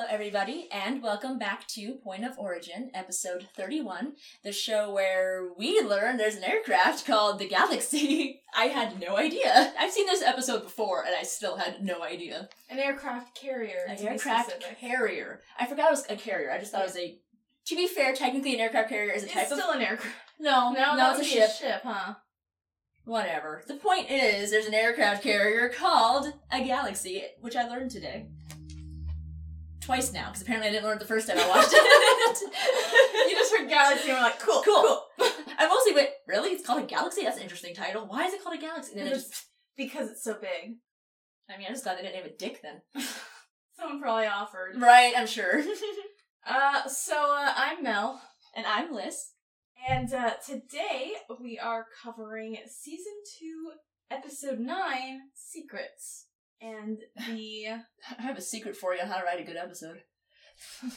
everybody, and welcome back to Point of Origin, episode 31, the show where we learn there's an aircraft called the Galaxy. I had no idea. I've seen this episode before, and I still had no idea. An aircraft carrier. An aircraft carrier. I forgot it was a carrier. I just thought it was a. To be fair, technically, an aircraft carrier is a It's type of. It's still an aircraft. No, No, no, it's a ship. ship, huh? Whatever. The point is, there's an aircraft carrier called a Galaxy, which I learned today. Twice now, because apparently I didn't learn it the first time I watched it. You just heard galaxy and we're like, cool, Cool. I mostly went, really? It's called a Galaxy? That's an interesting title. Why is it called a Galaxy? And then I just, Because it's so big. I mean, I just thought they didn't name it Dick then. Someone probably offered. Right, I'm sure. Uh, so uh, I'm Mel, and I'm Liz. and uh, today we are covering season two, episode nine, Secrets, and the I have a secret for you on how to write a good episode.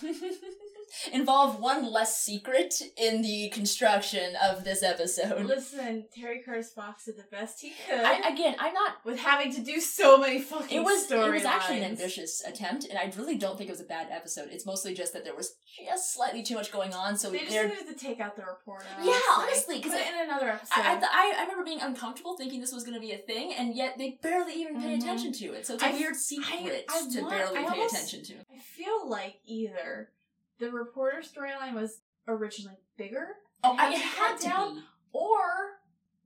Involve one less secret in the construction of this episode. listen. Terry Curtis Fox did the best he could I, again, I'm not with having to do so many fucking It was it was actually an ambitious attempt, and I really don't think it was a bad episode. It's mostly just that there was just slightly too much going on. So we They just needed to take out the reporter. Yeah, honestly, because in another episode. I, I, th- I I remember being uncomfortable thinking this was going to be a thing, and yet they barely even pay Mhm. attention to it. So it's a I- weird secret I to want- barely pay almost- attention to. I feel like either the reporter storyline was originally bigger, Oh, I, had it had down. be. or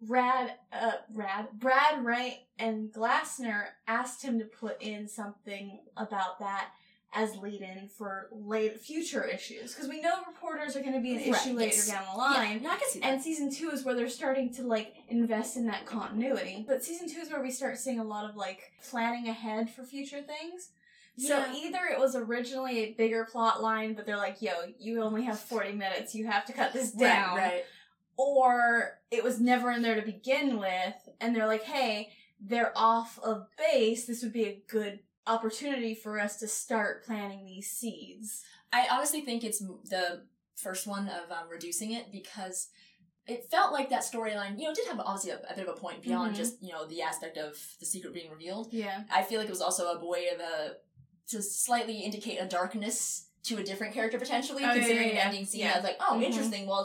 Rad, uh, Rad, Brad Wright and Glassner asked him to put in something about that as lead-in for late future issues because we know reporters are going to be an Right, issue later yes. down the Yeah, line. no, I can see that. And season two is where they're starting to like invest in that continuity. But season two is where we start seeing a lot of like planning ahead for future things. So Yeah. either it was originally a bigger plot line, but they're like, yo, you only have 40 minutes, you have to cut this down. Right, right. Or it was never in there to begin with, and they're like, hey, they're off of base, this would be a good opportunity for us to start planting these seeds. I honestly think it's the first one of um, reducing it because it felt like that storyline, you know, did have obviously a, a bit of a point beyond Mhm. just you know the aspect of the secret being revealed. Yeah. I feel like it was also a way of a to slightly indicate a darkness to a different character potentially, Oh, considering yeah, the yeah. ending scene. Yeah. I was like, oh, Mhm. interesting. Well,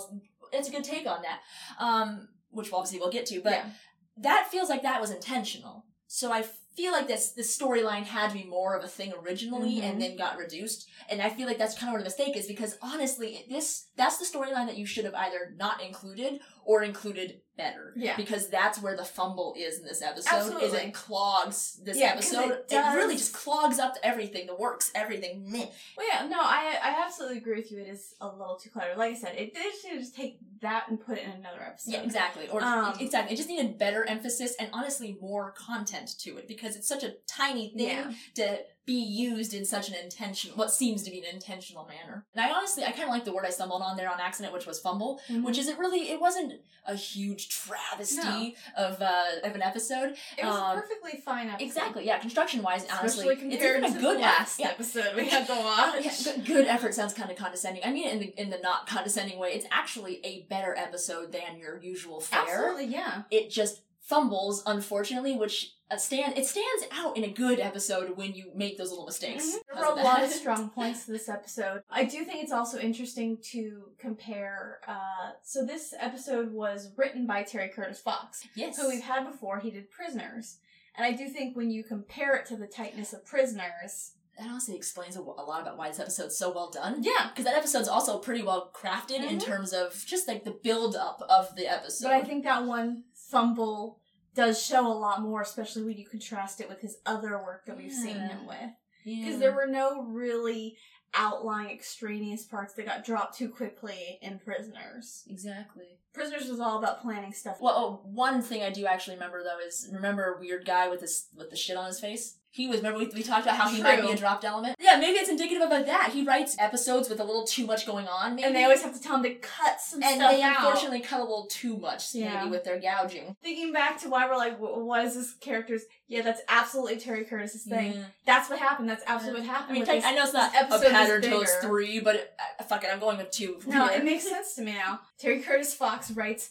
it's, it's a good take on that, um, which obviously we'll get to. But yeah. that feels like that was intentional. So I feel like this this storyline had to be more of a thing originally, Mhm. and then got reduced. And I feel like that's kind of where the mistake is because honestly, this that's the storyline that you should have either not included or included better. Yeah. Because that's where the fumble is in this episode. Is it clogs this Yeah, episode? it It, really just clogs up everything, the works, everything. Well, yeah, no, I I absolutely agree with you. It is a little too cluttered. Like I said, it they should just take that and put it in another episode. Yeah, exactly. Or Um, exactly. It just needed better emphasis and honestly more content to it because it's such a tiny thing Yeah. to be used in such an intentional, what seems to be an intentional manner. And I honestly, I kind of like the word I stumbled on there on accident, which was fumble, Mhm. which isn't really, it wasn't a huge travesty of uh of an episode. It was um, a perfectly fine episode. Exactly. Yeah, construction wise, honestly, it's even to a good last yeah. episode we had to watch. Yeah, good, good effort sounds kind of condescending. I mean in the in the not condescending way. It's actually a better episode than your usual fare. Absolutely, yeah. It just fumbles, unfortunately, which uh, stand it stands out in a good episode when you make those little mistakes. Mhm. There were a lot of strong points to this episode. I do think it's also interesting to compare. Uh, so this episode was written by Terry Curtis Fox, Yes. who we've had before. He did Prisoners, and I do think when you compare it to the tightness of Prisoners, that honestly explains a, a lot about why this episode's so well done. yeah. Because that episode's also pretty well crafted in Mhm. terms of just like the build up of the episode. But I think that one fumble does show a lot more, especially when you contrast it with his other work that we've seen him with. Yeah. Because there were no really outlying extraneous parts that got dropped too quickly in Prisoners. exactly. Prisoners was all about planning stuff. Well, oh, one thing I do actually remember though is remember weird guy with this with the shit on his face. He was remember we, we talked about how he might be a dropped element. Yeah, maybe it's indicative of that. He writes episodes with a little too much going on, maybe. and they always have to tell him to cut some and stuff they out. unfortunately cut a little too much Yeah. maybe with their gouging. Thinking back to why we're like, "Wh- what is this character's? Yeah, that's absolutely Terry Curtis's thing. Yeah. That's what happened. That's absolutely what I happened. mean, with this. I know it's not a episode pattern till it's three, but uh, fuck it, I'm going with two. No, here. it makes sense to me now. Terry Curtis Fox writes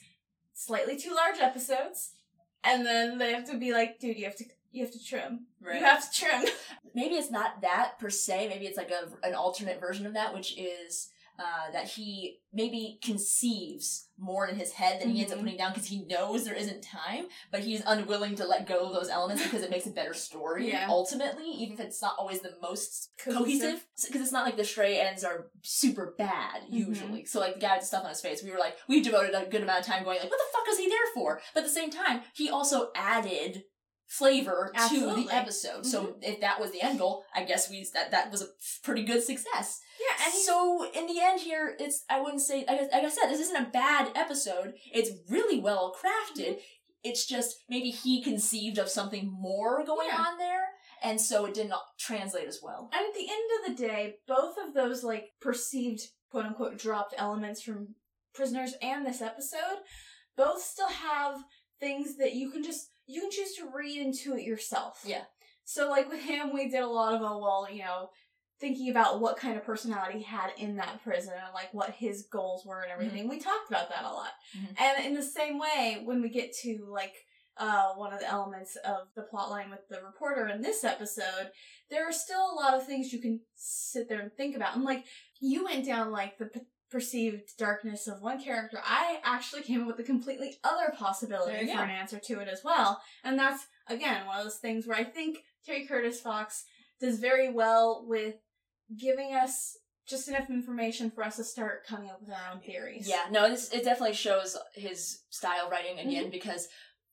slightly too large episodes, and then they have to be like, dude, you have to you have to trim. Right. You have to trim. maybe it's not that per se. Maybe it's like a an alternate version of that, which is uh, that he maybe conceives more in his head than he ends up Mhm. putting down because he knows there isn't time, but he's unwilling to let go of those elements because it makes a better story Yeah. ultimately, even if it's not always the most Cohesive. Because it's not like the stray ends are super bad Mm-hmm. usually. So like the guy with stuff on his face, we were like we devoted a good amount of time going like, what the fuck is he there for? But at the same time, he also added flavor to the episode. So mm-hmm. if that was the end goal, I guess we that that was a pretty good success. Yeah, and So in the end, here it's I wouldn't say like, I- like I said, this isn't a bad episode. It's really well crafted. Mm-hmm. It's just maybe he conceived of something more going Yeah. on there, and so it did not translate as well. and at the end of the day, both of those like perceived quote unquote dropped elements from prisoners and this episode, both still have things that you can just you can choose to read into it yourself. Yeah. So like with him, we did a lot of a well, you know, thinking about what kind of personality he had in that prison and like what his goals were and everything. We talked about that a lot. Mhm. And in the same way, when we get to like uh, one of the elements of the plot line with the reporter in this episode, there are still a lot of things you can sit there and think about. And like you went down like the perceived darkness of one character, I actually came up with a completely other possibility for an answer to it as well. And that's again one of those things where I think Terry Curtis Fox does very well with giving us just enough information for us to start coming up with our own theories. Yeah, no, this it definitely shows his style writing mm-hmm. again because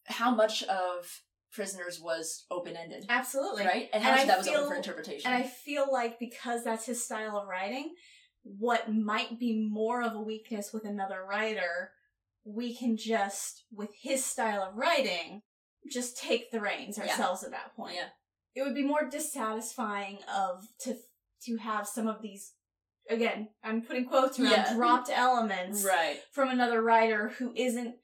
how much of Prisoners was open ended, Absolutely. right? And how And much I of that was feel- open for interpretation. And I feel like because that's his style of writing, what might be more of a weakness with another writer, we can just, with his style of writing, just take the reins Yeah. ourselves at that point. Yeah. It would be more dissatisfying of to to have some of these again, I'm putting quotes around Yeah. dropped elements right. from another writer who isn't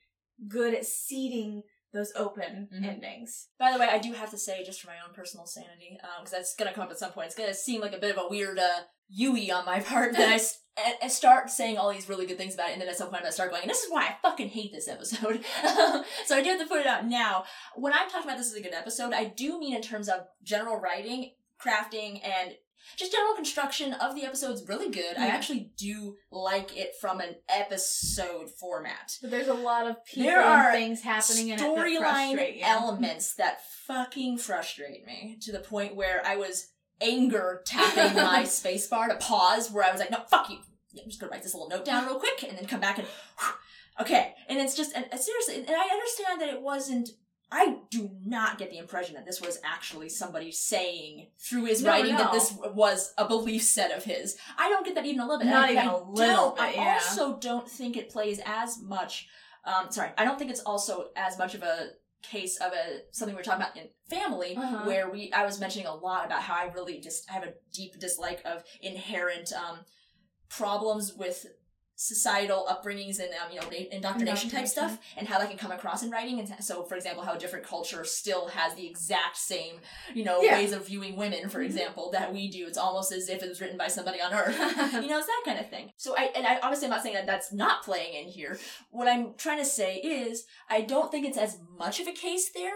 good at seeding those open Mhm. endings. By the way, I do have to say, just for my own personal sanity, because that's going to come up at some point, it's going to seem like a bit of a weird uh, Yui on my part that I, s- I- I start saying all these really good things about it, and then at some point I'm going to start going, and this is why I fucking hate this episode. so I do have to put it out now. When I'm talking about this is a good episode, I do mean in terms of general writing, crafting, and just general construction of the episode's really good. I hmm. actually do like it from an episode format But there's a lot of people There are and things happening in it that frustrate storyline elements that fucking frustrate me to the point where I was anger tapping my spacebar to pause, where I was like, "No, fuck you! I'm just gonna write this little note down real quick, and then come back and okay." And it's just and, and seriously, and I understand that it wasn't. I do not get the impression that this was actually somebody saying through his No, writing no. that this was a belief set of his. I don't get that even a little bit. Not I- even I a little don't- bit, I yeah. also don't think it plays as much um, sorry, I don't think it's also as much of a case of a something we are talking about in family Uh-huh. where we I was mentioning a lot about how I really just have a deep dislike of inherent um, problems with societal upbringings and um, you know indoctrination type stuff and how that can come across in writing and so for example how a different culture still has the exact same you know Yeah. ways of viewing women for Mhm. example that we do it's almost as if it was written by somebody on earth you know, it's that kind of thing. So I and I obviously I'm not saying that that's not playing in here. What I'm trying to say is I don't think it's as much of a case there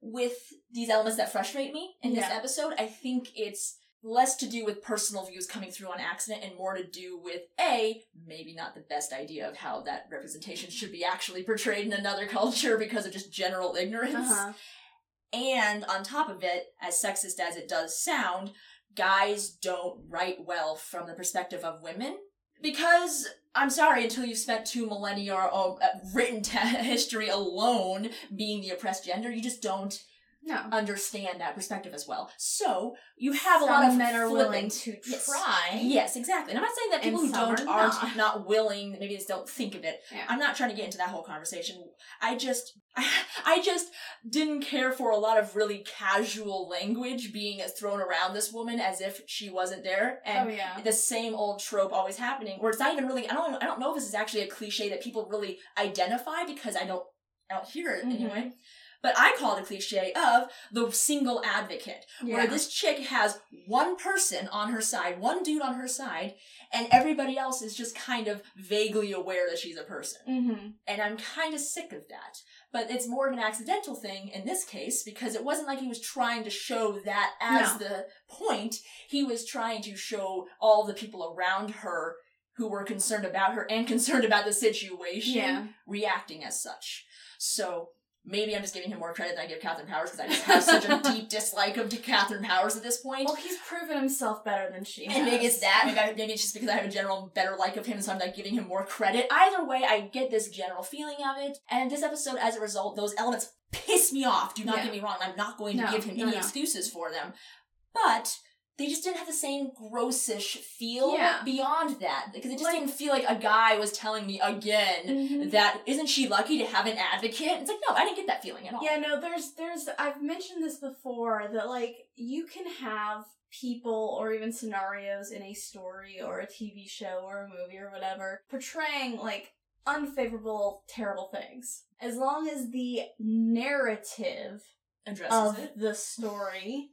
with these elements that frustrate me in this episode. I think it's less to do with personal views coming through on accident and more to do with a maybe not the best idea of how that representation should be actually portrayed in another culture because of just general ignorance. Uh-huh. And on top of it, as sexist as it does sound, guys don't write well from the perspective of women. Because, I'm sorry, until you've spent two millennia of uh, written te- history alone being the oppressed gender, you just don't No. understand that perspective as well. So, you have a lot of men are willing to Yes. try. Yes, exactly. And I'm not saying that people who don't are aren't not. not willing, maybe they just don't think of it. Yeah. I'm not trying to get into that whole conversation. I just, I just didn't care for a lot of really casual language being thrown around this woman as if she wasn't there, and oh yeah. the same old trope always happening. Where it's not even really. I don't. I don't know if this is actually a cliche that people really identify because I don't. I don't hear it Mhm. anyway. But I call it a cliche of the single advocate, where this chick has one person on her side, one dude on her side, and everybody else is just kind of vaguely aware that she's a person. Mm-hmm. And I'm kind of sick of that. But it's more of an accidental thing in this case because it wasn't like he was trying to show that as No. the point. He was trying to show all the people around her who were concerned about her and concerned about the situation Yeah. reacting as such. So maybe I'm just giving him more credit than I give Katharyn Powers because I just have such a deep dislike of Katharyn Powers at this point. Well, he's proven himself better than she has. And maybe it's that. Maybe, I, maybe it's just because I have a general better like of him, so I'm like giving him more credit. Either way, I get this general feeling of it. And this episode, as a result, those elements piss me off. Do not Yeah. get me wrong. I'm not going to No, give him no, any no. excuses for them. But they just didn't have the same grossish feel Yeah. beyond that. Because it just Like- didn't feel like a guy was telling me again Mhm. that isn't she lucky to have an advocate? It's like, no, I didn't get that feeling at all. Yeah, no, there's there's I've mentioned this before that like you can have people or even scenarios in a story or a TV show or a movie or whatever portraying like unfavorable terrible things. As long as the narrative Addresses of it. the story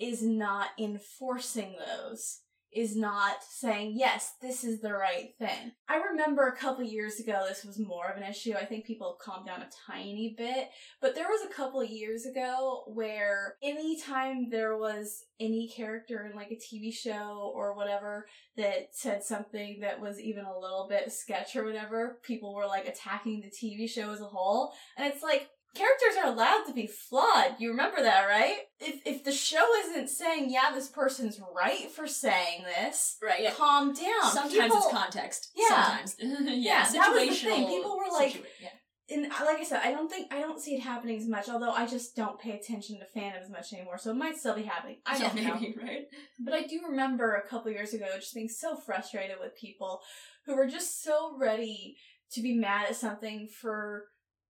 is not enforcing those is not saying yes this is the right thing. I remember a couple years ago this was more of an issue. I think people have calmed down a tiny bit but there was a couple years ago where anytime there was any character in like a tv show or whatever that said something that was even a little bit sketch or whatever people were like attacking the tv show as a whole and it's like characters are allowed to be flawed. You remember that, right? If if the show isn't saying, yeah, this person's right for saying this, Right, yeah. calm down. Sometimes People- it's context. Yeah. Sometimes. yeah, Yeah, that was the thing. People were like- situa- yeah. and like I said, I don't think I don't see it happening as much. Although I just don't pay attention to fandom as much anymore, so it might still be happening. I don't know. maybe, right? But I do remember a couple years ago just being so frustrated with people who were just so ready to be mad at something for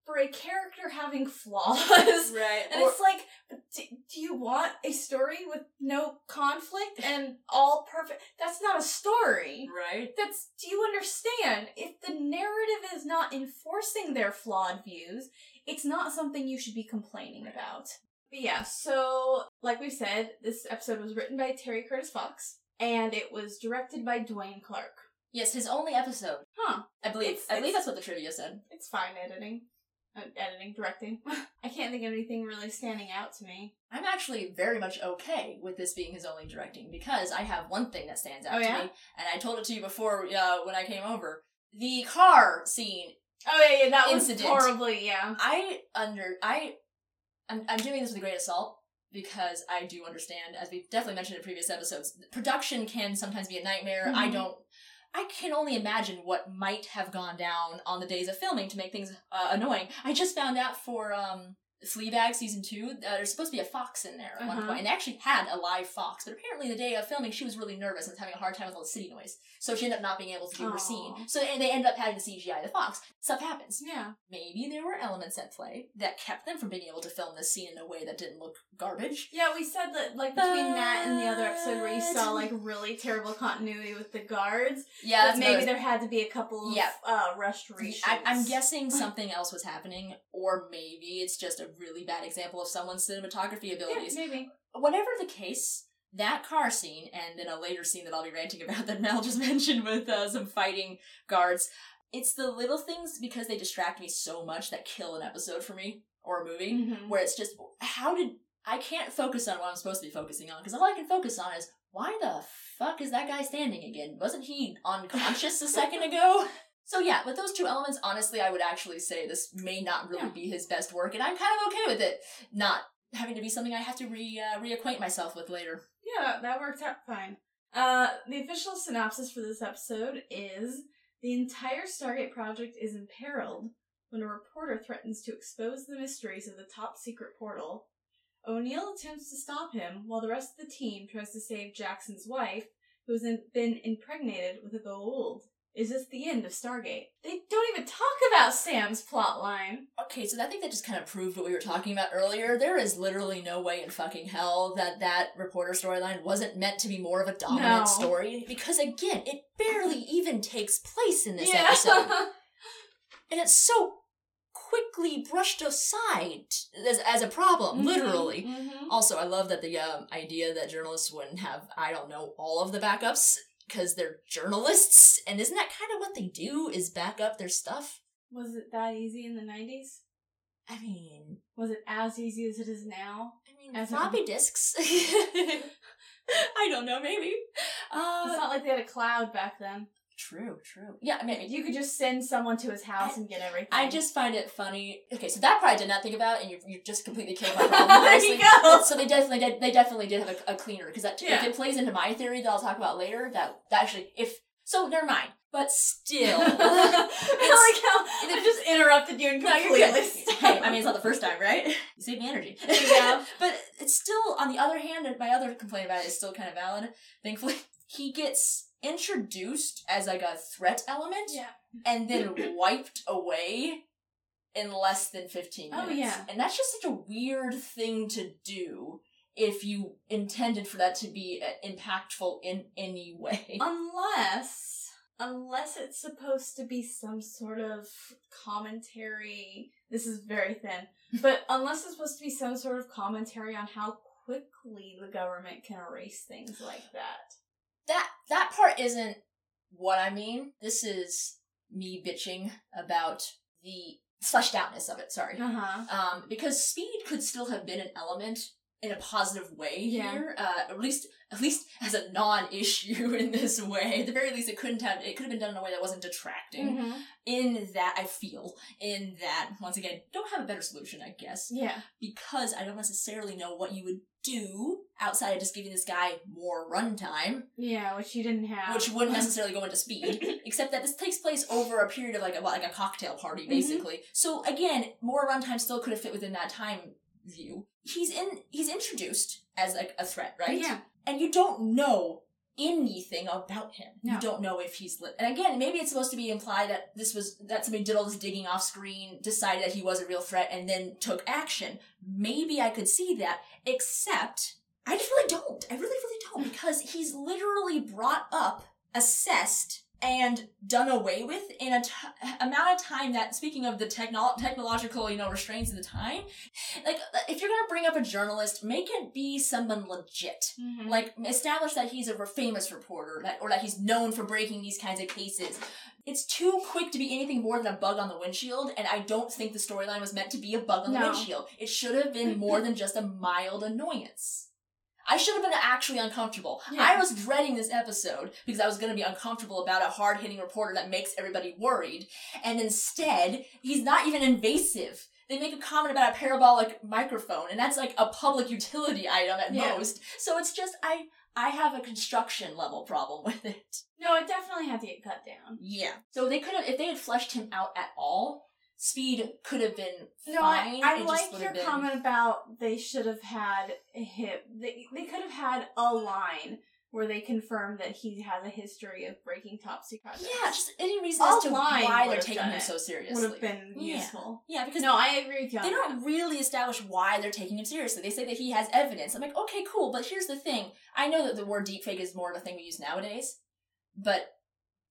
for a character having flaws. Right. And it's like, do, do you want a story with no conflict and all perfect? That's not a story. right. That's, do you understand? If the narrative is not enforcing their flawed views, it's not something you should be complaining about. But yeah, so, like we said, this episode was written by Terry Curtis Fox, and it was directed by Duane Clark. Yes, his only episode. Huh. I believe. It's- I believe that's what the trivia said. It's fine editing. Uh, editing, directing. I can't think of anything really standing out to me. I'm actually very much okay with this being his only directing because I have one thing that stands out Oh, to me, and I told it to you before uh, when I came over. The car scene. Oh yeah, yeah, that Incident. was horribly, yeah. I under I. I'm, I'm doing this with a great assault because I do understand, as we've definitely mentioned in previous episodes, production can sometimes be a nightmare. I Mhm. don't. I can only imagine what might have gone down on the days of filming to make things uh, annoying. I just found out for um, Fleabag season two, uh, there's supposed to be a fox in there at one Uh-huh. point, and they actually had a live fox. But apparently, the day of filming, she was really nervous and was having a hard time with all the city noise, so she ended up not being able to do her scene. So and they end up having to CGI the fox. Stuff happens Yeah. maybe there were elements at play that kept them from being able to film this scene in a way that didn't look garbage. Yeah, we said that like between that and the other episode where you saw like really terrible continuity with the guards, Yeah, maybe there had to be a couple of Yeah. uh, rushed reshoots. I, I'm guessing something else was happening, or maybe it's just a really bad example of someone's cinematography Yeah, abilities. maybe. Whatever the case, that car scene, and then a later scene that I'll be ranting about that Mel just mentioned with uh, some fighting guards, it's the little things because they distract me so much that kill an episode for me or a movie. Mhm. where it's just how did I can't focus on what I'm supposed to be focusing on because all I can focus on is why the fuck is that guy standing again? Wasn't he unconscious a second ago? So yeah, with those two elements, honestly, I would actually say this may not really Yeah. be his best work, and I'm kind of okay with it not having to be something I have to re uh, reacquaint myself with later. Yeah, that, worked out fine. Uh, the official synopsis for this episode is the entire Stargate project is imperiled when a reporter threatens to expose the mysteries of the top secret portal. O'Neill attempts to stop him while the rest of the team tries to save Jackson's wife, who has been impregnated with a Goa'uld. Is this the end of Stargate? They don't even talk about Sam's plotline. Okay, so I think that just kind of proved what we were talking about earlier. There is literally no way in fucking hell that that reporter storyline wasn't meant to be more of a dominant No. story because again, it barely even takes place in this episode. And it's so quickly brushed aside as, as a problem, literally. Mhm. Also, I love that the um, idea that journalists wouldn't have, I don't know, all of the backups because they're journalists. And isn't that kind of what they do, is back up their stuff? Was it that easy in the 90s? I mean, Was it as easy as it is now? I mean, As floppy disks. I don't know, maybe. It's Uh, not like they had a cloud back then. True, true. Yeah, I mean, You could just send someone to his house and get everything. I just find it funny. Okay, so that part I did not think about, and you you just completely killed my problem. There you go. So they definitely did. They definitely did have a, a cleaner because that Yeah. if it plays into my theory that I'll talk about later. That, that actually, if so, never mind. But still, I like how I just interrupted you and completely stopped. Hey, I mean, it's not the first time, right? You saved me energy. Go. but it's still, on the other hand, my other complaint about it is still kind of valid, thankfully. He gets introduced as like a threat element yeah. and then wiped away in less than 15 minutes. Oh, minutes. yeah. And that's just such a weird thing to do if you intended for that to be uh, impactful in any way. Unless, unless it's supposed to be some sort of commentary. This is very thin, but unless it's supposed to be some sort of commentary on how quickly the government can erase things like that. That that part isn't what I mean. This is me bitching about the fleshed outness of it, sorry. Uh huh. Um, because speed could still have been an element in a positive way Yeah. here. Uh, at least at least as a non-issue in this way. At the very least it couldn't have it could have been done in a way that wasn't detracting. Mm-hmm. In that I feel in that once again, don't have a better solution, I guess. Yeah. Because I don't necessarily know what you would do outside of just giving this guy more runtime Yeah, which you didn't have. which wouldn't necessarily go into speed, except that this takes place over a period of like a, like a cocktail party, Mm-hmm. basically. So again, more runtime still could have fit within that time view. He's in. He's introduced as like a threat, right? Yeah. And you don't know anything about him. No. You don't know if he's lit. And again, maybe it's supposed to be implied that this was that somebody did all this digging off screen, decided that he was a real threat, and then took action. Maybe I could see that, except I just really don't. I really, really don't hmm. because he's literally brought up, assessed, and done away with in a t- amount of time that, speaking of the techno- technological, you know, restraints of the time, like if you're gonna bring up a journalist, make it be someone legit. Mhm. Like establish that he's a famous reporter, that or that he's known for breaking these kinds of cases. It's too quick to be anything more than a bug on the windshield, and I don't think the storyline was meant to be a bug on the windshield. It should have been more than just a mild annoyance. I should have been actually uncomfortable. Yeah. I was dreading this episode because I was going to be uncomfortable about a hard hitting reporter that makes everybody worried. And instead, he's not even invasive. They make a comment about a parabolic microphone, and that's like a public utility item at Yeah. most. So it's just, I, I have a construction level problem with it. No, it definitely had to get cut down. Yeah. So they could have, if they had fleshed him out at all, speed could have been No, fine. I, I like your been- comment about they should have had him. They they could have had a line where they confirm that he has a history of breaking top secret. Yeah, just any reason A as to why they're taking him so seriously. would have been useful. Yeah, because No, I agree with you. They that. don't really establish why they're taking him seriously. They say that he has evidence. I'm like, okay, cool, but here's the thing. I know that the word deepfake is more of a thing we use nowadays, but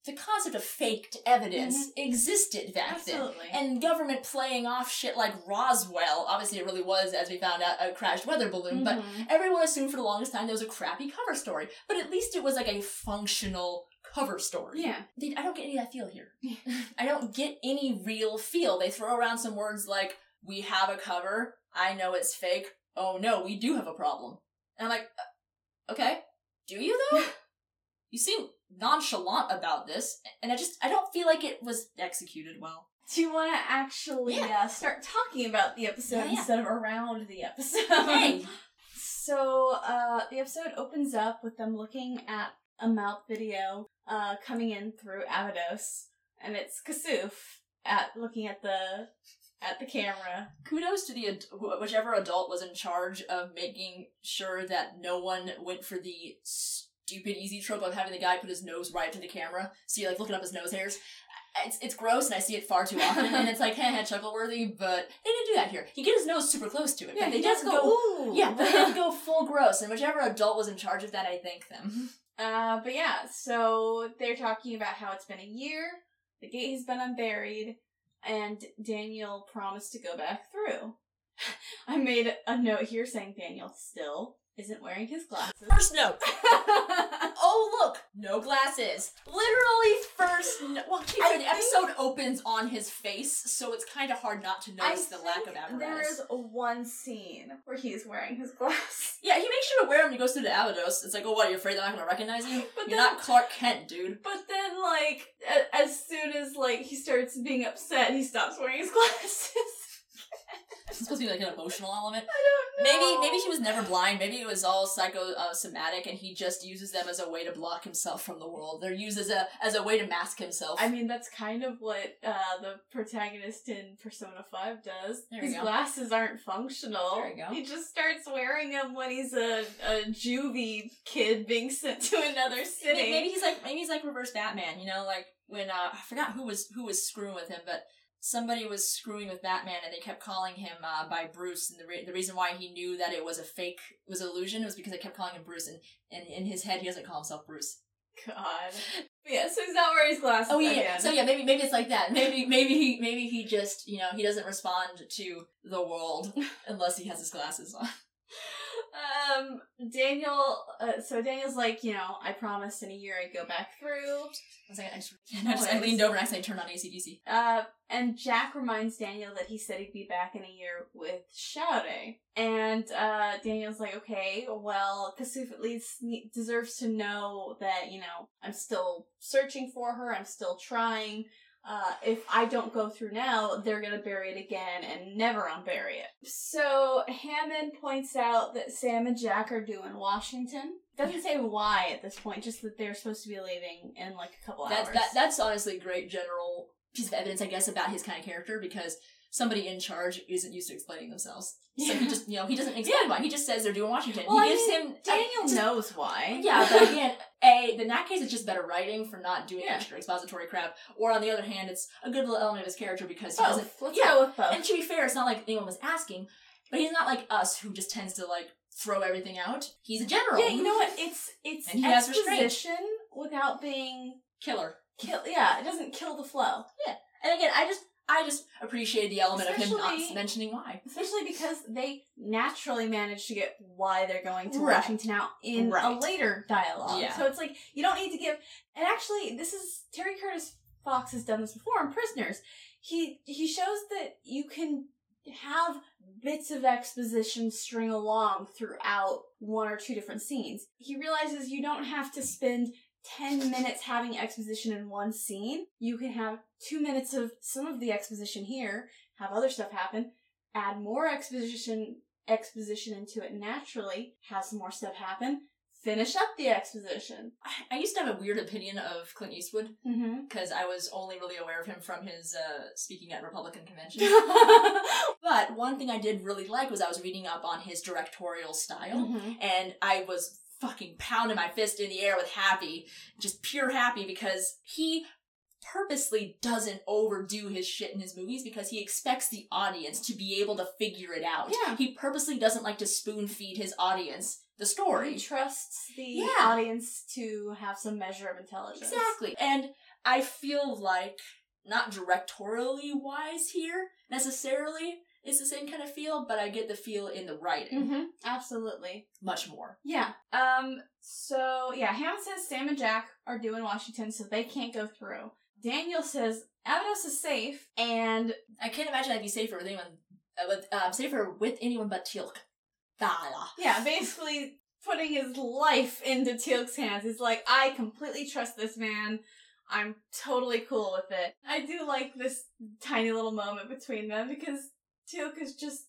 the concept of faked evidence existed back then. Mm-hmm. And government playing off shit like Roswell, obviously it really was, as we found out, a crashed weather balloon, but Mhm. everyone assumed for the longest time there was a crappy cover story. But at least it was like a functional cover story. yeah, They, I don't get any of that feel here. I don't get any real feel. They throw around some words like, we have a cover, I know it's fake, oh no, we do have a problem. And I'm like, uh, okay, do you though? you seem nonchalant about this, and I just, I don't feel like it was executed well. Do you want to actually Yeah. uh, start talking about the episode Yeah, yeah. instead of around the episode? Hey! So, uh, the episode opens up with them looking at a mouth video uh, coming in through Abydos, and it's Kasuf at looking at the at the camera. Kudos to the ad- whichever adult was in charge of making sure that no one went for the stupid easy trope of having the guy put his nose right to the camera, so you're like looking up his nose hairs. It's it's gross, and I see it far too often, and it's like heh, chuckle worthy. But they didn't do that here. He get his nose super close to it. but they he just go. Ooh. Yeah, but they didn't go full gross, and whichever adult was in charge of that, I thank them. Uh, but yeah, so they're talking about how it's been a year, the gate has been unburied, and Daniel promised to go back through. I made a note here saying Daniel still isn't wearing his glasses. First note. oh look, no glasses. Literally first. No- well, be I think- episode opens on his face, so it's kind of hard not to notice the lack of apparatus. There is one scene where he's wearing his glasses. Yeah, he makes sure to wear them he goes through the Abydos. It's like, oh, what? You're you afraid they're not going to recognize you? But You're then- not Clark Kent, dude. But then, like, a- as soon as like he starts being upset, he stops wearing his glasses. It's supposed to be like an emotional element. I don't know. Maybe, maybe he was never blind. Maybe it was all psychosomatic, and he just uses them as a way to block himself from the world. They're used as a as a way to mask himself. I mean, that's kind of what uh, the protagonist in Persona 5 does. There His go. glasses aren't functional. There you go. He just starts wearing them when he's a, a juvie kid being sent to another city. Maybe, maybe he's like maybe he's like reverse Batman. You know, like when uh, I forgot who was who was screwing with him, but somebody was screwing with Batman, and they kept calling him uh, by Bruce. And the re- the reason why he knew that it was a fake was an illusion was because they kept calling him Bruce, and, and in his head he doesn't call himself Bruce. God. But yeah, so he's not wearing his glasses. Oh yeah, again. so yeah, maybe maybe it's like that. Maybe maybe he maybe he just you know he doesn't respond to the world unless he has his glasses on. Um, Daniel. Uh, so Daniel's like, you know, I promised in a year I'd go back through. I was like, I just, I, just, I leaned over and I said, turned on ACDC. Uh, and Jack reminds Daniel that he said he'd be back in a year with Sha're. And uh, Daniel's like, okay, well, Kasuf at least ne- deserves to know that, you know, I'm still searching for her, I'm still trying. Uh, if I don't go through now, they're gonna bury it again and never unbury it. So Hammond points out that Sam and Jack are due in Washington. Doesn't say why at this point, just that they're supposed to be leaving in like a couple That's hours. that, that's honestly a great general piece of evidence, I guess, about his kind of character because somebody in charge isn't used to explaining themselves. So he just, you know, he doesn't explain why. He just says they're doing Washington. Well, he I gives mean, him Daniel just- knows why. Yeah, but again, a in that case, it's just better writing for not doing Yeah. extra expository crap. Or on the other hand, it's a good little element of his character because he doesn't. both. Let's yeah, go with both. and to be fair, it's not like anyone was asking, but he's not like us who just tends to like throw everything out. He's a general. yeah, you know what? It's it's And he exposition without being killer. kill. Yeah, it doesn't kill the flow. Yeah. And again, I just I just appreciate the element of him not mentioning why. Especially because they naturally manage to get why they're going to Right. Washington out in a later dialogue. Yeah. So it's like you don't need to give. And actually, this is Terry Curtis Fox has done this before in Prisoners. He he shows that you can have bits of exposition string along throughout one or two different scenes. He realizes you don't have to spend 10 minutes having exposition in one scene. You can have two minutes of some of the exposition here, have other stuff happen, add more exposition exposition into it naturally, have some more stuff happen, finish up the exposition. I- I used to have a weird opinion of Clint Eastwood Mm-hmm. because I was only really aware of him from his uh, speaking at Republican conventions. but one thing I did really like was I was reading up on his directorial style. Mhm. and I was fucking pounding my fist in the air with happy, just pure happy because he purposely doesn't overdo his shit in his movies because he expects the audience to be able to figure it out. Yeah. He purposely doesn't like to spoon feed his audience the story. He trusts the Yeah. audience to have some measure of intelligence. Exactly. And I feel like not directorially wise here necessarily is the same kind of feel, but I get the feel in the writing Mm-hmm. Absolutely. much more. Yeah. Um. So yeah, Hammond says Sam and Jack are due in Washington, so they can't go through. Daniel says Abydos is safe, and I can't imagine I'd be safer with anyone. Uh, with uh, safer with anyone but Teal'c. Dala. yeah, basically putting his life into Teal'c's hands. He's like, I completely trust this man. I'm totally cool with it. I do like this tiny little moment between them because Is just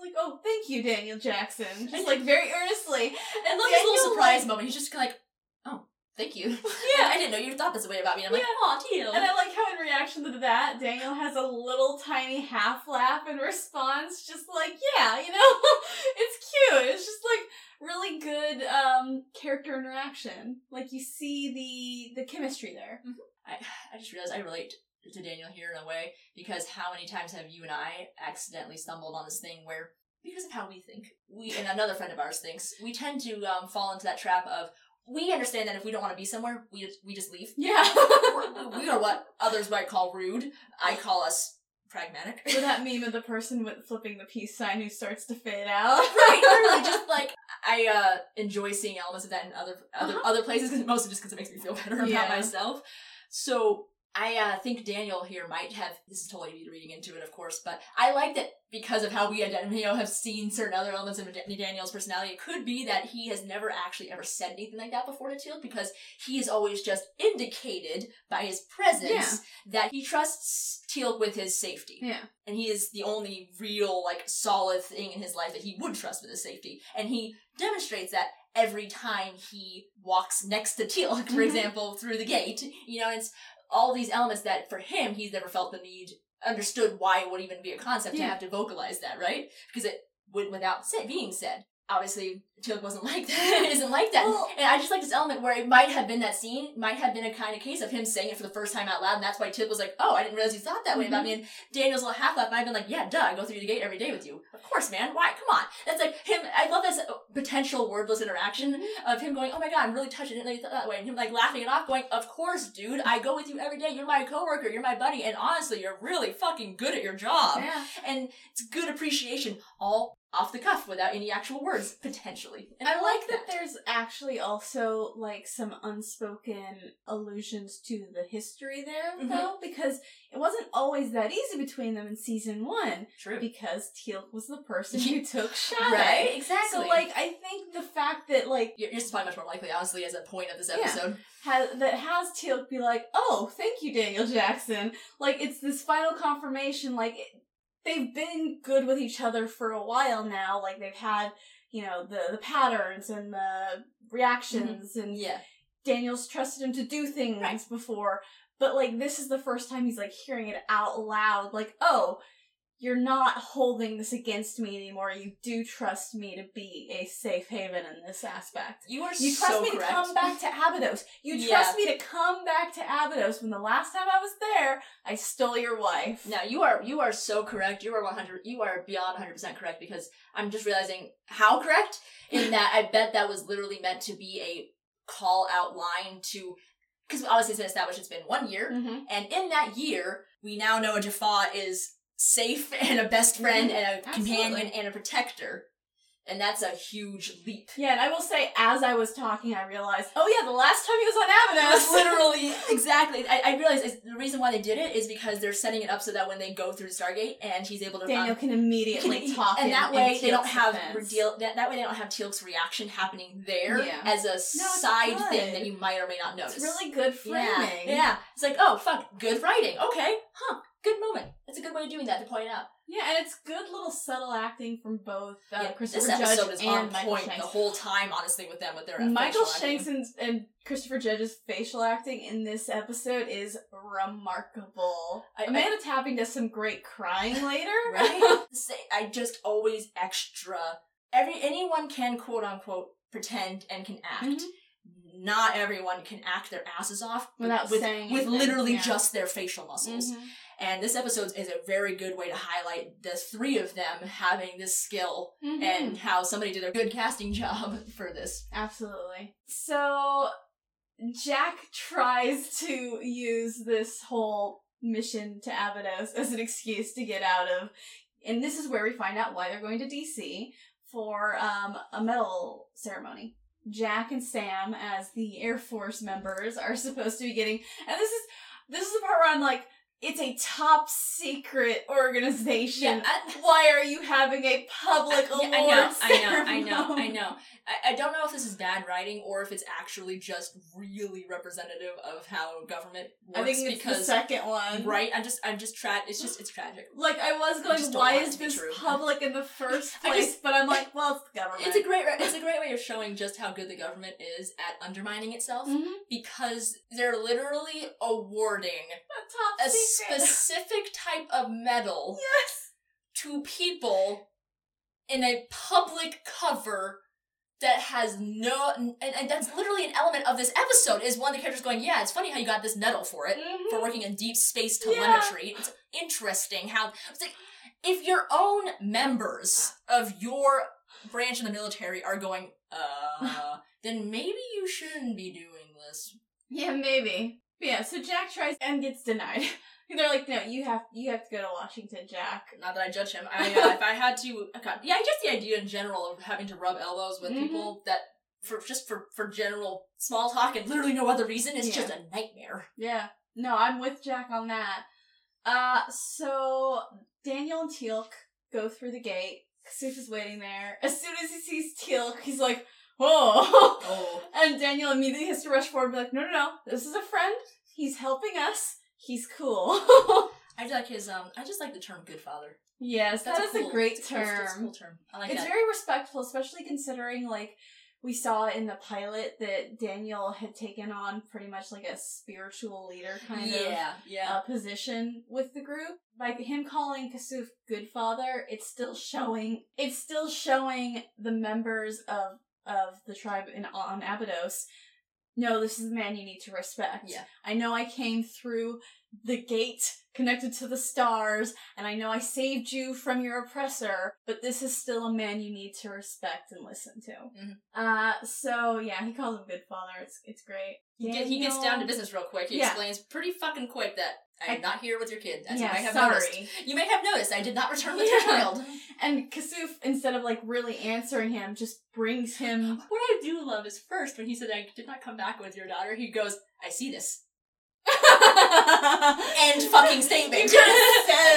like, oh, thank you, Daniel Jackson. Just like very earnestly. And look, his little surprise like- moment. He's just like, "Oh, thank you." Yeah. I didn't know you thought this way about me. And I'm like, Yeah. "Aw, Teal." And I like how in reaction to that, Daniel has a little tiny half laugh in response, just like, yeah, you know, it's cute. It's just like really good um character interaction. Like you see the the chemistry there. I, I just realized I relate to Daniel here in a way because how many times have you and I accidentally stumbled on this thing where because of how we think, we and another friend of ours thinks, we tend to um, fall into that trap of we understand that if we don't want to be somewhere, we just, we just leave. Yeah. We're- what others might call rude. I call us pragmatic. Or that meme of the person with flipping the peace sign who starts to fade out. right, literally, just like I uh, enjoy seeing elements of that in other other Uh-huh. other places, 'cause- mostly just because it makes me feel better about Yeah. myself. So I uh, think Daniel here might have. This is totally me reading into it, of course, but I like that because of how we you know have seen certain other elements of Dan- Daniel's personality. It could be that he has never actually ever said anything like that before to Teal because he has always just indicated by his presence Yeah. that he trusts Teal with his safety Yeah. and he is the only real like solid thing in his life that he would trust with his safety and he demonstrates that every time he walks next to teal for Mhm. example through the gate you know it's all these elements that for him he's never felt the need understood why it would even be a concept to have to vocalize that right? Because it would without say, being said obviously Teal wasn't like that. it isn't like that. Well- and I just like this element where it might have been that scene, might have been a kind of case of him saying it for the first time out loud, and that's why Teal was like, "Oh, I didn't realize you thought that way about me." And Daniel's little half laugh might have been like, "Yeah, duh, I go through the gate every day with you. Of course, man. Why? Come on." That's like him. I love this uh, potential wordless interaction of him going, "Oh my god, I'm really touched. I didn't know you thought that way," and him like laughing it off, going, "Of course, dude. I go with you every day. You're my coworker. You're my buddy, and honestly, you're really fucking good at your job." Yeah. and it's good appreciation all off the cuff without any actual words potentially and I like that there's actually also like some unspoken allusions to the history there Mhm. though, because it wasn't always that easy between them in season one, true because Teal was the person who took Sha're. right exactly So like I think the fact that like you're, you're just probably much more likely honestly as a point of this Yeah. episode has that has Teal be like, oh, thank you, Daniel Jackson. Like it's this final confirmation. Like it, they've been good with each other for a while now. Like they've had you know the the patterns and the reactions mm-hmm. and yeah Daniel's trusted him to do things Right. before, but like this is the first time he's like hearing it out loud. Like, oh, you're not holding this against me anymore. You do trust me to be a safe haven in this aspect. you are You trust so me correct. to come back to Abydos. You Yeah. trust me to come back to Abydos when the last time I was there, I stole your wife. now you are you are so correct you are 100 you are beyond 100% correct because i'm just realizing how correct in that i bet that was literally meant to be a call out line to because obviously it's been established it's been one year Mm-hmm. And in that year, we now know Jaffa is safe and a best friend Mhm. and a Absolutely. companion and a protector. And that's a huge leap. Yeah, and I will say, as I was talking, I realized, oh yeah, the last time he was on That's literally exactly. I, I realize is the reason why they did it is because they're setting it up so that when they go through the Stargate and he's able to Daniel um, can immediately can- talk, and that way they don't have redeal that, that way they don't have Teal'c's reaction happening there Yeah. as a it's side good. thing that you might or may not notice. It's really good framing. Yeah, yeah. It's like, oh fuck, good writing. Okay, huh? Good moment. That's a good way of doing that to point out. Yeah, and it's good little subtle acting from both uh, Yeah, Christopher this episode Judge is and on Michael point Shanks. the whole time, honestly, with them with their Michael. Shanks and, and Christopher Judge's facial acting in this episode is remarkable. I- I- Amanda Tapping does some great crying later. right? Say, I just always extra. Every anyone can quote unquote pretend and can act. Mhm. Not everyone can act their asses off with- Without with, saying with anything, literally yeah. just their facial muscles. Mhm. And this episode is a very good way to highlight the three of them having this skill Mhm. and how somebody did a good casting job for this. Absolutely. So Jack tries to use this whole mission to Abydos as an excuse to get out of, and this is where we find out why they're going to DC for um, a medal ceremony. Jack and Sam, as the Air Force members, are supposed to be getting, and this is this is the part where I'm like, it's a top secret organization. Yeah, I- Why are you having a public Yeah, award I know, I know, I know. I know. I, I don't know if this is bad writing or if it's actually just really representative of how government works. I think it's because the second one. right, I'm just, I'm just tra- It's just, it's tragic. Like I was going, why is this true. public in the first place? just- but I'm like, well, it's the government. It's a great, re- it's a great way of showing just how good the government is at undermining itself Mhm. because they're literally awarding a top a secret. Specific type of medal yes. to people in a public cover that has no and, and that's literally an element of this episode is one of the characters going yeah it's funny how you got this medal for it Mhm. for working in deep space Yeah. telemetry it's interesting how it's like if your own members of your branch in the military are going uh then maybe you shouldn't be doing this Yeah, maybe. Yeah, so Jack tries and gets denied. They're like, no, you have you have to go to Washington, Jack. Not that I judge him. I, uh, if I had to, God, yeah, just the idea in general of having to rub elbows with Mhm. people that for just for for general small talk and literally no other reason is Yeah. just a nightmare. Yeah. No, I'm with Jack on that. Uh, so Daniel and Teal'c go through the gate. Kasuf is waiting there. As soon as he sees Teal'c, he's like, whoa. Oh, and Daniel immediately has to rush forward and be like, no, no, no, this is a friend. He's helping us. He's cool. I just like his um. I just like the term "good father." yes, That's that is cool, a great it's cool- term. it's a cool term. I like it's that. very respectful, especially considering like we saw in the pilot that Daniel had taken on pretty much like a spiritual leader kind of yeah, yeah. uh, position with the group. Like him calling Kasuf good father, it's still showing it's still showing the members of of the tribe in on Abydos. No, this is the man you need to respect. Yeah. I know I came through the gate connected to the stars, and I know I saved you from your oppressor, but this is still a man you need to respect and listen to. Mhm. Uh, so yeah, he calls him good father. It's it's great. He gets down to business real quick. He Yeah. explains pretty fucking quick that I'm not here with your kid. As yeah, you may have sorry. noticed. You may have noticed I did not return with your child. And Kasuf, instead of like really answering him, just brings him. What I do love is first when he said I did not come back with your daughter, he goes, "I see this." End fucking statement.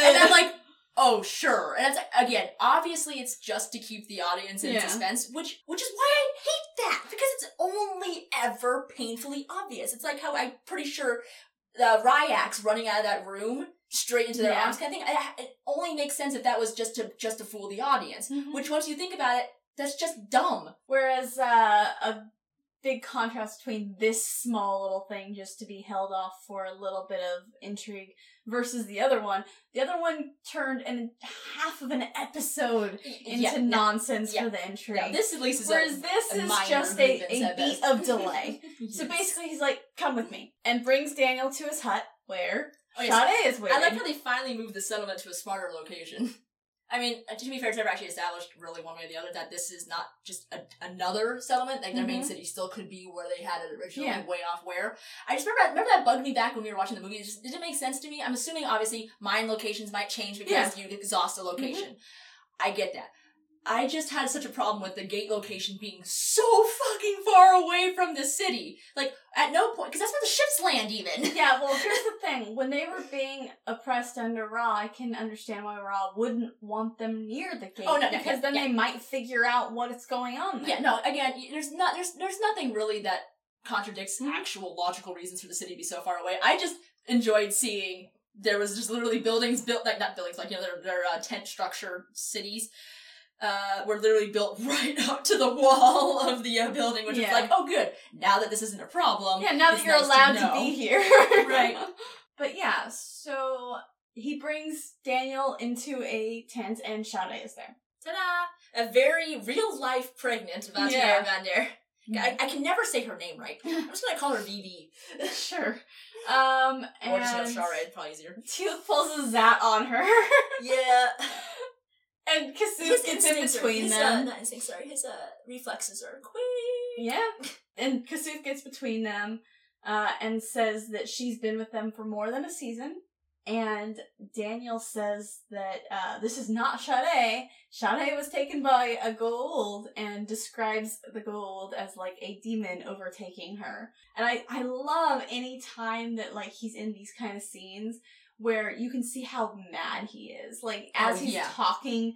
And I'm like, oh sure. And it's again, obviously, it's just to keep the audience in Yeah. suspense, which which is why I hate that because it's only ever painfully obvious. It's like how I'm pretty sure the Rya'c running out of that room straight into their Yeah. arms kind of thing. It only makes sense if that was just to just to fool the audience. Mhm. Which, once you think about it, that's just dumb. Whereas uh, a big contrast between this small little thing just to be held off for a little bit of intrigue versus the other one. The other one turned an half of an episode into Yeah, nonsense yeah. for the intrigue. no, this at least is Whereas a, this a is just a, a beat of delay. So basically, he's like, "Come with me," and brings Daniel to his hut where Oh, yes. Sha're is waiting. I like how they finally moved the settlement to a smarter location. I mean, uh, to be fair, it's never actually established really one way or the other that this is not just a, another settlement. Like their main Mhm. city still could be where they had it originally, Yeah. way off where. I just remember remember that bugged me back when we were watching the movie. It just didn't make sense to me. I'm assuming obviously mine locations might change because you exhaust a location. I get that. I just had such a problem with the gate location being so fucking far away from the city. Like at no point, because that's where the ships land. Even yeah, well, here's the thing. When they were being oppressed under Ra, I can understand why Ra wouldn't want them near the gate. Oh, no, no, because yeah, then yeah. they might figure out what is going on there. Yeah, no, again, there's not there's there's nothing really that contradicts Mhm. actual logical reasons for the city to be so far away. I just enjoyed seeing there was just literally buildings built like not buildings like you know their their uh, tent structure cities uh were literally built right up to the wall of the uh, building which is Yeah. like oh good now that this isn't a problem Yeah, now that you're nice allowed to, know. be here. Right. But yeah, so he brings Daniel into a tent and Sha're is there. ta-da a very real life pregnant Vatia Yeah. Vander I, I can never say her name right I'm just gonna call her Vivi sure. Um, or just and no, Sha're, probably easier Teal'c pulls a zat on her. yeah and Kasuf gets in between his, them. Uh, not instincts, sorry. His uh, reflexes are quick. Yeah. And Kasuf gets between them uh, and says that she's been with them for more than a season. And Daniel says that uh, this is not Sha're. Sha're was taken by a Goa'uld and describes the Goa'uld as like a demon overtaking her. And I, I love any time that like he's in these kind of scenes where you can see how mad he is. Like as Oh, he's yeah. talking,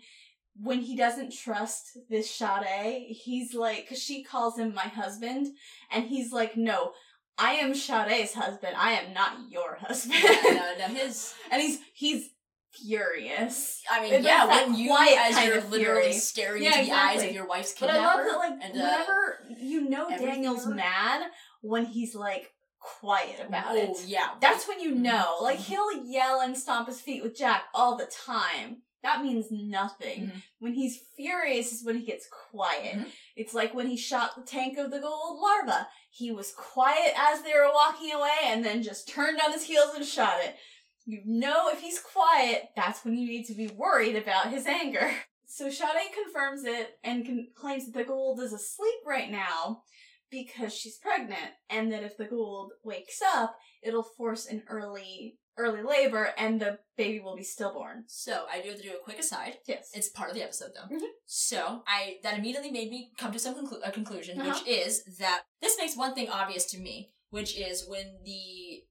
when he doesn't trust this Sha're, he's like, cause she calls him my husband, and he's like, no, I am Sha're's husband. I am not your husband. Yeah, no, no, his. and he's he's furious. I mean, It's yeah, when you as you're literally fury. staring Yeah, into the eyes of your wife's But. I love that, like, and, uh, whenever you know Daniel's mad when he's like quiet about it. oh, yeah. That's when you Mhm. know. Like he'll yell and stomp his feet with Jack all the time. That means nothing. Mhm. When he's furious is when he gets quiet. Mhm. It's like when he shot the tank of the Goa'uld larva. He was quiet as they were walking away and then just turned on his heels and shot it. You know if he's quiet, that's when you need to be worried about his anger. So Sha're confirms it and con- claims that the Goa'uld is asleep right now because she's pregnant and that if the Goa'uld wakes up, it'll force an early early labor and the baby will be stillborn. So I do have to do a quick aside. Yes. It's part of the episode though. Mhm. So I that immediately made me come to some conclu- a conclusion, Uh-huh. which is that this makes one thing obvious to me, which is when the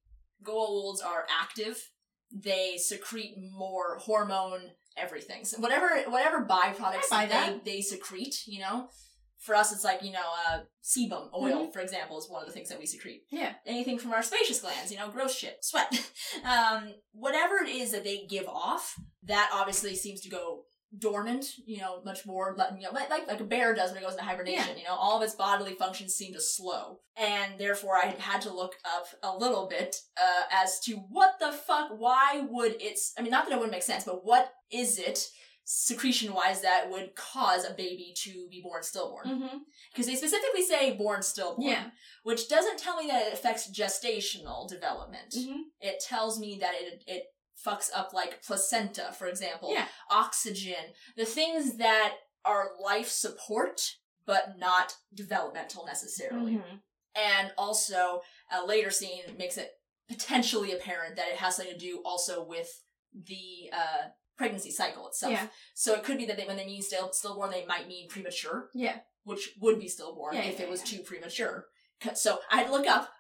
Goa'ulds are active, they secrete more hormone everything. So whatever whatever byproducts they that. they secrete, you know. For us, it's like you know, uh, sebum oil, for example, is one of the things that we secrete Mm-hmm. Yeah. anything from our sebaceous glands, you know, gross shit, sweat. um, whatever it is that they give off, that obviously seems to go dormant, you know, much more, but, you know, like, like, like a bear does when it goes into hibernation, yeah. you know, all of its bodily functions seem to slow. And therefore I had to look up a little bit, uh, as to what the fuck, why would it's, I mean, not that it wouldn't make sense, but what is it, secretion wise, that would cause a baby to be born stillborn? Mm-hmm. Because they specifically say born stillborn Yeah. which doesn't tell me that it affects gestational development. Mm-hmm. It tells me that it it fucks up like placenta, for example, Yeah. oxygen, the things that are life support but not developmental necessarily. Mm-hmm. And also, a later scene makes it potentially apparent that it has something to do also with the uh, pregnancy cycle itself. Yeah. So it could be that they, when they mean still stillborn, they might mean premature Yeah. which would be stillborn Yeah, if yeah, it was too premature. So I had to look up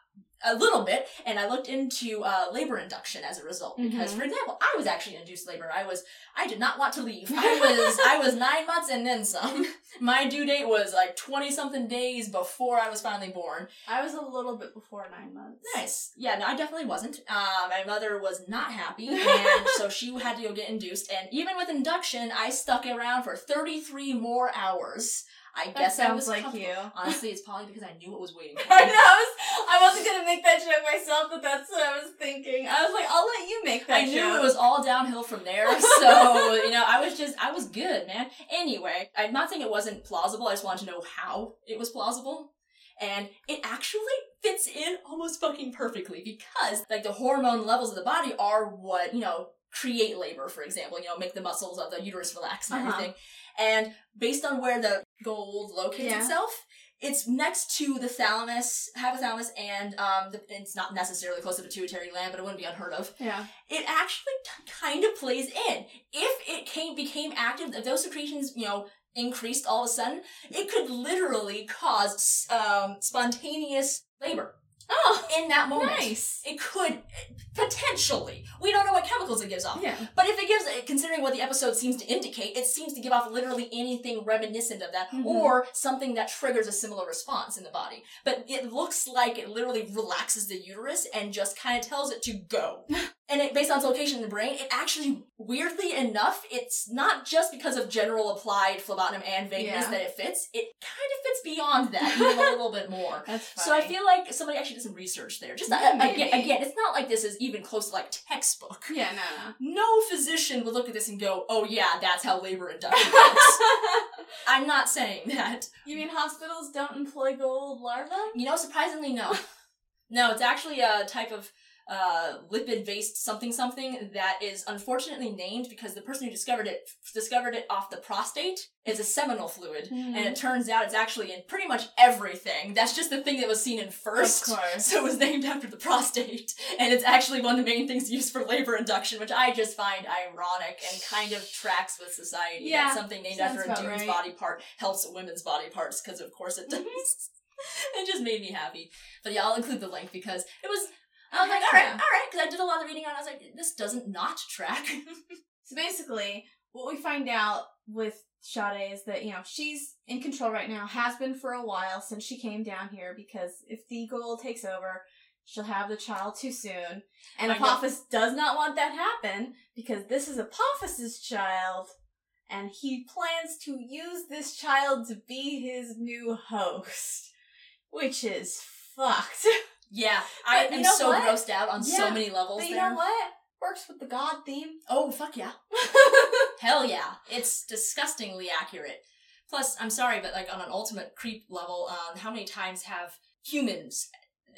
a little bit, and I looked into uh, labor induction as a result. Because, Mhm. for example, I was actually induced labor. I was, I did not want to leave. I was, I was nine months and then some. My due date was like twenty something days before I was finally born. I was a little bit before nine months. Nice. Yeah, no, I definitely wasn't. Uh, my mother was not happy, and so she had to go get induced. And even with induction, I stuck around for 33 more hours. I That guess I was like you. Honestly, it's probably because I knew what was waiting for I know. me. I, was, I wasn't gonna make that joke myself, but that's what I was thinking. I was like, I'll let you make that joke. I knew it was all downhill from there, so you know, I was just, I was good, man. Anyway, I'm not saying it wasn't plausible. I just wanted to know how it was plausible, and it actually fits in almost fucking perfectly because, like, the hormone levels of the body are what you know create labor, for example. You know, make the muscles of the uterus relax and Uh-huh. everything. And based on where the Goa'uld locates Yeah. itself, it's next to the thalamus, hypothalamus, and um, the, it's not necessarily close to the pituitary gland, but it wouldn't be unheard of Yeah. it actually t- kind of plays in. If it came became active, if those secretions, you know, increased all of a sudden, it could literally cause um, spontaneous labor Oh, in that moment. nice. It could potentially. We don't know what chemicals it gives off. Yeah. But if it gives, considering what the episode seems to indicate, it seems to give off literally anything reminiscent of that, Mhm. or something that triggers a similar response in the body. But it looks like it literally relaxes the uterus and just kind of tells it to go. and it, based on its location in the brain, it actually, weirdly enough, it's not just because of general applied phlebotomy and vagueness Yeah. that it fits. It kind of fits beyond that, even a little bit more. So I feel like somebody actually did some research there. Just Yeah, uh, again, again, it's not like this is even close to like textbook. Yeah, no, No physician would look at this and go, "Oh yeah, that's how labor induction works." I'm not saying that. you mean hospitals don't employ Goa'uld larvae? You know, surprisingly, no. no, it's actually a type of uh, lipid-based something something that is unfortunately named because the person who discovered it discovered it off the prostate. It's a seminal fluid, and Mm-hmm. it turns out it's actually in pretty much everything. That's just the thing that was seen in first. Of course. So it was named after the prostate, and it's actually one of the main things used for labor induction, which I just find ironic and kind of tracks with society. that Yeah, something named after a dude's right. body part helps women's body parts, because of course it does. It just made me happy. But yeah, I'll include the link because it was. I was like, all right, all right, because I did a lot of reading on. it. I was like, this doesn't not track. So basically, what we find out with Sha're is that, you know, she's in control right now, has been for a while since she came down here, because if the Goa'uld takes over, she'll have the child too soon. And Apophis does not want that happen, because this is Apophis's child, and he plans to use this child to be his new host. Which is fucked. yeah, I am so what? grossed out on so many levels but you there. know what? Works with the god theme. Oh fuck yeah. Hell yeah. It's disgustingly accurate. Plus, I'm sorry, but like on an ultimate creep level, um, how many times have humans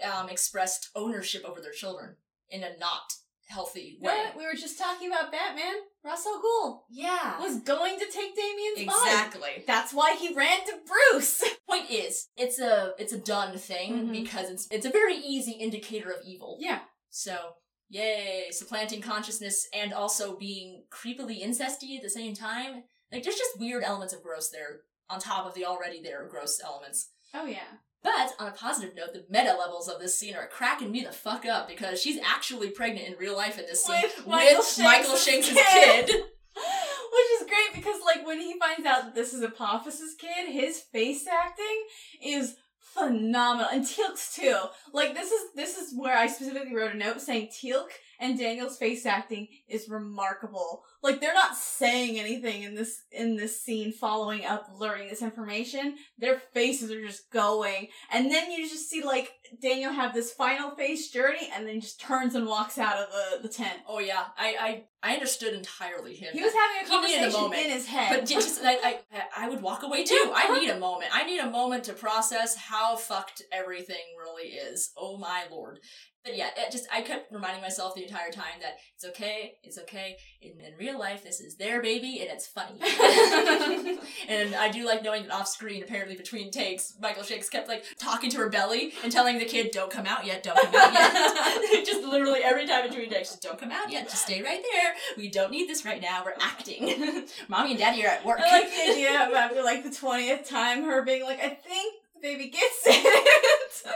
um, expressed ownership over their children in a not healthy way? What? We were just talking about Batman. Ra's al Ghul Yeah. was going to take Damien's body. Exactly. That's why he ran to Bruce. Point is, it's a it's a done thing Mhm. because it's it's a very easy indicator of evil. Yeah. So Yay, supplanting consciousness and also being creepily incesty at the same time. Like, there's just weird elements of gross there on top of the already there gross elements. Oh yeah. But on a positive note, the meta levels of this scene are cracking me the fuck up because she's actually pregnant in real life in this scene With Michael with Michael Shanks' Shanks' kid. kid. Which is great because like when he finds out that this is Apophis's kid, his face acting is phenomenal. And Teal'c's too. Like this is this is where I specifically wrote a note saying Teal'c and Daniel's face acting is remarkable. Like they're not saying anything in this in this scene following up learning this information. Their faces are just going. And then you just see like Daniel have this final face journey and then just turns and walks out of the, the tent. Oh yeah, I I, I understood entirely him. He was having a needed a conversation moment. in his head. But just I, I I would walk away too. I need a moment. I need a moment to process how fucked everything really is. Oh my lord. But yeah, it just I kept reminding myself the entire time that it's okay, it's okay. In, in real life, this is their baby and it's funny. and I do like knowing that off screen, apparently between takes, Michael Shanks kept like talking to her belly and telling the kid, "Don't come out yet, don't come out yet." just literally every time between takes, just don't come out yet, just stay right there. We don't need this right now. We're acting. Mommy and Daddy are at work. I like the idea of after like the twentieth time, her being like, "I think the baby gets it."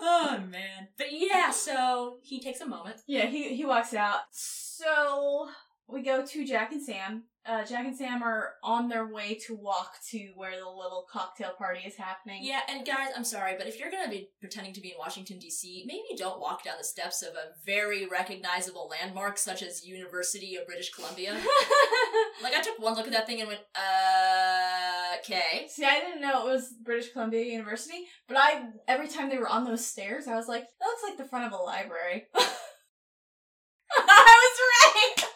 Oh man. But yeah, so he takes a moment. yeah, he he walks out. So we go to Jack and Sam. Uh, Jack and Sam are on their way to walk to where the little cocktail party is happening. Yeah, and guys, I'm sorry, but if you're gonna be pretending to be in Washington D.C., maybe don't walk down the steps of a very recognizable landmark such as University of British Columbia. like I took one look at that thing and went, uh, okay. See, I didn't know it was British Columbia University, but I every time they were on those stairs, I was like, that looks like the front of a library. I was right.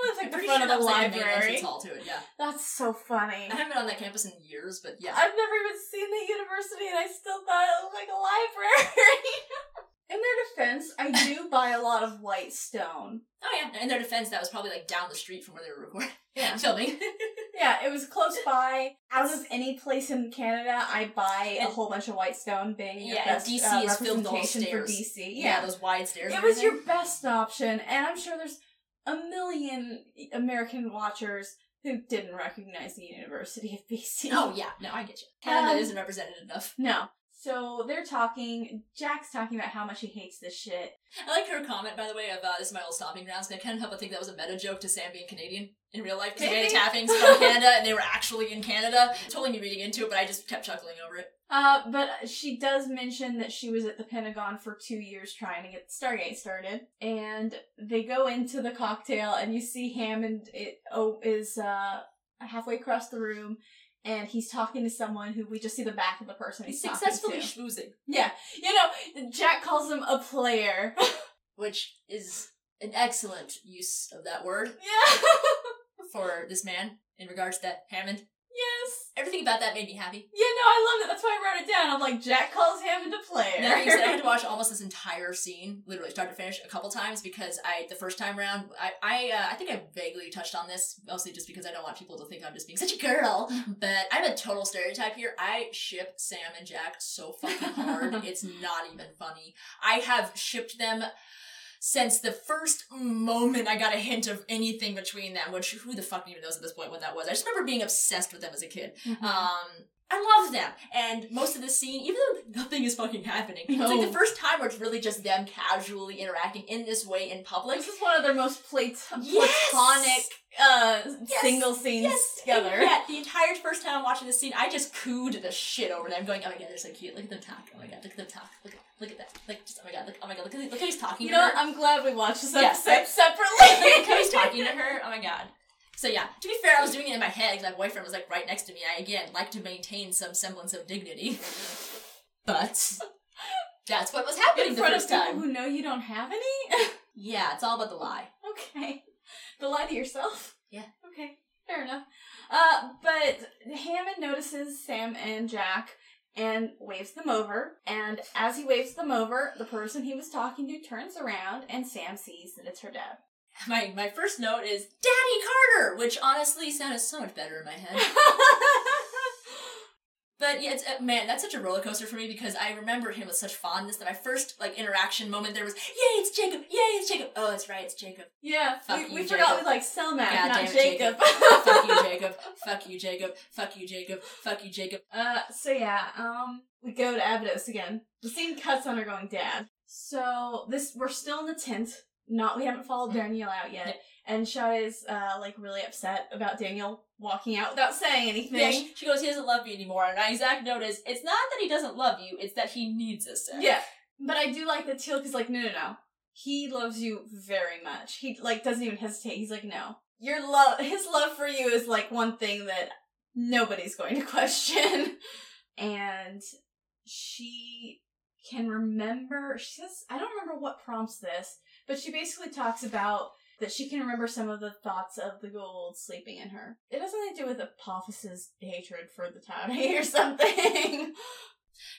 That looks like I'm the pretty front sure of the was like a main library. entrance hall to it. Yeah, That's so funny. I haven't been on that campus in years, but yeah. I've never even seen the university, and I still thought it looked like a library. In their defense, I do buy a lot of white stone. Oh yeah. In their defense, that was probably like down the street from where they were recording, Yeah. filming. Yeah, it was close by. Out of any place in Canada, I buy a whole bunch of white stone, being your Yeah, and best DC uh, is filled with all representation for stairs. DC. yeah, Yeah, those wide stairs. it was your best option, and I'm sure there's a million American watchers who didn't recognize the University of BC. Oh yeah, no, I get you. Canada Um, isn't represented enough. no. So they're talking. Jack's talking about how much he hates this shit. I like her comment, by the way, of uh, this is my old stomping grounds. And I can't help but think that was a meta joke to Sam being Canadian in real life because Maybe. Tapping's from Canada and they were actually in Canada. Totally me reading into it, but I just kept chuckling over it. Uh, but she does mention that she was at the Pentagon for two years trying to get Stargate started, and they go into the cocktail, and you see Hammond it oh is uh halfway across the room, and he's talking to someone who we just see the back of the person he's, He's successfully schmoozing, Yeah, you know, Jack calls him a player. which is an excellent use of that word yeah. for this man in regards to Hammond. Everything about that made me happy. Yeah, no, I loved it. That's why I wrote it down. I'm like, Jack calls Hammond a player. That being said, I had to watch almost this entire scene, literally start to finish, a couple times because I, the first time around, I, I, uh, I think I vaguely touched on this, mostly just because I don't want people to think I'm just being such a girl. But I'm a total stereotype here. I ship Sam and Jack so fucking hard, it's not even funny. I have shipped them since the first moment I got a hint of anything between them, which who the fuck even knows at this point when that was. I just remember being obsessed with them as a kid. Mhm. Um, I love them, and most of the scene, even though nothing is fucking happening, it's like the first time where it's really just them casually interacting in this way in public. This is one of their most plat- Yes! platonic uh, Yes! single scenes Yes, together. and yet, the entire first time I'm watching this scene, I just cooed the shit over them, going, "Oh my god, they're so cute! Look at them talk! Oh my god, look at them talk! Look, look at that! Like, just oh my god, look, oh my god, look look how he's talking. You to know, her. what? I'm glad we watched this Yes, episode separately. Look how he's talking to her. Oh my god." So yeah, to be fair, I was doing it in my head because my boyfriend was like right next to me. I again like to maintain some semblance of dignity, but that's what was happening In the front of first people time. who know you don't have any? Yeah, it's all about the lie. okay. The lie to yourself? Yeah. Okay, fair enough. Uh, but Hammond notices Sam and Jack and waves them over. And as he waves them over, the person he was talking to turns around and Sam sees that it's her dad. My my first note is Daddy Carter, which honestly sounded so much better in my head. But yeah, it's, uh, man, that's such a roller coaster for me because I remember him with such fondness that my first like interaction moment there was, "Yay, it's Jacob! Yay, it's Jacob!" Oh, that's right, it's Jacob. Yeah, Fuck we, you, we forgot Jacob. we like Selmak, God not it, Jacob. Fuck you, Jacob. Fuck you, Jacob. Fuck you, Jacob. Fuck you, Jacob. Uh, so yeah, um, we go to Abydos again. The scene cuts on her going dad. So this, we're still in the tent. Not, we haven't followed Daniel out yet. And Sha're is, uh, like really upset about Daniel walking out without saying anything. Yeah, she, she goes, he doesn't love you anymore. And my exact note is, it's not that he doesn't love you, it's that he needs us. Yeah. But I do like that Teal'c is like, no, no, no. He loves you very much. He like doesn't even hesitate. He's like, no. Your love, his love for you is like one thing that nobody's going to question. and she can remember, she says, I don't remember what prompts this, but she basically talks about that she can remember some of the thoughts of the Goa'uld sleeping in her. It has something to do with Apophis's hatred for the Taude or something.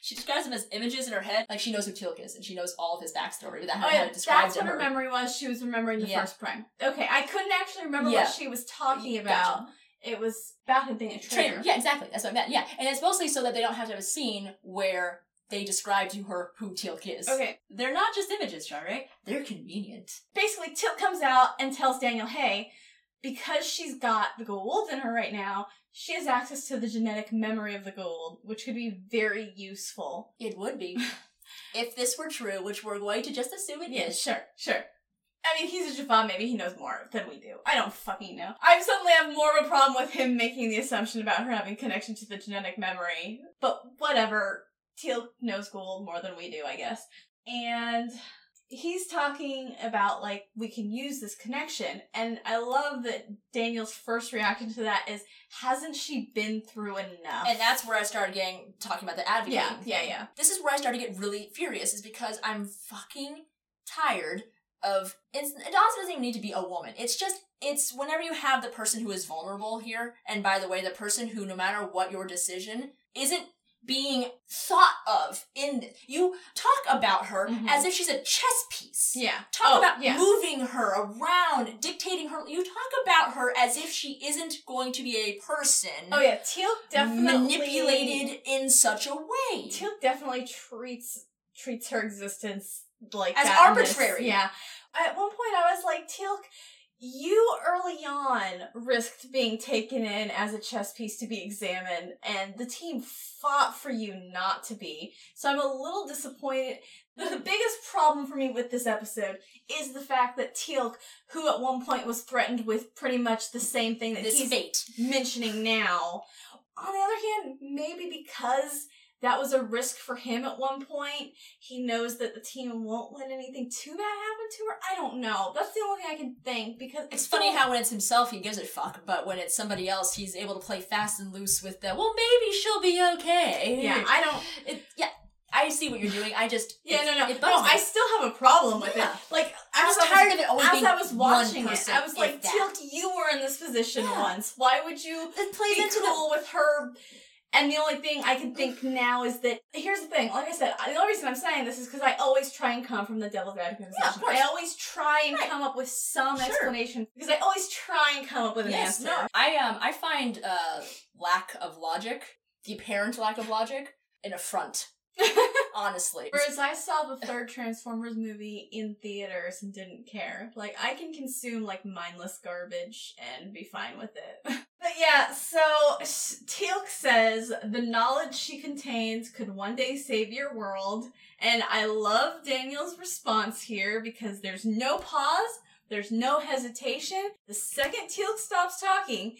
She describes him as images in her head, like she knows who Teal'c is, and she knows all of his backstory without Oh yeah, it described that's to what her. her memory was. She was remembering the Yeah. first prime. Okay, I couldn't actually remember Yeah. what she was talking Gotcha. about. It was about him being a traitor. Trainer. Yeah, exactly. That's what I meant. Yeah, and it's mostly so that they don't have to have a scene where they describe to her who Teal'c is. Okay, They're not just images, Sha're. They're convenient. basically, Teal'c comes out and tells Daniel, "Hey, because she's got the Goa'uld in her right now, she has access to the genetic memory of the Goa'uld, which could be very useful." It would be. if this were true, which we're going to just assume it is. Yeah, sure, sure. I mean, he's a Jaffa, maybe he knows more than we do. I don't fucking know. I suddenly have more of a problem with him making the assumption about her having connection to the genetic memory. But whatever. Teal knows Goa'uld more than we do, I guess. And he's talking about, like, we can use this connection. And I love that Daniel's first reaction to that is, hasn't she been through enough? And that's where I started getting talking about the advocating. Yeah, yeah, yeah. This is where I started to get really furious, is because I'm fucking tired of. It's, it also doesn't even need to be a woman. It's just it's whenever you have the person who is vulnerable here, and by the way, the person who, no matter what your decision, isn't being thought of in you talk about her Mhm. as if she's a chess piece. Yeah. Talk Oh, about yes. moving her around, dictating her. You talk about her as if she isn't going to be a person Oh, yeah. Teal definitely. manipulated in such a way. Teal definitely treats treats her existence like As that in this. arbitrary. Yeah. At one point, I was like, Teal, you early on risked being taken in as a chess piece to be examined, and the team fought for you not to be. So I'm a little disappointed. The, the biggest problem for me with this episode is the fact that Teal'c, who at one point was threatened with pretty much the same thing that this he's fate. mentioning now. On the other hand, maybe because that was a risk for him at one point, he knows that the team won't let anything too bad happen to her. I don't know. That's the only thing I can think because It's funny how when it's himself he gives a fuck, but when it's somebody else he's able to play fast and loose with the well maybe she'll be okay. yeah, I don't. It, yeah, I see what you're doing. I just Yeah, no, no, It no. me. I still have a problem with Yeah. it. Like I'm as just I was- tired of it always as being I was watching it, I was like, if you were in this position Yeah. once. Why would you It plays be into cool with her. And the only thing I can think now is that here's the thing. Like I said, the only reason I'm saying this is because I always try and come from the devil's advocate Yeah, of position. course. I always try and Right. come up with some Sure. explanation because I always try and come up with an yes, answer. no. I um I find uh lack of logic, the apparent lack of logic, an affront. Honestly. Whereas I saw the third Transformers movie in theaters and didn't care. Like I can consume like mindless garbage and be fine with it. but yeah, so Teal'c says the knowledge she contains could one day save your world, and I love Daniel's response here because there's no pause, there's no hesitation. The second Teal'c stops talking,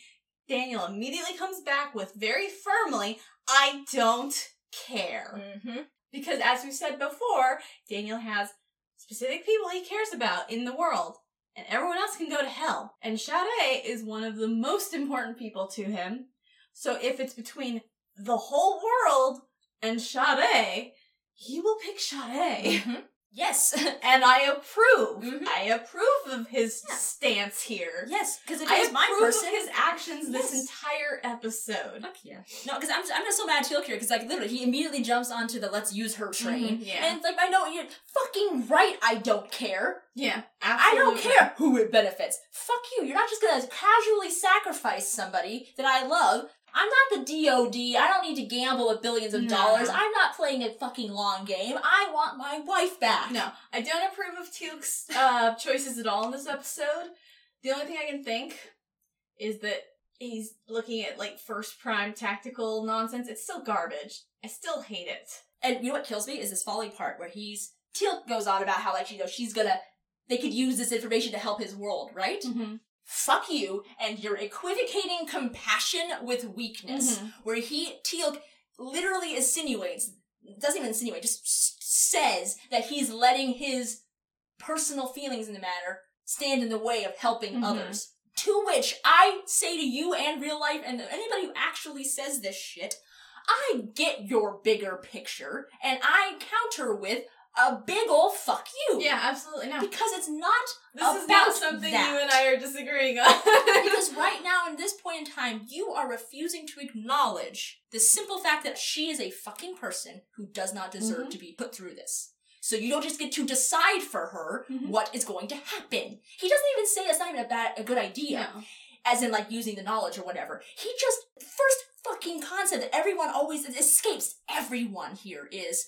Daniel immediately comes back with very firmly, "I don't care." Mm-hmm. Because as we said before, Daniel has specific people he cares about in the world. And everyone else can go to hell. And Sha're is one of the most important people to him. So if it's between the whole world and Sha're, he will pick Sha're. Mm-hmm. Yes. And I approve. Mhm. I approve of his Yeah. stance here. yes, because if I it was my approve person, of his actions this entire episode. Fuck yeah. No, because I'm, I'm just so mad at Teal'c here, because, like, literally, he immediately jumps onto the let's use her train. Mhm, yeah. And it's like, I know, you're fucking right, I don't care. Yeah, I don't care who it benefits. Fuck you. You're not just gonna casually sacrifice somebody that I love I'm not the DOD. I don't need to gamble with billions of No. dollars. I'm not playing a fucking long game. I want my wife back. No, I don't approve of Teal'c's uh, choices at all in this episode. The only thing I can think is that he's looking at like first prime tactical nonsense. It's still garbage. I still hate it. And you know what kills me is this folly part where he's Teal goes on about how like you know she's gonna they could use this information to help his world, right? Mm-hmm. Fuck you and you're equivocating compassion with weakness, Mm-hmm. where he Teal literally insinuates, doesn't even insinuate, just says that he's letting his personal feelings in the matter stand in the way of helping Mhm. others. To which I say to you and real life and anybody who actually says this shit, I get your bigger picture and I counter with a big old fuck you. Yeah, absolutely. No, Because it's not this is about not something that. you and I are disagreeing on. because right now in this point in time you are refusing to acknowledge the simple fact that she is a fucking person who does not deserve Mhm. to be put through this so you don't just get to decide for her Mhm. what is going to happen he doesn't even say it's not even a bad a good idea No. as in like using the knowledge or whatever he just first fucking concept that everyone always escapes everyone here is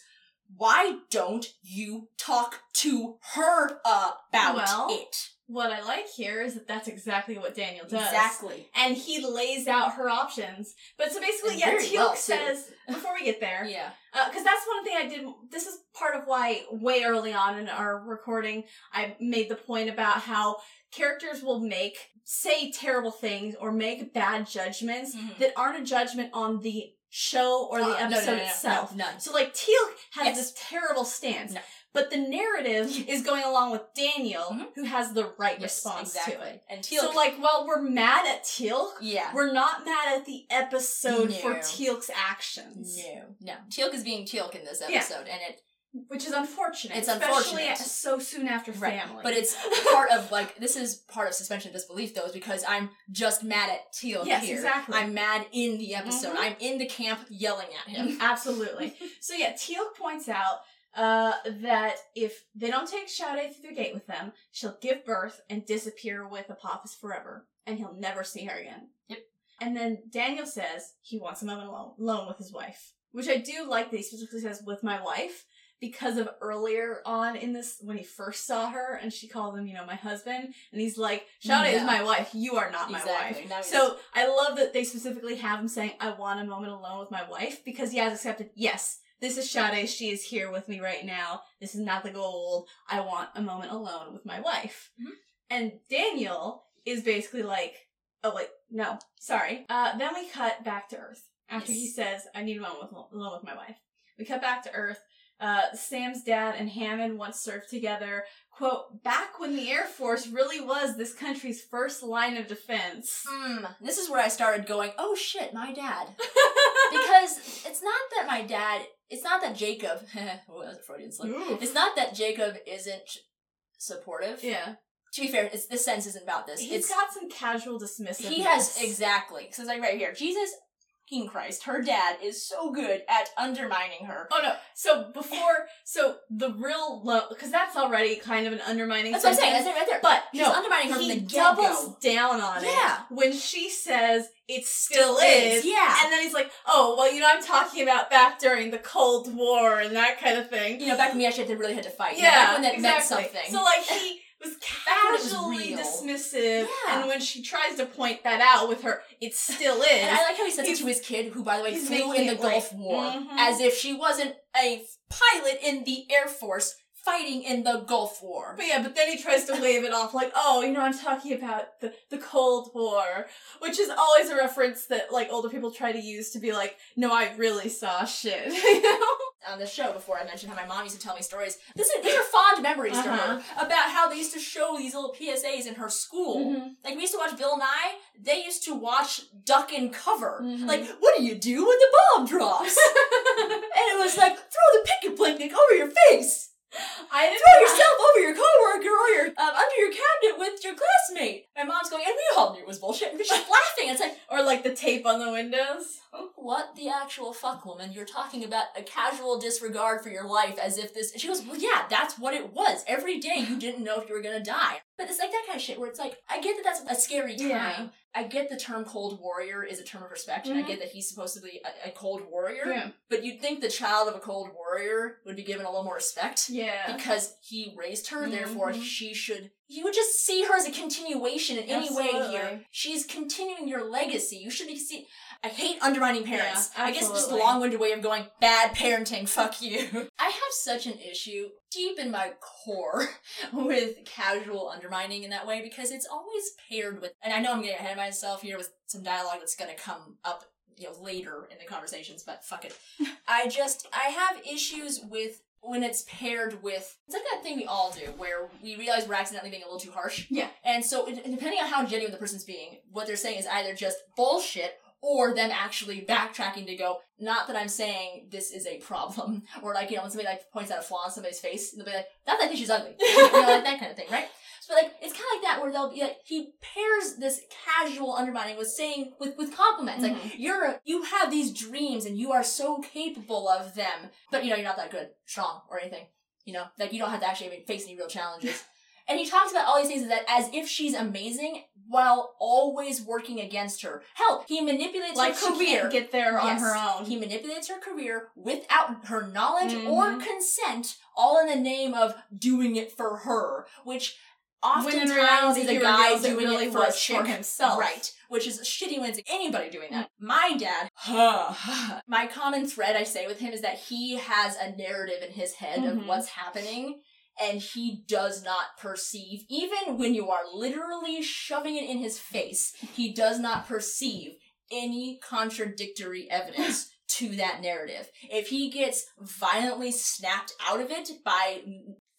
why don't you talk to her about Well, it What I like here is that that's exactly what Daniel does. exactly And he lays out her options. But so basically, And yeah, Teal'c well, says, before we get there, yeah because that's one thing I did. This is part of why way early on in our recording, I made the point about how characters will make say terrible things or make bad judgments Mhm. that aren't a judgment on the show or the Uh, no, no, episode no, no, itself. no, none. So like Teal has Yes. this terrible stance. But the narrative is going along with Daniel, Mhm. who has the right Yes, response exactly. to it. And Teal'c, So like while we're mad at Teal'c, yeah, we're not mad at the episode for No. Teal'c's actions. no, no. Teal'c is being Teal'c in this Yeah. episode, and it Which is unfortunate. It's especially unfortunate. so soon after Right. family. But it's part of like this is part of suspension of disbelief though, is because I'm just mad at Teal Yes, here. exactly. I'm mad in the episode. Mhm. I'm in the camp yelling at him. Absolutely. so yeah, Teal points out uh, that if they don't take Sha're through the gate with them, she'll give birth and disappear with Apophis forever, and he'll never see her again. Yep. And then Daniel says he wants a moment alone, alone with his wife, which I do like that he specifically says with my wife because of earlier on in this when he first saw her and she called him, you know, my husband, and he's like, Sha're is No. my wife, you are not my wife. Now So I love that they specifically have him saying, I want a moment alone with my wife because he has accepted, yes, this is Sha're. She is here with me right now. This is not the Goa'uld. I want a moment alone with my wife. Mhm. And Daniel is basically like, oh, wait, no, sorry. Uh, then we cut back to Earth after he says, I need a moment with, alone with my wife. We cut back to Earth. Uh, Sam's dad and Hammond once served together. Quote, back when the Air Force really was this country's first line of defense. Hmm, this is where I started going, oh shit, my dad. because it's not that my dad, it's not that Jacob, oh, that's a Freudian slip. Ooh. It's not that Jacob isn't supportive. Yeah. To be fair, it's, this sentence isn't about this. He's it's got some casual dismissive. He has exactly. So it's like right here, Jesus fucking Christ, her dad is so good at undermining her. Oh no! So before, so the real low, because that's already kind of an undermining. That's what I'm saying. That's right there. But He's no, undermining her he from the doubles get-go. down on Yeah. it when she says it still, Still is. is, yeah. And then he's like, "Oh, well, you know, I'm talking about back during the Cold War and that kind of thing." You know, back when we actually had to really had to fight. You know, Yeah, when that exactly. meant something. So like he was it was casually dismissive, Yeah. and when she tries to point that out with her, it still is. and I like how he says it to his kid, who, by the way, flew in the Gulf War, Mhm. as if she wasn't a pilot in the Air Force fighting in the Gulf War. But yeah, but then he tries to wave it off like, oh, you know, I'm talking about the, the Cold War, which is always a reference that like older people try to use to be like, no, I really saw shit. you know? On the show before I mentioned how my mom used to tell me stories. This is, these are fond memories to Uh-huh. her about how they used to show these little PSAs in her school. Like we used to watch Bill Nye. They used to watch Duck and Cover. Mhm. Like, what do you do when the bomb drops? and it was like throw the picket blanket over your face, I didn't throw yourself over your coworker or your um, under your cabinet with your classmate. My mom's going, and we all knew it was bullshit. And she's laughing. It's like, or like the tape on the windows. What the actual fuck, woman? You're talking about a casual disregard for your life as if this. She goes, well, yeah, that's what it was. Every day you didn't know if you were gonna die. But it's like that kind of shit where it's like, I get that that's a scary time. Yeah. I get the term cold warrior is a term of respect, and I get that he's supposed to be a, a cold warrior. Yeah. But you'd think the child of a cold warrior would be given a little more respect Yeah. because he raised her, therefore Mhm. she should. You would just see her as a continuation in any way here. She's continuing your legacy. You should be see. I hate undermining parents. Yeah, I guess it's just a long-winded way of going bad parenting. Fuck you. I have such an issue deep in my core with casual undermining in that way because it's always paired with. And I know I'm getting ahead of myself here with some dialogue that's going to come up you know later in the conversations, but fuck it. I just I have issues with when it's paired with it's like that thing we all do where we realize we're accidentally being a little too harsh. Yeah. And so depending on how genuine the person's being, what they're saying is either just bullshit or them actually backtracking to go, not that I'm saying this is a problem. Or like, you know, when somebody like points out a flaw in somebody's face, they'll be like, not that I think she's ugly. you know, like that kind of thing, right? So like it's kinda like that where they'll be like he pairs this casual undermining with saying with with compliments. Like Mhm. you're you have these dreams and you are so capable of them, but you know, you're not that good, strong, or anything. You know, like you don't have to actually even face any real challenges. And he talks about all these things that as if she's amazing while always working against her. Hell, he manipulates Like her she career. can't get there on Yes. her own. He manipulates her career without her knowledge or Mhm. consent, all in the name of doing it for her, which when oftentimes reality, is a guy doing really it for was a chick. for himself. Right. Which is shitty when it's anybody doing that. Mm. My dad, my common thread I say with him is that he has a narrative in his head Mhm. of what's happening and he does not perceive, even when you are literally shoving it in his face, he does not perceive any contradictory evidence to that narrative. If he gets violently snapped out of it by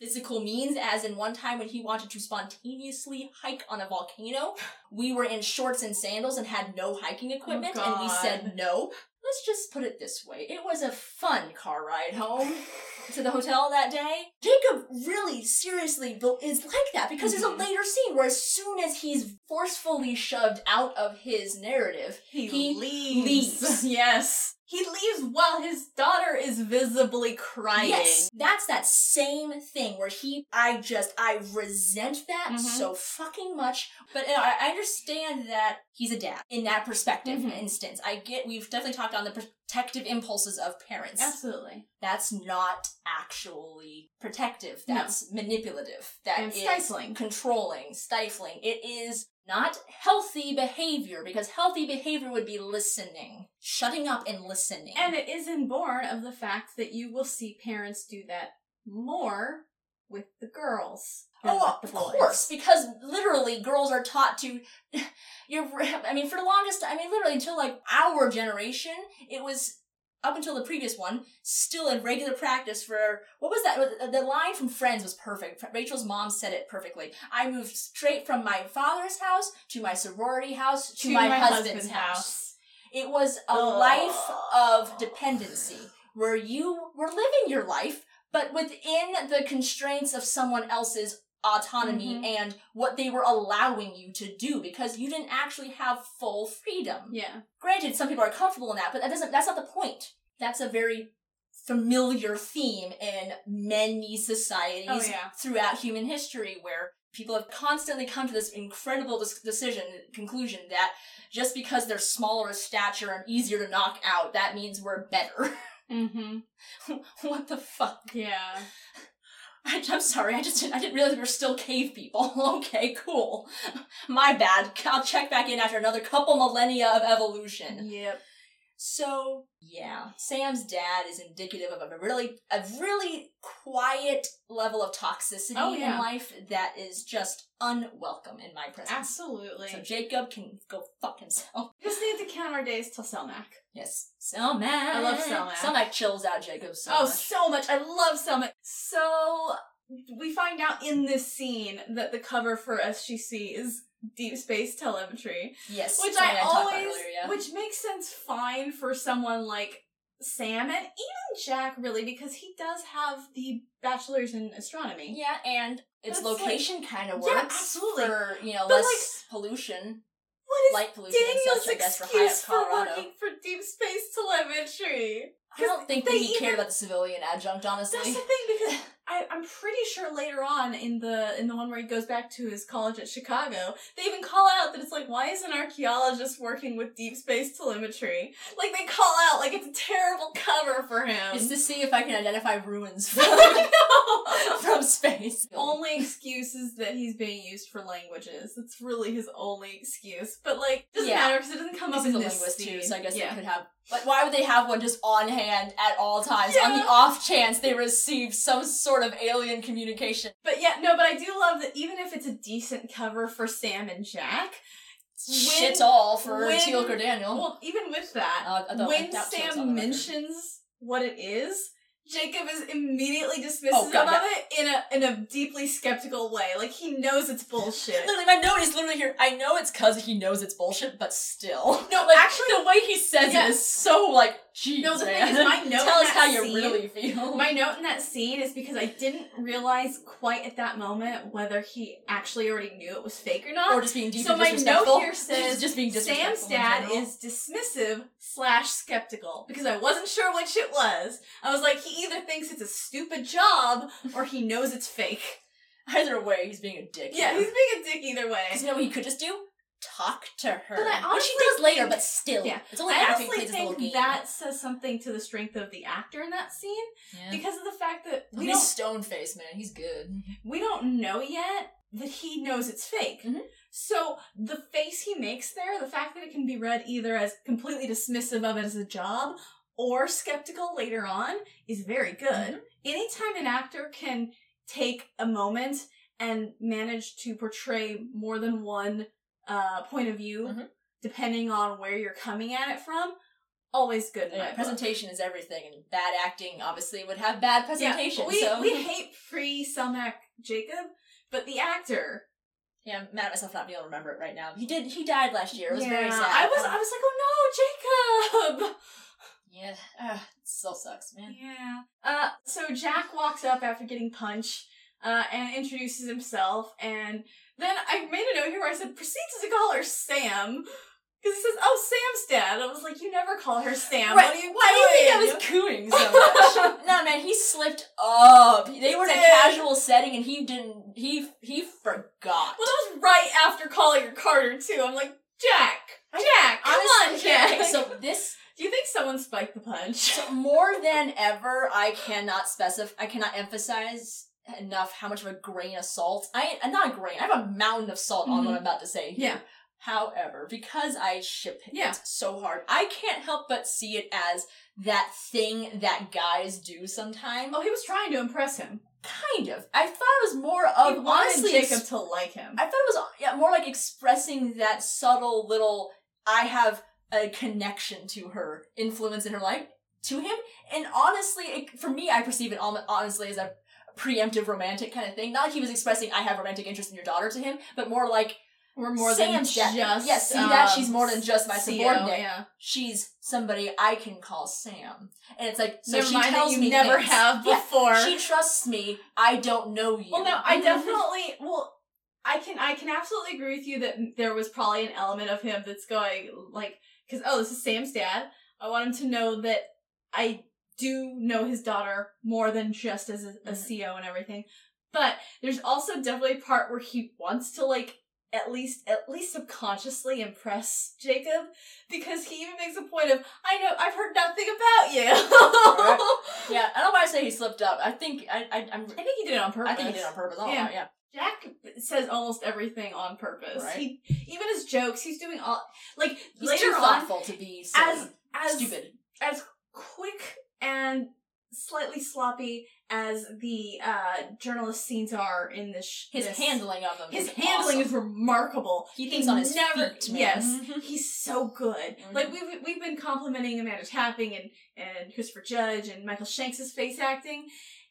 physical means, as in one time when he wanted to spontaneously hike on a volcano, we were in shorts and sandals and had no hiking oh, equipment, and we said no. Let's just put it this way. It was a fun car ride home to the hotel that day. Jacob really seriously is like that because there's a mm-hmm. later scene where as soon as he's forcefully shoved out of his narrative, He, He leaves. leaves. yes. He leaves while his daughter is visibly crying. Yes, that's that same thing where he, I just, I resent that Mhm. so fucking much. But you know, I understand that he's a dad in that perspective Mhm. instance. I get, we've definitely talked on the protective impulses of parents. Absolutely. That's not actually protective. No. That's manipulative. That And is stifling. controlling, stifling. It is not healthy behavior because healthy behavior would be listening, shutting up and listening. And it isn't born of the fact that you will see parents do that more with the girls. than Oh, with of the boys. course, because literally girls are taught to. You're. I mean, for the longest. I mean, literally until like our generation, it was up until the previous one still in regular practice for what was that? Uh, the line from Friends was perfect. Rachel's mom said it perfectly. I moved straight from my father's house to my sorority house to, my, husband's, house. It was a life of dependency where you were living your life, but within the constraints of someone else's autonomy Mhm. and what they were allowing you to do because you didn't actually have full freedom. Yeah. Granted, some people are comfortable in that, but that doesn't that's not the point. That's a very familiar theme in many societies Oh, yeah. throughout human history where people have constantly come to this incredible dis- decision conclusion that just because they're smaller in stature and easier to knock out that means we're better Mm-hmm. what the fuck Yeah. I, i'm sorry i just didn't, i didn't realize we were still cave people. Okay cool. My bad. I'll check back in after another couple millennia of evolution. Yep. So yeah, Sam's dad is indicative of a really a really quiet level of toxicity Oh, yeah. in life that is just unwelcome in my presence. Absolutely. So Jacob can go fuck himself. Just need to count our days till Selmak. Yes, Selmak. I love Selmak. Selmak chills out Jacob so oh, much. so much. I love Selmak. So we find out in this scene that the cover for SGC is Deep Space Telemetry, yes, which I always, earlier, yeah. which makes sense fine for someone like Sam and even Jack, really, because he does have the bachelor's in astronomy. yeah, and its it's location kind of Yeah, works absolutely. for you know But, less pollution. What is light pollution Daniel's such, I guess, for high excuse for Colorado. working for deep space telemetry? I don't think that he even- cared about the civilian adjunct, honestly. That's the thing because I, I'm pretty sure later on in the in the one where he goes back to his college at Chicago, they even call out that it's like, why is an archaeologist working with deep space telemetry? Like they call out like it's a terrible cover for him. It's to see if I can identify ruins from, from space. only excuse is that he's being used for languages. That's really his only excuse. But like, doesn't Yeah. matter because it doesn't come This up in a this linguist scene. too, so I guess yeah. they could have. But why would they have one just on hand at all times, on the off chance they receive some sort of alien communication? But yeah, no, but I do love that even if it's a decent cover for Sam and Jack, Shit all for when- or Daniel. well, even with that, Uh, I don't- I when doubt Teal'c's on the Sam mentions what it is, Jacob is immediately dismissive Oh, God, of it in a in a deeply skeptical way. Like he knows it's bullshit. Literally, my note is literally here. I know it's because he knows it's bullshit, but still. No, like, actually- the way he says Yeah. it is so like, geez, No, the thing is, my note Tell in us that how you scene- really feel. My note in that scene is because I didn't realize quite at that moment whether he actually already knew it was fake or not. or just being deeply so my disrespectful. note here says just being disrespectful. Sam's dad is dismissive slash skeptical because I wasn't sure which it was. I was like, he either thinks it's a stupid job or he knows it's fake. Either way, he's being a dick. Yeah, he's being a dick either way. Because you know what he could just do? Talk to her. But I Which he honestly does later, but still. Yeah. It's only I after he honestly plays his think game. that says something to the strength of the actor in that scene yeah. because of the fact that we he's don't stone face, man. He's good. we don't know yet that he knows it's fake. Mhm. So the face he makes there, the fact that it can be read either as completely dismissive of it as a job or skeptical later on is very good. Mhm. Anytime an actor can take a moment and manage to portray more than one uh, point of view, Mhm. depending on where you're coming at it from, always good. Yeah, book. presentation is everything, and bad acting obviously would have bad presentation. Yeah, we, so we hate pre Selmak Jacob, but the actor yeah, I'm mad at myself not being able to remember it right now. He did. He died last year. It was very sad. I was, Um, I was like, oh no, Jacob. yeah, uh, it still sucks, man. Yeah. Uh, so Jack walks up after getting punched, uh, and introduces himself, and then I made a note here where I said proceeds to call her Sam. Because he says, "Oh, Sam's dad." I was like, "You never call her Sam. Right, What are you Why do you think I was cooing so much? no, man, he slipped up. They were in a casual setting, and he didn't. He he forgot. Well, that was right after calling her Carter too. I'm like, Jack, Jack, come on, Jack. okay, so this do you think someone spiked the punch? So more than ever, I cannot specify. I cannot emphasize enough how much of a grain of salt. I uh, not a grain. I have a mountain of salt on what I'm about to say. Here. Yeah. However, because I ship it Yeah. so hard, I can't help but see it as that thing that guys do sometimes. Oh, he was trying to impress him. Kind of. I thought it was more of wanted honestly. Jacob ex- to like him. I thought it was yeah more like expressing that subtle little I have a connection to her, influence in her life to him, and honestly, it, for me, I perceive it hon- honestly as a preemptive romantic kind of thing. Not like he was expressing I have romantic interest in your daughter to him, but more like We're more Sam's than just Yes, see that? um, She's more than just my CO, subordinate. Yeah. she's somebody I can call Sam, and it's like so Never she tells you me never things. have Yeah. She trusts me. I don't know you. well, no, I definitely. Well, I can. I can absolutely agree with you that there was probably an element of him that's going like, because oh, this is Sam's dad. I want him to know that I do know his daughter more than just as a, a. CO and everything. But there's also definitely a part where he wants to like at least at least subconsciously impress Jacob because he even makes a point of I know I've heard nothing about you. Yeah, I don't know why I say he slipped up. I think I, I I'm. I think he did it on purpose. I think he did it on purpose. Yeah. know, yeah. Jack says almost everything on purpose. Right. He even his jokes, he's doing all like He's later too on thoughtful to be silly. as as stupid. as quick and slightly sloppy as the uh journalist scenes are in this. sh- His this- handling of them. his is handling awesome. is remarkable. He thinks on his never, feet, man. Yes, he's so good. Mhm. Like we've we've been complimenting Amanda Tapping and and Christopher Judge and Michael Shanks' face acting.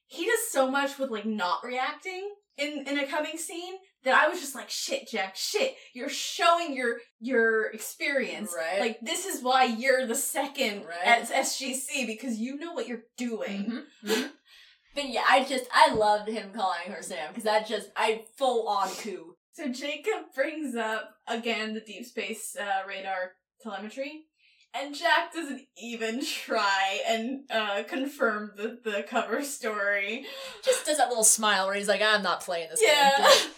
He does so much with like not reacting in in a coming scene that I was just like, shit, Jack, shit. You're showing your your experience. Right. Like this is why you're the second Right. at SGC because you know what you're doing. Mhm, mhm. But yeah, I just I loved him calling her Sam because that just I full on coup. So Jacob brings up again the deep space uh, radar telemetry, and Jack doesn't even try and uh, confirm the, the cover story. Just does that little smile where he's like, I'm not playing this Yeah, game.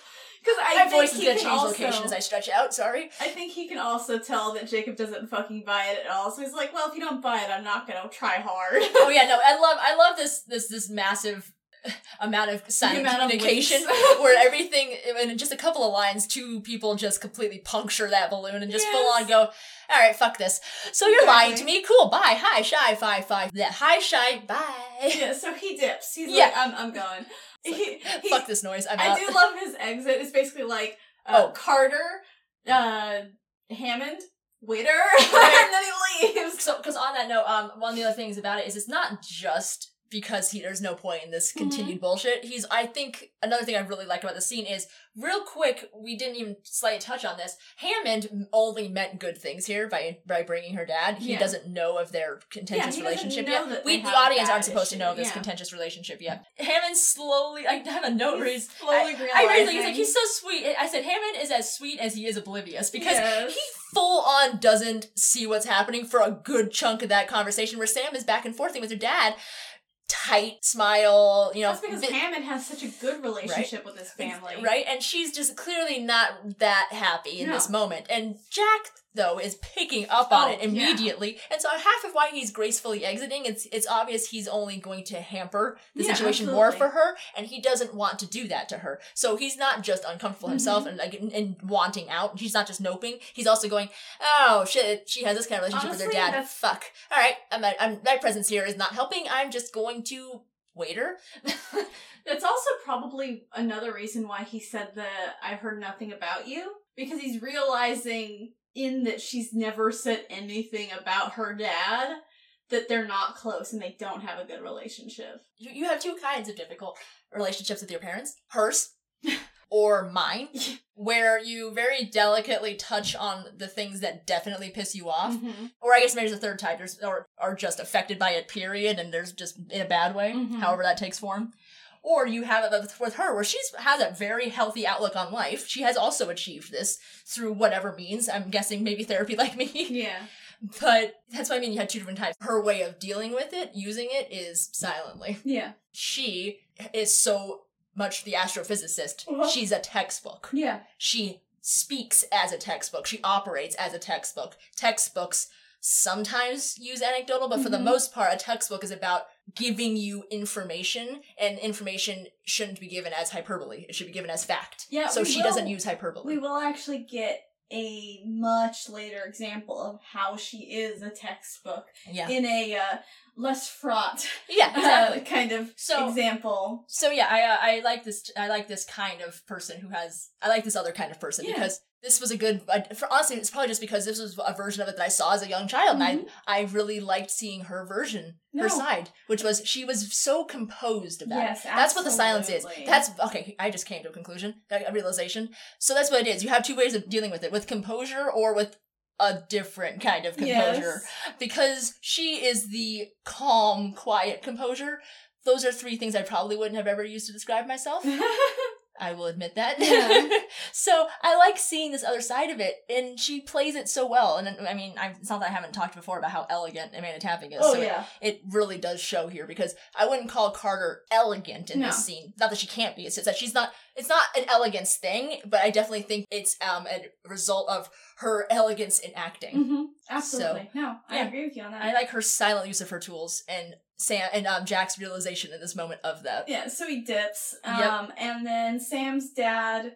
because I My think voice is he gonna can change also, location as I stretch out, sorry. I think he can also tell that Jacob doesn't fucking buy it at all. So he's like, "Well, if you don't buy it, I'm not gonna try hard." oh yeah, no, I love I love this this this massive amount of silent amount communication winks. where everything in just a couple of lines, two people just completely puncture that balloon and just full on go, all right, fuck this. So you're lying to me, cool, bye, hi, shy, five, five, that hi, shy, bye. yeah, so he dips. He's Yeah. like, "I'm, I'm going." He, he- fuck this noise, I'm I out. do love his exit. It's basically like uh, Oh. Carter, uh, Hammond, waiter, and then he leaves. So, because on that note, um, one of the other things about it is it's not just because he there's no point in this continued bullshit. He's, I think, another thing I really like about the scene is real quick. We didn't even slightly touch on this. Hammond only meant good things here by by bringing her dad. He Yeah. doesn't know of their contentious doesn't relationship yet. We, the audience aren't supposed to know of this yeah. contentious relationship yet. Hammond slowly, I have a note where he's. slowly I. I really think he's like he's so sweet. I said Hammond is as sweet as he is oblivious because Yes. he full on doesn't see what's happening for a good chunk of that conversation where Sam is back and forthing with her dad. Tight smile, you know. That's because Hammond has such a good relationship with his family. Right? And she's just clearly not that happy in No. this moment. And Jack, though, is picking up on Oh, it yeah. immediately. And so half of why he's gracefully exiting, it's it's obvious he's only going to hamper the Yeah, situation more for her, and he doesn't want to do that to her. So he's not just uncomfortable himself Mm-hmm. and like and, wanting out. He's not just noping. He's also going, oh shit, she has this kind of relationship with Honestly, her dad. that's- Fuck. All right, I'm, I'm my presence here is not helping. I'm just going to waiter. That's also probably another reason why he said the I've heard nothing about you. Because he's realizing in that she's never said anything about her dad that they're not close and they don't have a good relationship. you, you have two kinds of difficult relationships with your parents hers or mine where you very delicately touch on the things that definitely piss you off Mhm. or i guess maybe there's a third type there's or are just affected by it period and there's just in a bad way Mhm. however that takes form or you have it with- her where she's has a very healthy outlook on life she has also achieved this through whatever means i'm guessing maybe therapy like me Yeah. but that's what i mean you had two different types her way of dealing with it using it is silently Yeah. she is so much the astrophysicist. Uh-huh. She's a textbook. Yeah. She speaks as a textbook. She operates as a textbook. Textbooks sometimes use anecdotal, but for the Mhm. most part, a textbook is about giving you information, and information shouldn't be given as hyperbole. It should be given as fact. Yeah, So she will- doesn't use hyperbole. We will actually get a much later example of how she is a textbook yeah. in a uh, less fraught Yeah, exactly. uh, kind of So- example. So yeah, I uh, I like this. I like this kind of person who has. I like this other kind of person Yeah. because this was a good. uh, For honestly, it's probably just because this was a version of it that I saw as a young child, and I I really liked seeing her version, No. her side, which was she was so composed about Yes, it. That's what the silence is. That's okay. I just came to a conclusion, a realization. So that's what it is. You have two ways of dealing with it: with composure or with a different kind of composure yes. because she is the calm, quiet composure. Those are three things I probably wouldn't have ever used to describe myself. I will admit that. Yeah. so I like seeing this other side of it, and she plays it so well. And I mean, I, it's not that I haven't talked before about how elegant Amanda Tapping is. oh so yeah. it really does show here because I wouldn't call Carter elegant in No. this scene. Not that she can't be. It's just that she's not. It's not an elegance thing, but I definitely think it's um a result of her elegance in acting. hmm Absolutely. no, I yeah. agree with you on that. I like her silent use of her tools and Sam and um Jack's realization in this moment of that. yeah, so he dips. Um, Yep. and then Sam's dad,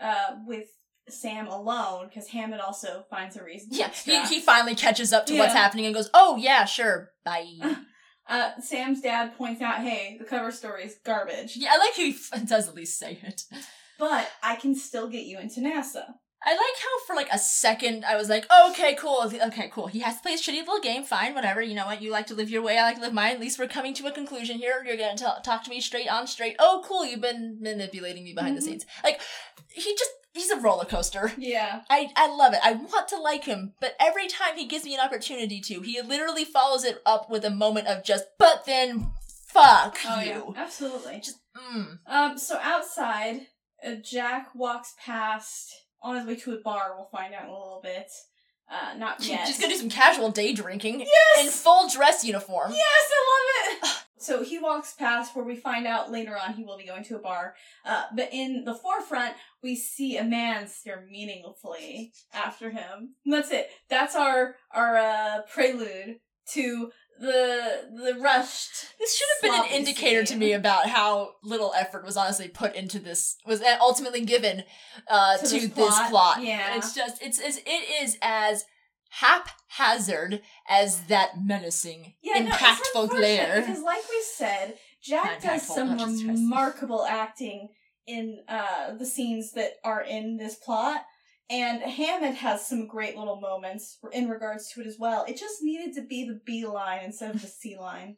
uh, with Sam alone, because Hammond also finds a reason to Yeah, he, he finally catches up to what's happening and goes, "Oh yeah, sure, bye." Uh, Sam's dad points out, hey, the cover story is garbage, yeah, I like who he f- does at least say it. but I can still get you into NASA. I like how for like a second I was like, oh, okay, cool, okay, cool. He has to play a shitty little game, fine, whatever. You know what? You like to live your way, I like to live mine. At least we're coming to a conclusion here. You're gonna tell talk to me straight on straight. Oh, cool, you've been manipulating me behind Mhm. the scenes. Like he just he's a roller coaster. Yeah. I, I love it. I want to like him, but every time he gives me an opportunity to, he literally follows it up with a moment of just, but then fuck Oh you. yeah, absolutely. Just, mm. Um, so outside, uh, Jack walks past on his way to a bar. We'll find out in a little bit. Uh, not yet. She's gonna do some casual day drinking yes. in full dress uniform. Yes, I love it. so he walks past where we find out later on he will be going to a bar. Uh, but in the forefront, we see a man stare meaningfully after him. And that's it. That's our our uh, prelude to the the rushed. This should have been an indicator to me about how little effort was honestly put into this was ultimately given uh, To to, this this, plot, plot. yeah. it's just it's, it's it is as haphazard as that menacing, Yeah, impactful unfortunate glare. Because, like we said, Jack does some not just stressful. remarkable acting in uh, the scenes that are in this plot, and Hammond has some great little moments in regards to it as well. It just needed to be the B line instead of the C line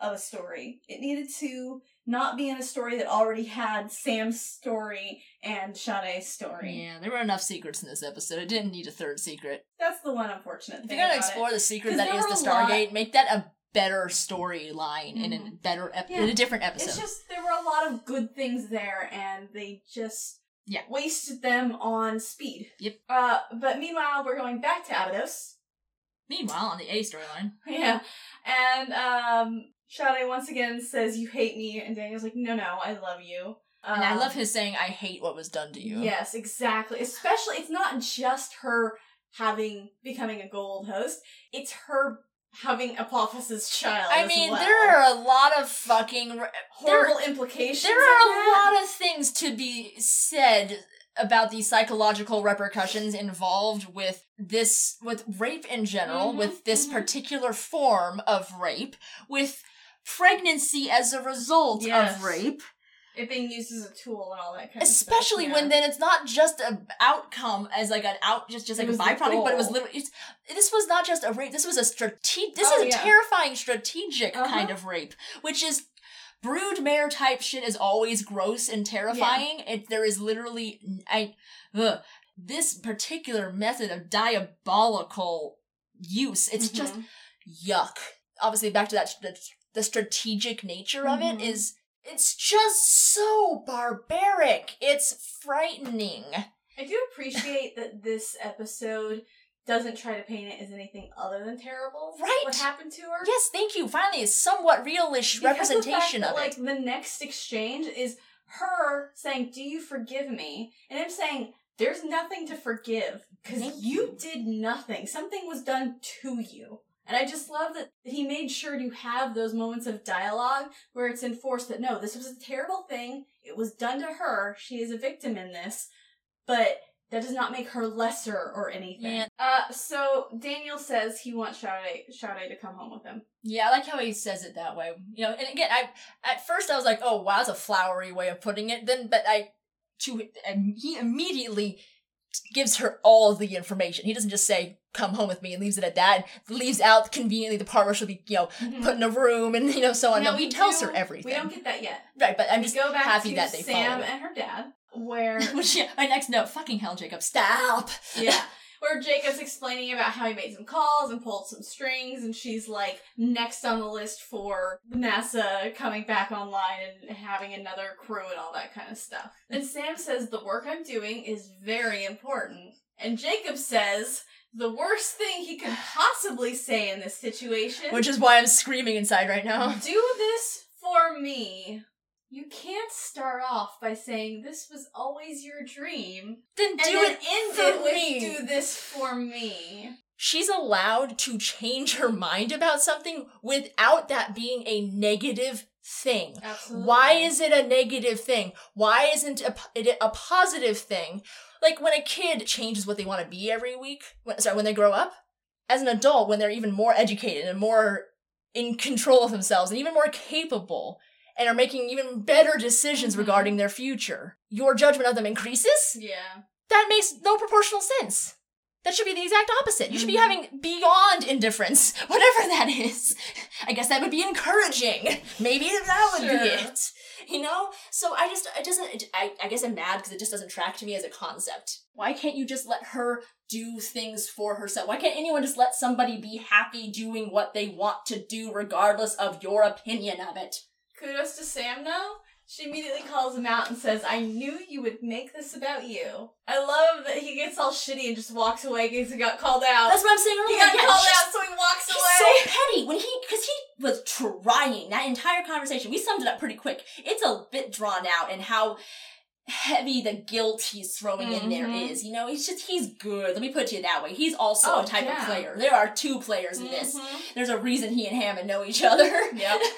of a story. It needed to not be in a story that already had Sam's story and Sha're's story. Yeah, there were enough secrets in this episode. It didn't need a third secret. That's the one unfortunate If thing. you're gonna about it. explore the secret that is the a lot- Stargate, make that a better storyline in a Mhm. better ep- Yeah. in a different episode. It's just there were a lot of good things there, and they just Yeah. wasted them on speed. Yep. Uh, but meanwhile, we're going back to Abydos. Meanwhile, on the A storyline, Yeah, and um, Sha're once again says, "You hate me," and Daniel's like, "No, no, I love you." and I Um, love his saying, "I hate what was done to you." Yes, exactly. Especially, it's not just her having becoming a Goa'uld host; it's her having Apophis's child. I mean, well. there are a lot of fucking. horrible implications. There are a lot of things to be said about the psychological repercussions involved with this, with rape in general, Mhm, with this mhm. particular form of rape, with pregnancy as a result Yes. of rape, it being used as a tool and all that kind of stuff. especially yeah. when then it's not just an outcome as like an out, just just like a byproduct, but it was literally. It's, this was not just a rape. This was a strategic. This Oh, is a terrifying strategic Uh-huh. kind of rape, which is broodmare type shit is always gross and terrifying. It there is literally I ugh, this particular method of diabolical use. It's just Mhm. yuck. Obviously, back to that the, the strategic nature of Mhm. it is it's just so barbaric. It's frightening. I do appreciate that this episode doesn't try to paint it as anything other than terrible. Right. What happened to her? Yes, thank you. Finally, a somewhat realish Because the fact representation that, of like the next exchange is her saying, "Do you forgive me?" and him saying, "There's nothing to forgive because you you. did nothing. Something was done to you." And I just love that he made sure to have those moments of dialogue where it's enforced that no, this was a terrible thing. It was done to her. She is a victim in this, but that does not make her lesser or anything. Yeah. Uh, so Daniel says he wants Sha're, Sha're to come home with him. Yeah, I like how he says it that way. You know, and again, I at first I was like, "Oh, wow, that's a flowery way of putting it." Then, but I, to and he immediately gives her all the information. He doesn't just say, "Come home with me," and leaves it at that. Leaves out conveniently the part where she'll be, you know, mm-hmm. put in a room and you know so on. Now, no, he tells do- her everything. We don't get that yet. right, but I'm we just go back happy to that they Sam and her dad, where Which yeah, my next note, fucking hell, Jacob, stop. yeah, where Jacob's explaining about how he made some calls and pulled some strings, and she's like next on the list for NASA coming back online and having another crew and all that kind of stuff. And Sam says the work I'm doing is very important, and Jacob says. The worst thing he could possibly say in this situation Which is why I'm screaming inside right now. do this for me. You can't start off by saying this was always your dream Then do then it end for it with me. do this for me. she's allowed to change her mind about something without that being a negative thing. Absolutely. Why is it a negative thing? Why isn't a, it a positive thing? Like when a kid changes what they want to be every week, when, sorry, when they grow up, as an adult, when they're even more educated and more in control of themselves and even more capable and are making even better decisions Mhm. regarding their future, your judgment of them increases? Yeah. that makes no proportional sense. That should be the exact opposite. You should be Mhm. having beyond indifference, whatever that is. I guess that would be encouraging. Maybe that would Sure. be it. You know? So I just, it doesn't, it, I, I guess I'm mad because it just doesn't track to me as a concept. Why can't you just let her do things for herself? Why can't anyone just let somebody be happy doing what they want to do regardless of your opinion of it? Kudos to Sam though. She immediately calls him out and says, I knew you would make this about you. I love that he gets all shitty and just walks away because he got called out. That's what I'm saying he got Yeah, called out, so he walks He's away. so petty when he, because he was trying that entire conversation. We summed it up pretty quick. It's a bit drawn out and how heavy the guilt he's throwing in there Mhm. is. You know, he's just he's good. Let me put it to you that way. He's also Oh, a type yeah. of player. There are two players in this. Mhm. There's a reason he and Hammond know each other. Yep.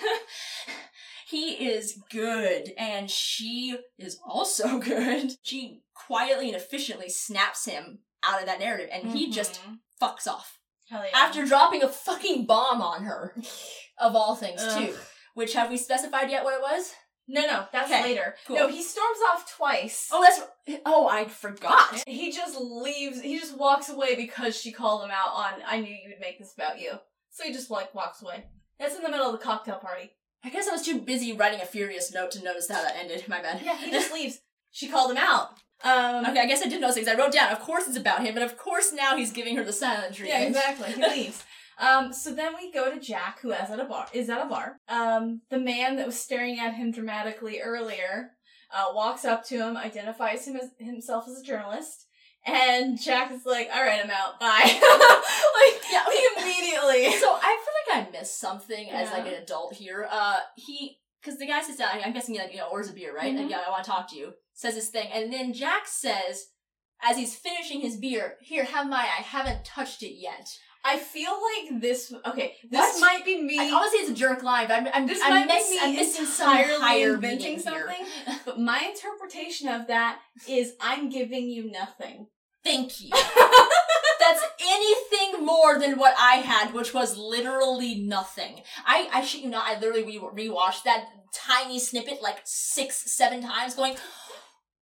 he is good, and she is also good. She quietly and efficiently snaps him out of that narrative, and he mm-hmm. just fucks off Hell yeah. after dropping a fucking bomb on her, of all things Ugh. too. Which have we specified yet what it was? No, no, that's Okay, later. cool. No, he storms off twice. Oh, that's oh, I forgot. He just leaves. He just walks away because she called him out on. I knew you would make this about you. So he just like walks away. That's in the middle of the cocktail party. I guess I was too busy writing a furious note to notice how that ended. My bad. Yeah, he just leaves. She called him out. Um, Okay, I guess I did notice because I wrote down. Of course, it's about him, but of course now he's giving her the silent treatment. Yeah, exactly. He leaves. Um, so then we go to Jack, who is at a bar. Is at a bar. Um, the man that was staring at him dramatically earlier uh, walks up to him, identifies him as himself as a journalist, and Jack is like, "All right, I'm out. Bye." like, Yeah, immediately. So I feel like I missed something as like an adult here. Uh, he because the guy sits down. I'm guessing like you know orders a beer, right? Mhm. And yeah, I want to talk to you. Says this thing, and then Jack says, as he's finishing his beer, "Here, have my. I haven't touched it yet." I feel like this. Okay, this What? might be me. I obviously it's a jerk line, but I'm I'm, this I'm, might miss, be me I'm missing entirely higher inventing something. But my interpretation of that is, I'm giving you nothing. Thank you. That's anything more than what I had, which was literally nothing. I, I shit you not, I literally re- rewatched that tiny snippet like six, seven times, going,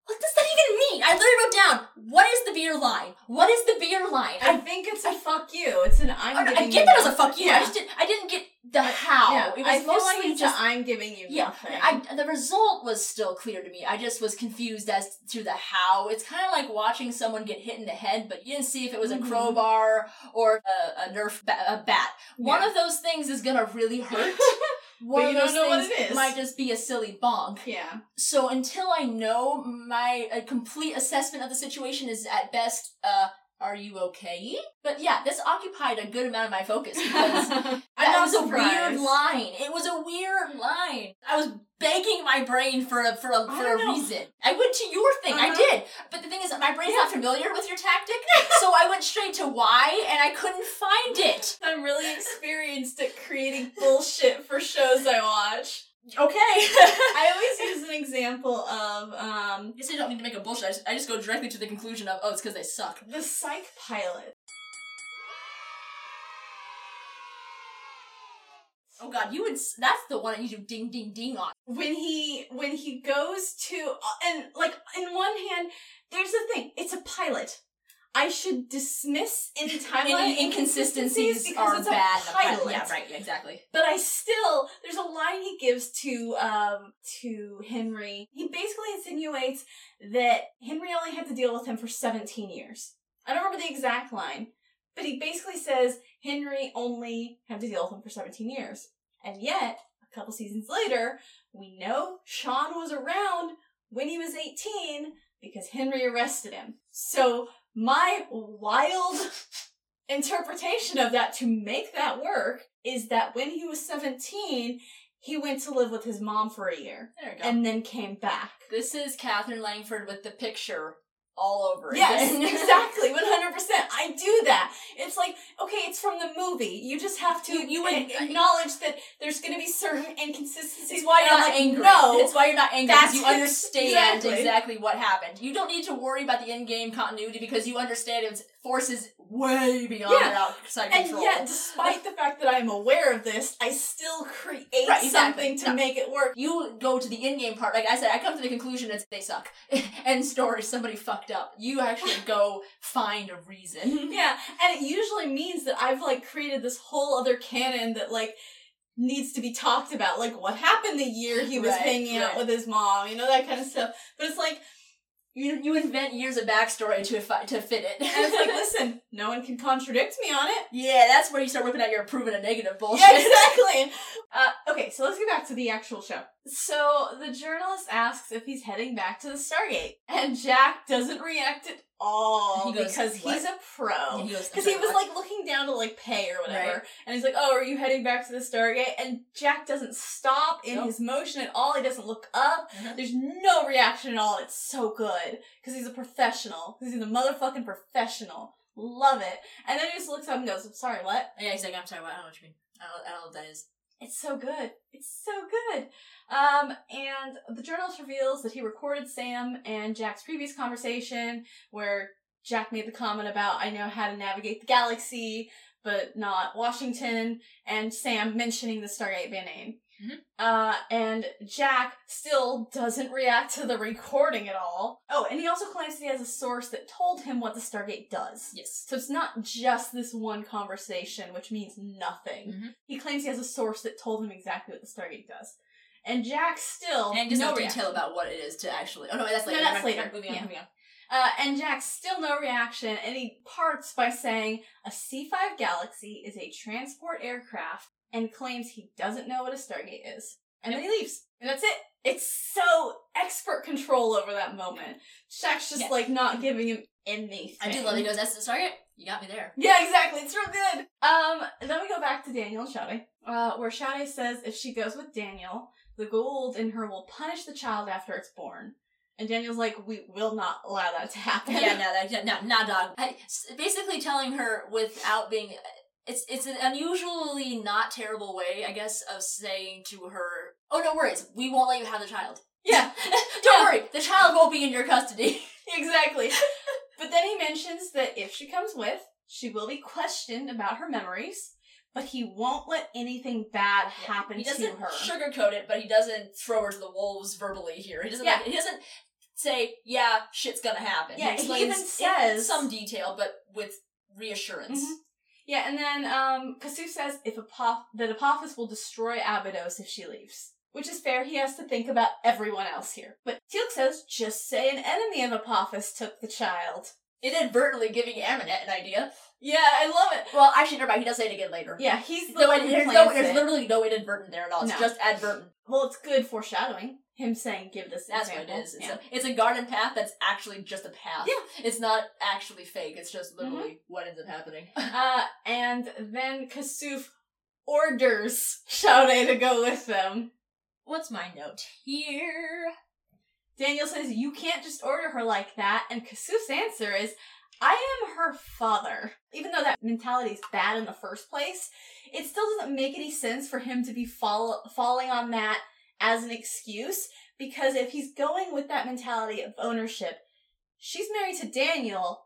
what does that even mean? I literally wrote down, what is the beer line? What is the beer line? I I, think it's a fuck you. It's an I'm. Giving I get that as a fuck you. Yeah. I just didn't, I didn't get the how. Yeah, It was I mostly like just a I'm giving you yeah, nothing. I, the result was still clear to me. I just was confused as to the how. It's kind of like watching someone get hit in the head, but you didn't see if it was a Mhm. crowbar or a, a Nerf ba- a bat. One Yeah. of those things is gonna really hurt. One But of you don't those know what things it is. might just be a silly bonk. yeah. So until I know, my a complete assessment of the situation is at best, uh, are you okay? But yeah, this occupied a good amount of my focus because that was a weird line. It was a weird line. I was begging my brain for a for a I for a know. reason. I went to your thing. I Uh-huh. did. But the thing is, my brain's not familiar with your tactic, so I went straight to why, and I couldn't find it. I'm really experienced at creating bullshit for shows I watch. Okay. I always use an example of um I guess I don't need to make a bullshit. I just, I just go directly to the conclusion of, oh, it's because they suck. the psych pilot. Oh god, you would. That's the one that you do ding ding ding on. when he when he goes to and like in one hand there's the thing it's a pilot i should dismiss any timeline Any inconsistencies because are it's bad. a pilot. pilot. Yeah, right. yeah, Exactly. but i still there's a line he gives to um to henry he basically insinuates that henry only had to deal with him for 17 years i don't remember the exact line but he basically says henry only had to deal with him for 17 years and yet a couple seasons later we know Shawn was around when he was 18 because Henry arrested him. So my wild interpretation of that to make that work is that when he was 17, he went to live with his mom for a year There we go. and then came back. This is Catherine Langford with the picture all over it. Yes, exactly, 100%. I do that. It's like, okay, it's from the movie. You just have to You- you would- acknowledge that there's going to be certain inconsistencies. It's why you're not like, angry. No, It's why you're not angry because you understand exactly. exactly. what happened. You don't need to worry about the in-game continuity because you understand its forces way beyond Yeah. their outside And control. yet, despite the fact that I am aware of this, I still create Right, exactly. something to No. make it work. you go to the in-game part. Like I said, I come to the conclusion it's they suck. End story. Somebody fucked up. You actually go find a reason. Yeah, and it usually means that I've like created this whole other canon that like needs to be talked about, like what happened the year he was Right, hanging out with his mom, you know that kind of stuff. But it's like, You you invent years of backstory to fi- to fit it. and it's like, listen, no one can contradict me on it. yeah, that's where you start whipping out your proven a negative bullshit. Yeah, exactly. Uh, okay, so let's get back to the actual show. So the journalist asks if he's heading back to the Stargate, and Jack doesn't react at all He goes, because "What?" he's a pro. And he goes, Because he was what?" like looking down to like pay or whatever, Right. and he's like, "Oh, are you heading back to the Stargate?" And Jack doesn't stop in Nope. his motion at all. He doesn't look up. Mhm. There's no reaction at all. It's so good because he's a professional. Because he's a motherfucking professional. Love it. And then he just looks up and goes, "I'm sorry, what?" Yeah, he's like, I'm sorry, what? I don't know what you mean. I don't, I don't know what that is. It's so good. It's so good. Um, and the journalist reveals that he recorded Sam and Jack's previous conversation where Jack made the comment about, I know how to navigate the galaxy, but not Washington, and Sam mentioning the Stargate band name. Mhm. Uh, and Jack still doesn't react to the recording at all. Oh, and he also claims that he has a source that told him what the Stargate does. Yes. So it's not just this one conversation, which means nothing. Mhm. He claims he has a source that told him exactly what the Stargate does. And Jack still And just no no reaction. detail about what it is to actually. Oh no, that's later. No, that's later. Moving on, Yeah. moving on. Uh, and Jack still no reaction, and he parts by saying a C5 Galaxy is a transport aircraft, and claims he doesn't know what a Stargate is. And then he leaves. And that's it. It's so expert control over that moment. Jack's just Yeah. like not giving him anything. I do love. He goes, that's the target? You got me there. Yeah, exactly. It's real good. Um, then we go back to Daniel and Sha're, uh, where Sha're says if she goes with Daniel, the Goa'uld in her will punish the child after it's born. And Daniel's like, we will not allow that to happen. yeah, no, that, no, not dog. I, basically telling her without being. It's it's an unusually not terrible way, I guess, of saying to her, "Oh, no worries, we won't let you have the child. Yeah, Don't Yeah. worry, the child won't be in your custody." exactly. but then he mentions that if she comes with, she will be questioned about her memories, but he won't let anything bad happen he to doesn't her. sugarcoat it, but he doesn't throw her to the wolves verbally here. He doesn't. Yeah. Like, he doesn't say, "Yeah, shit's gonna happen." Yeah, he explains even in says- some detail, but with reassurance. Mhm. Yeah, and then um, Kasuf says if Apoph- that Apophis will destroy Abydos if she leaves. Which is fair, he has to think about everyone else here. But Teal'c says, just say an enemy of Apophis took the child. Inadvertently giving Amaunet an idea. Yeah, I love it. Well, actually, never mind. He does say it again later. Yeah, he's the No, one who there's, no, there's it. literally no inadvertent there at all. It's No. just advertent. Well, it's good foreshadowing. Him saying, give this That's what example. it is. It's, Yeah. a, it's a garden path that's actually just a path. Yeah. It's not actually fake. It's just literally what ends up happening. Uh, and then Kasuf orders Sha're to go with them. What's my note here? Daniel says, You can't just order her like that. And Kasuf's answer is, I am her father. Even though that mentality is bad in the first place, it still doesn't make any sense for him to be follow- falling on that as an excuse. Because if he's going with that mentality of ownership, she's married to Daniel.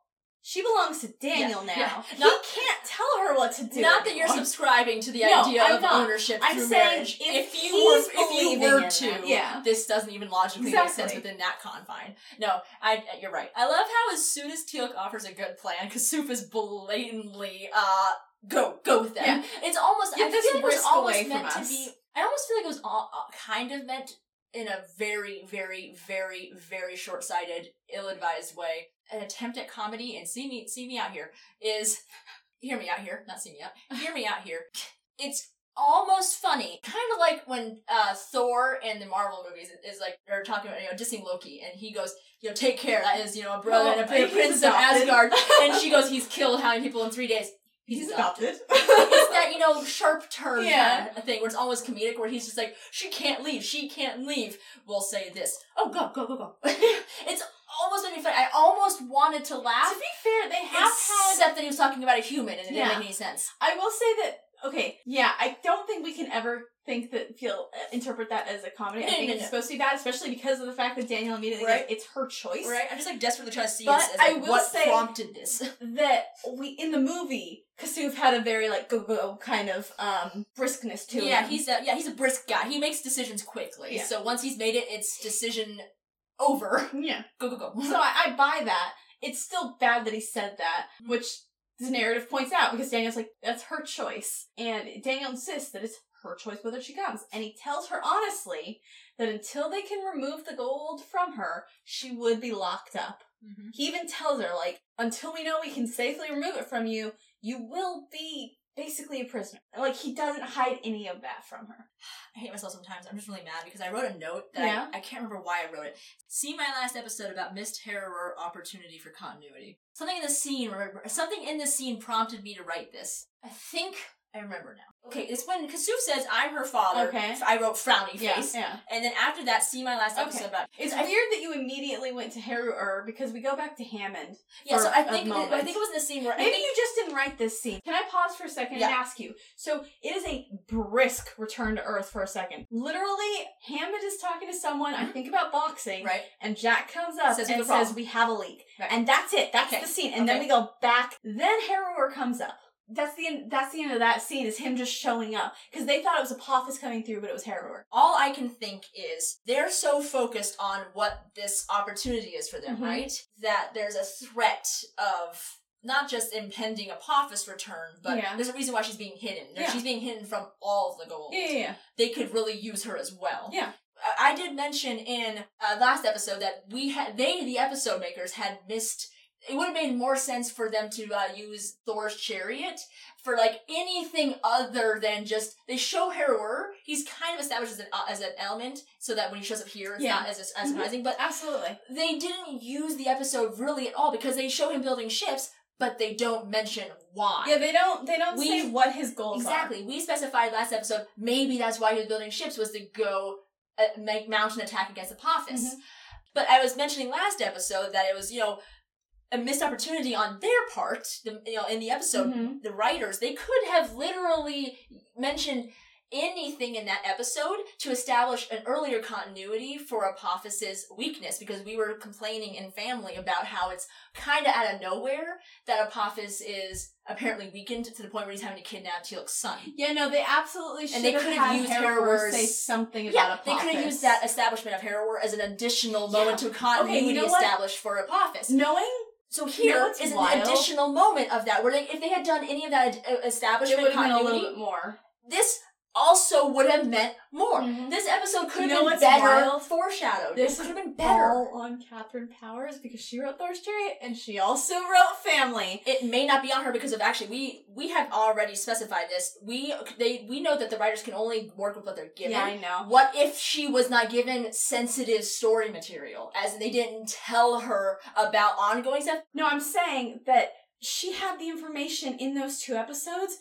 She belongs to Daniel Yeah, now. yeah. He can't tell her what to do. Not that you're subscribing to the No, idea I'm of not. ownership I'm through saying marriage. if you he's were, if you were to, yeah. this doesn't even logically make sense within that confine. No, I. You're right. I love how as soon as Teal'c offers a good plan, Kasuf is blatantly uh go go with them. Yeah. It's almost Get I this feel like it was almost meant to be. I almost feel like it was all, uh, kind of meant in a very, very, very, very short-sighted, ill-advised way. An attempt at comedy, and see me, see me out here is hear me out here, not see me out. Hear me out here. It's almost funny, kind of like when uh, Thor in the Marvel movies is like they're talking about you know dissing Loki, and he goes, you know, take care. That is you know a brother Oh, and a, prince of. Asgard, and she goes, he's killed how many people in three days? He's, adopted. it's that you know sharp turn Yeah. kind of thing where it's almost comedic, where he's just like, she can't leave, she can't leave. We'll say this. Oh, go, go, go, go. it's almost made me. I almost wanted to laugh. to be fair, they have had Except that he was talking about a human and it Yeah. didn't make any sense. I will say that okay, yeah, I don't think we can ever think that feel uh, interpret that as a comedy. I No, think no, it's no. supposed to be bad, especially because of the fact that Daniel immediately Right. goes, it's her choice. Right? I'm just like desperately trying to see But as, as, I like, will what say- prompted this. That we in the movie, Kasuf had a very like go go kind of um briskness to yeah, him. he's a yeah, he's a brisk guy. He makes decisions quickly. Yeah. So once he's made it, it's decision over. yeah. Go go go. So I, I buy that. It's still bad that he said that, which the narrative points out because Daniel's like, that's her choice. And Daniel insists that it's her choice whether she comes. And he tells her honestly that until they can remove the Goa'uld from her, she would be locked up. Mhm. He even tells her, like, until we know we can safely remove it from you, you will be basically a prisoner. Like he doesn't hide any of that from her. I hate myself sometimes. I'm just really mad because I wrote a note that Yeah. I, I can't remember why I wrote it. See my last episode about missed terror opportunity for continuity. Something in the scene, remember, something in the scene prompted me to write this. I think I remember now. Okay, it's when Kasuf says, "I'm her father." Okay. I wrote frowny face, yeah. and then after that, see my last Okay. episode about. It's I- weird that you immediately went to Heru'ur because we go back to Hammond. Yeah, so I think. I think it was in the scene where I Maybe think you just didn't write this scene. Can I pause for a second Yeah. and ask you? So it is a brisk return to Earth for a second. Literally, Hammond is talking to someone. I Mhm. think about boxing, right. and Jack comes up Says, and "We have a says, problem." "We have a leak," Right. and that's it. That's Okay. the scene. And then we go back. Then Heru'ur comes up. That's the end. That's the end of that scene. Is him just showing up because they thought it was Apophis coming through, but it was Heru'ur. all I can think is they're so focused on what this opportunity is for them, Mhm. right? That there's a threat of not just impending Apophis return, but Yeah. there's a reason why she's being hidden. Yeah. She's being hidden from all of the Goa'uld. yeah. yeah. They could really use her as well. Yeah. I I did mention in uh, last episode that we had they the episode makers had missed. It would have made more sense for them to uh, use Thor's chariot for like anything other than just they show Heru'ur. He's kind of established as an uh, as an element, so that when he shows up here, it's Yeah. not as as Mhm. surprising. But Absolutely. they didn't use the episode really at all because they show him building ships, but they don't mention why. Yeah, they don't. They don't We- say what his goals Exactly. We specified last episode maybe that's why he was building ships was to go uh, make mount an attack against Apophis. Mhm. But I was mentioning last episode that it was you know a missed opportunity on their part. The, you know in the episode Mhm. the writers they could have literally mentioned anything in that episode to establish an earlier continuity for Apophis's weakness because we were complaining in family about how it's kind of out of nowhere that Apophis is apparently weakened to the point where he's having to kidnap Teal'c's son. Yeah, no, they absolutely should And they have could have used Heru'ur's- say something about Yeah, Apophis. they could have used that establishment of Harrower as an additional moment to continuity you know established for Apophis. Knowing So here is what's an additional moment of that, where they, if they had done any of that it establishment would have been a continuity, little bit more. this also would have meant more. Mhm. This episode could You know have been better wild? foreshadowed. This This could have been better. All on Katharyn Powers because she wrote Thor's Chariot and she also wrote Family. It may not be on her because of actually we we have already specified this. We they we know that the writers can only work with what they're given. Yeah, I know. What if she was not given sensitive story material, as they didn't tell her about ongoing stuff? No, I'm saying that she had the information in those two episodes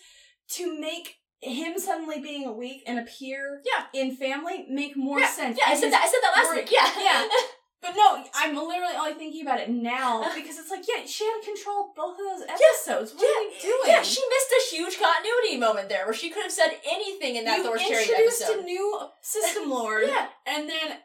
to make him suddenly being weak and appear Yeah. in Family make more yeah, sense. Yeah, I said that. I said that last wor- week. Yeah, yeah. But no, I'm literally only thinking about it now because it's like, yeah, she had control of both of those episodes. What are you doing? Yeah, she missed a huge continuity moment there where she could have said anything in that you Chariot introduced episode. a new system lord, yeah, and then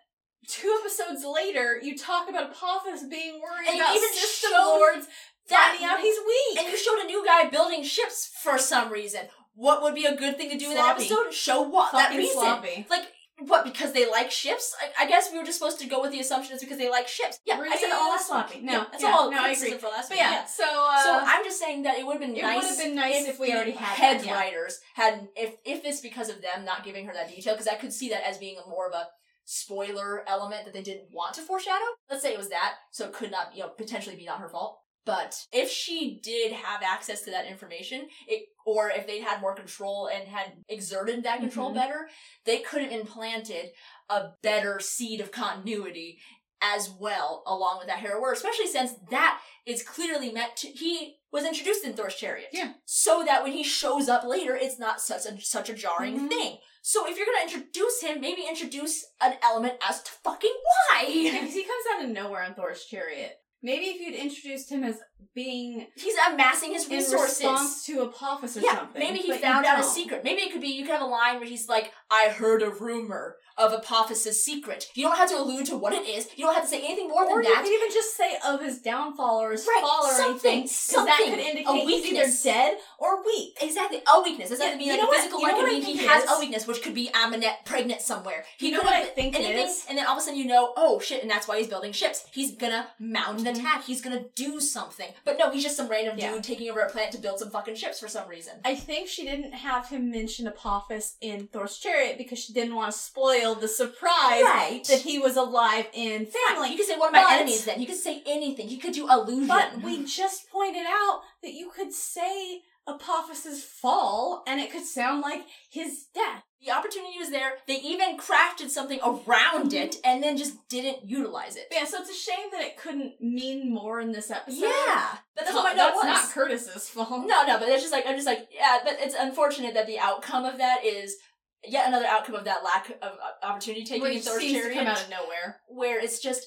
two episodes later, you talk about Apophis being worried And about even system lords finding out he's weak. and you showed a new guy building ships for some reason. What would be a good thing to do in that episode? Show what that reason. sloppy. Like what? Because they like ships? I, I guess we were just supposed to go with the assumption it's because they like ships. Yeah, I said all Really last sloppy. No, Yeah, that's yeah, all. no, I agree. For last But week. yeah, so uh, So I'm just saying that it would have been it nice. would have been nice if we already had head that, yeah. writers had if if it's because of them not giving her that detail because I could see that as being a more of a spoiler element that they didn't want to foreshadow. Let's say it was that, so it could not you know potentially be not her fault. But if she did have access to that information, it or if they'd had more control and had exerted that control Mhm. better, they could have implanted a better seed of continuity as well along with that Heru'ur especially since that is clearly meant to he was introduced in Thor's chariot. Yeah. So that when he shows up later, it's not such a such a jarring Mhm. thing. So if you're gonna introduce him, maybe introduce an element as to fucking why. Yeah, 'cause he comes out of nowhere on Thor's chariot. Maybe if you'd introduced him as being He's amassing his in resources. response to Apophis or yeah, something. maybe he found out a don't. secret. Maybe it could be you could have a line where he's like, "I heard a rumor of Apophis's secret." You don't have to allude to what it is. You don't have to say anything more Or than that. you could even just say of his downfall or his Right, fall or something, anything, because that something, could a indicate he's either weakness. dead or weak. Exactly, a weakness. It doesn't Yeah, have to be like a physical you know what I he has is? a weakness, which could be Amaunet pregnant somewhere. He You know could what have I think anything, is? and then all of a sudden you know, oh shit, and that's why he's building ships. He's gonna mount an Mhm. attack. He's gonna do something. But no, he's just some random Yeah. dude taking over a planet to build some fucking ships for some reason. I think she didn't have him mention Apophis in Thor's chariot because she didn't want to spoil the surprise Right. that he was alive in family. You could say one of my But- enemies. Then You could say anything. You could do illusion. But we just pointed out that you could say Apophis's fall, and it could sound like his death. The opportunity was there. They even crafted something around it and then just didn't utilize it. Yeah, so it's a shame that it couldn't mean more in this episode. Yeah, but that's Well, what my note that's not Curtis's fault. No, no, but it's just like I'm just like yeah, but it's unfortunate that the outcome of that is yet another outcome of that lack of uh, opportunity taking Which in seems to come out of nowhere. where it's just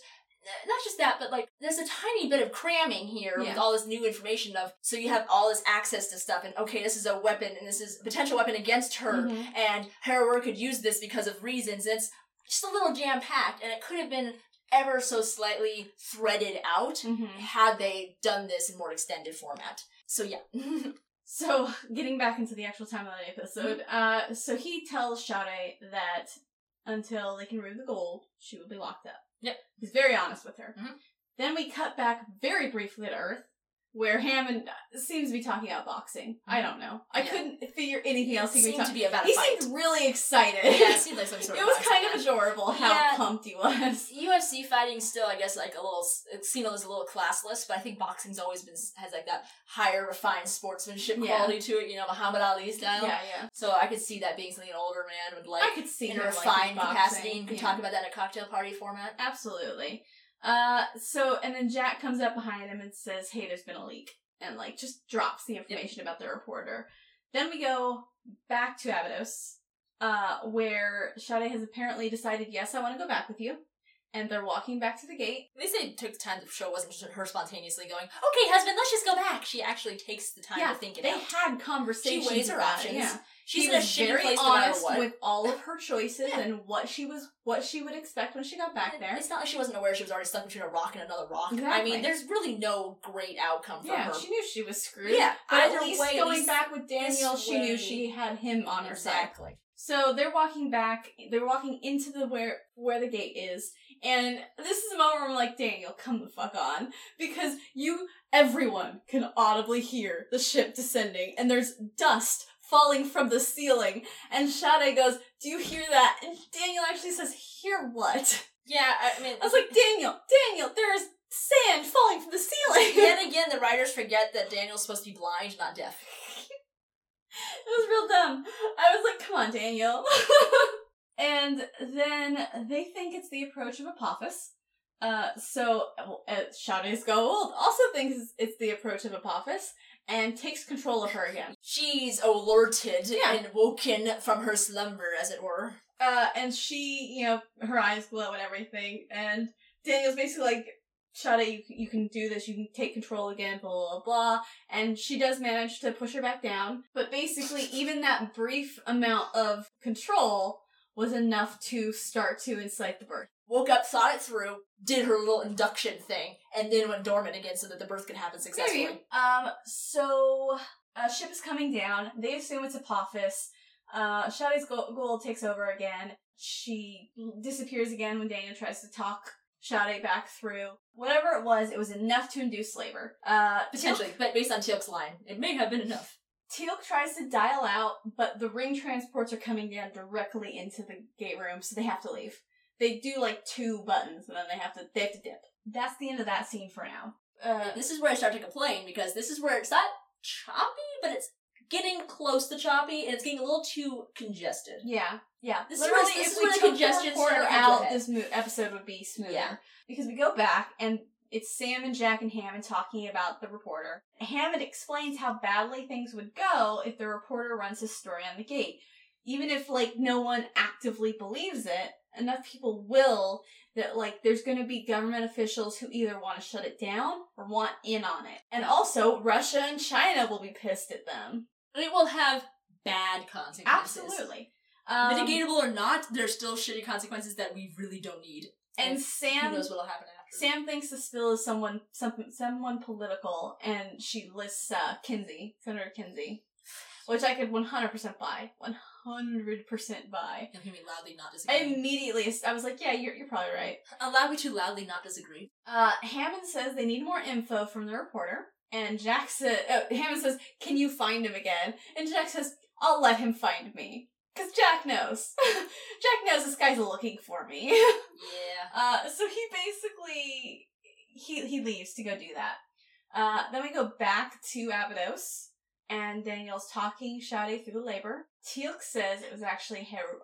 not just that, but like there's a tiny bit of cramming here with all this new information of so you have all this access to stuff and okay, this is a weapon and this is a potential weapon against her Mhm. and Heru'ur could use this because of reasons. It's just a little jam packed and it could have been ever so slightly threaded out Mhm. had they done this in more extended format. So yeah. So, getting back into the actual time of the episode, uh, so he tells Sha're that until they can remove the Goa'uld, she will be locked up. Yep. He's very honest with her. Mhm. Then we cut back very briefly to Earth, where Hammond seems to be talking about boxing. I mm-hmm. don't know. I Yeah. couldn't figure anything else he could seemed to be about a He fight. seemed really excited. yeah, it seemed like some sort it of It was kind of adorable how Yeah. pumped he was. UFC fighting still, I guess, like a little. It's seen as a little classless, but I think boxing's always been has like that higher refined sportsmanship Yeah. quality to it. You know, Muhammad Ali style. Yeah, yeah. So I could see that being something an older man would like I could see in a refined capacity and could talk about that in a cocktail party format. Absolutely. Uh, so, and then Jack comes up behind him and says, hey, there's been a leak. And, like, just drops the information about the reporter. Then we go back to Abydos, uh, where Sha're has apparently decided, yes, I want to go back with you. And they're walking back to the gate. They say it took time. The show wasn't just her spontaneously going, "Okay, husband, let's just go back." She actually takes the time yeah, to think it they out. had conversations She weighs her options. It, yeah. She's she in a was shitty very place honest what. with all of her choices Yeah. and what she was, what she would expect when she got back there. It's not like she wasn't aware she was already stuck between a rock and another rock. I mean, there's really no great outcome for Yeah, her. she knew she was screwed. Yeah, but at least way, going least back with Daniel, she knew she had him on her side. exactly. So they're walking back. They're walking into the where where the gate is, and this is a moment where I'm like, Daniel, come the fuck on, because you, everyone can audibly hear the ship descending, and there's dust falling from the ceiling. And Sha're goes, "Do you hear that?" And Daniel actually says, "Hear what?" Yeah, I mean, I was like, "Daniel, Daniel, there's sand falling from the ceiling." yet again, the writers forget that Daniel's supposed to be blind, not deaf. It was real dumb. I was like, come on, Daniel. and then they think it's the approach of Apophis. Uh, so uh, Goa'uld also thinks it's the approach of Apophis and takes control of her again. She's alerted Yeah. and woken from her slumber, as it were. Uh, and she, you know, her eyes glow and everything. And Daniel's basically like, Sha're, you, you can do this, you can take control again, blah, blah, blah. And she does manage to push her back down. But basically, even that brief amount of control was enough to start to incite the birth. Woke up, thought it through, did her little induction thing, and then went dormant again so that the birth could happen successfully. Maybe. Um, so, a ship is coming down. They assume it's Apophis. Uh, Sha're's go- Goa'uld takes over again. She disappears again when Daniel tries to talk Shadi back through. Whatever it was, it was enough to induce labor. Uh, Potentially, but based on Teal'c's line, it may have been enough. Teal'c tries to dial out, but the ring transports are coming down directly into the gate room, so they have to leave. They do like two buttons, and then they have to they have to dip. That's the end of that scene for now. Uh, This is where I start to complain because this is where it's not choppy, but it's getting close to choppy, and it's getting a little too congested. Yeah, yeah. This is Literally, where- this if is we where the took congestion the recorder started to head to out, this mo- episode would be smoother. Yeah. Because we go back and it's Sam and Jack and Hammond talking about the reporter. Hammond explains how badly things would go if the reporter runs his story on the gate. Even if like no one actively believes it, enough people will that like there's going to be government officials who either want to shut it down or want in on it. And also Russia and China will be pissed at them. And it will have bad consequences. Absolutely. Um, Mitigatable or not, there's still shitty consequences that we really don't need. and who Sam knows what'll happen. Sam thinks the spill is someone some, someone political, and she lists uh, Kinsey, Senator Kinsey, which I could one hundred percent buy, one hundred percent buy. You'll hear me loudly not I disagree. immediately, I was like, yeah, you're you're probably right. Allow me to loudly not disagree. Uh, Hammond says they need more info from the reporter, and Jack said, uh, Hammond says, "Can you find him again?" And Jack says, "I'll let him find me." Because Jack knows. Jack knows this guy's looking for me. Yeah. Uh, so he basically he he leaves to go do that. Uh, then we go back to Abydos, and Daniel's talking Sha're through the labor. Teal'c says it was actually Heru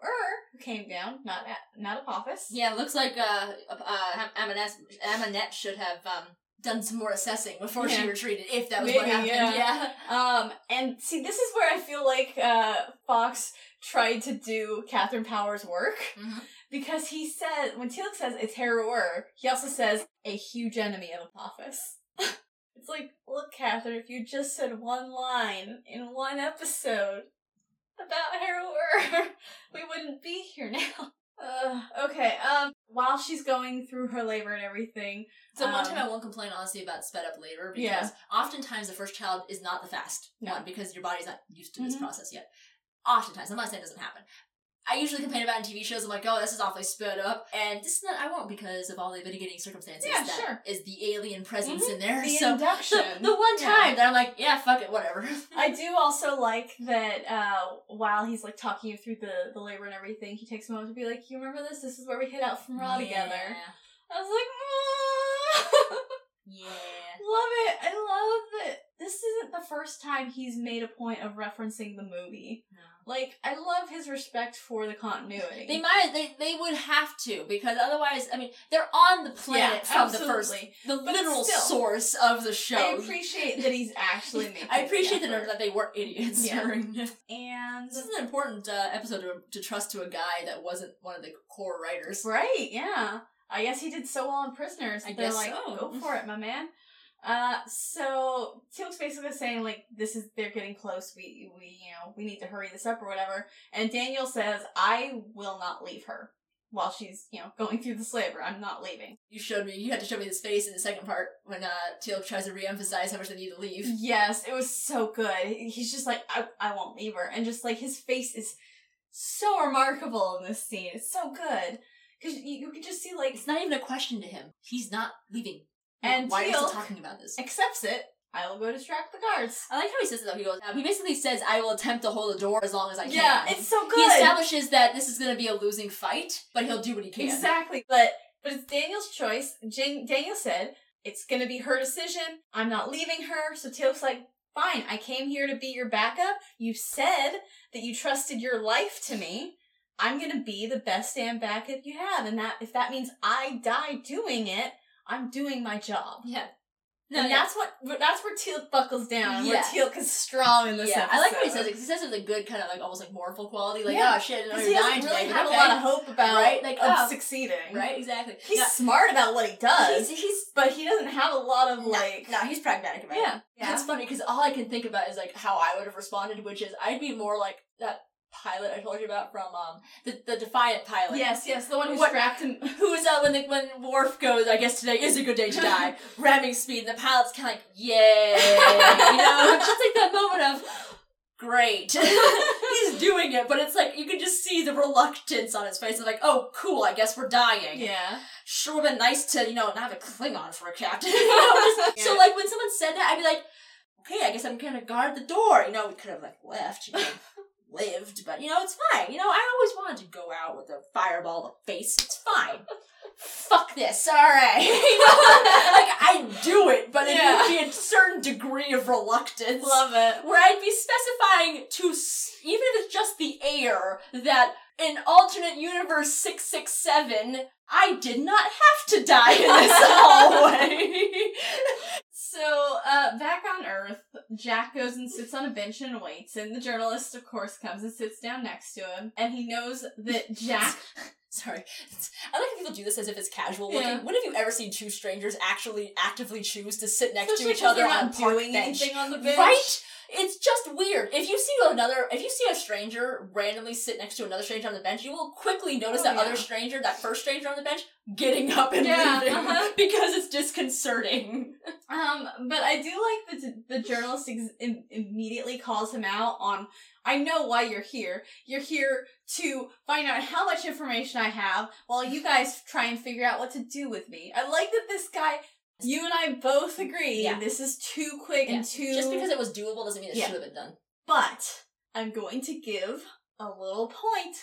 who came down, not a- not Apophis. Yeah, it looks like uh, uh, Amaunet, Amaunet should have um, done some more assessing before she retreated, if that was what happened. yeah. Yeah. Um, and see, this is where I feel like uh, Fox tried to do Katharyn Powers' work Mhm. because he said when Teal'c says it's Heru'ur, he also says a huge enemy of Apophis. it's like, look, Katharyn, if you just said one line in one episode about Heru'ur, we wouldn't be here now. Uh, okay. Um, while she's going through her labor and everything, So one Um, time I won't complain honestly about sped up labor because Yeah. oftentimes the first child is not the fast No. one because your body's not used to this Mhm. process yet. Oftentimes, I'm not saying it doesn't happen. I usually complain about it in TV shows. I'm like, oh, this is awfully sped up, and this is not. I won't because of all the mitigating circumstances Yeah, that sure. is the alien presence Mhm. in there. the so induction. the, the one Yeah. time that I'm like, yeah, fuck it, whatever. I do also like that uh, while he's like talking you through the, the labor and everything, he takes a moment to be like, "You remember this? This is where we hit out from Ra together." I was like, Yeah. "Love it! I love that this isn't the first time he's made a point of referencing the movie. No. Like, I love his respect for the continuity. They might. They they would have to because otherwise, I mean, they're on the planet Yeah, from the first, absolutely. the But literal still, source of the show. I appreciate that he's actually making. I appreciate the that, that they were idiots Yeah. during this. and This is an important uh, episode to, to trust to a guy that wasn't one of the core writers. Right, yeah. I guess he did so well in Prisoners. I They're guess like, so. go for it, my man. Uh, so Teal'c's basically saying like, this is they're getting close. We we you know we need to hurry this up or whatever. And Daniel says, I will not leave her while she's you know going through this labor. I'm not leaving. You showed me. You had to show me his face in the second part when uh, Teal'c tries to re-emphasize how much they need to leave. Yes, it was so good. He's just like, I I won't leave her, and just like his face is so remarkable in this scene. It's so good because you, you can just see like It's not even a question to him. He's not leaving. And why you still Teal'c- talking about this? accepts it. I will go distract the guards. I like how he says it though. He goes. Um, he basically says, "I will attempt to hold the door as long as I can." Yeah, it's so good. He establishes that this is going to be a losing fight, but he'll do what he can. Exactly, but but it's Daniel's choice. Jan- Daniel said it's gonna be her decision. I'm not leaving her. So Teal'c's like, fine. I came here to be your backup. You said that you trusted your life to me. I'm gonna be the best damn backup you have, and that if that means I die doing it, I'm doing my job. Yeah. No, and yeah. that's what that's where Teal buckles down. Yeah. Where Teal'c is strong in this yeah, episode. I like what he says 'cause he says it with a good kind of like almost like mournful quality, like Yeah. oh shit, I know Because you're he dying doesn't really have but a lot of hope about Right, like, of oh. succeeding. right, exactly. He's No, smart about what he does. he's, he's but he doesn't have a lot of no, like no, he's pragmatic about yeah it. yeah It's funny because all I can think about is like how I would have responded, which is I'd be more like that pilot I told you about from um the, the Defiant pilot. yes yes the one who What- strapped him Who's uh when the when Worf goes, I guess today is a good day to die, ramming speed, and the pilot's kinda like, Yay You know, just like that moment of Great. He's doing it, but it's like you can just see the reluctance on his face of like, oh cool, I guess we're dying. yeah Sure would have been nice to, you know, not have a Klingon for a captain. You know, just- So like when someone said that, I'd be like, okay, I guess I'm gonna guard the door. You know, we could have like left, you know, lived, but you know, it's fine. You know, I always wanted to go out with a fireball to face. It's fine. Fuck this, alright. you know, like I do it, but it Yeah. would be a certain degree of reluctance. love it Where I'd be specifying to, even if it's just the air, that in alternate universe 667, I did not have to die in this hallway. So uh back on earth jack goes and sits on a bench and waits and the journalist of course comes and sits down next to him and he knows that jack Sorry. I like how people do this as if it's casual looking. Yeah. When have you ever seen two strangers actually actively choose to sit next especially to each other on a park doing bench? anything on the bench Right? It's just weird. If you see another, if you see a stranger randomly sit next to another stranger on the bench, you will quickly notice Oh, that yeah. other stranger, that first stranger on the bench, getting up and Yeah, leaving uh-huh. because it's disconcerting. Um, but I do like that the journalist ex- immediately calls him out on. I know why you're here. You're here to find out how much information I have, while you guys try and figure out what to do with me. I like that this guy. You and I both agree. Yeah. This is too quick Yeah. and too. Just because it was doable doesn't mean it Yeah. should have been done. But I'm going to give a little point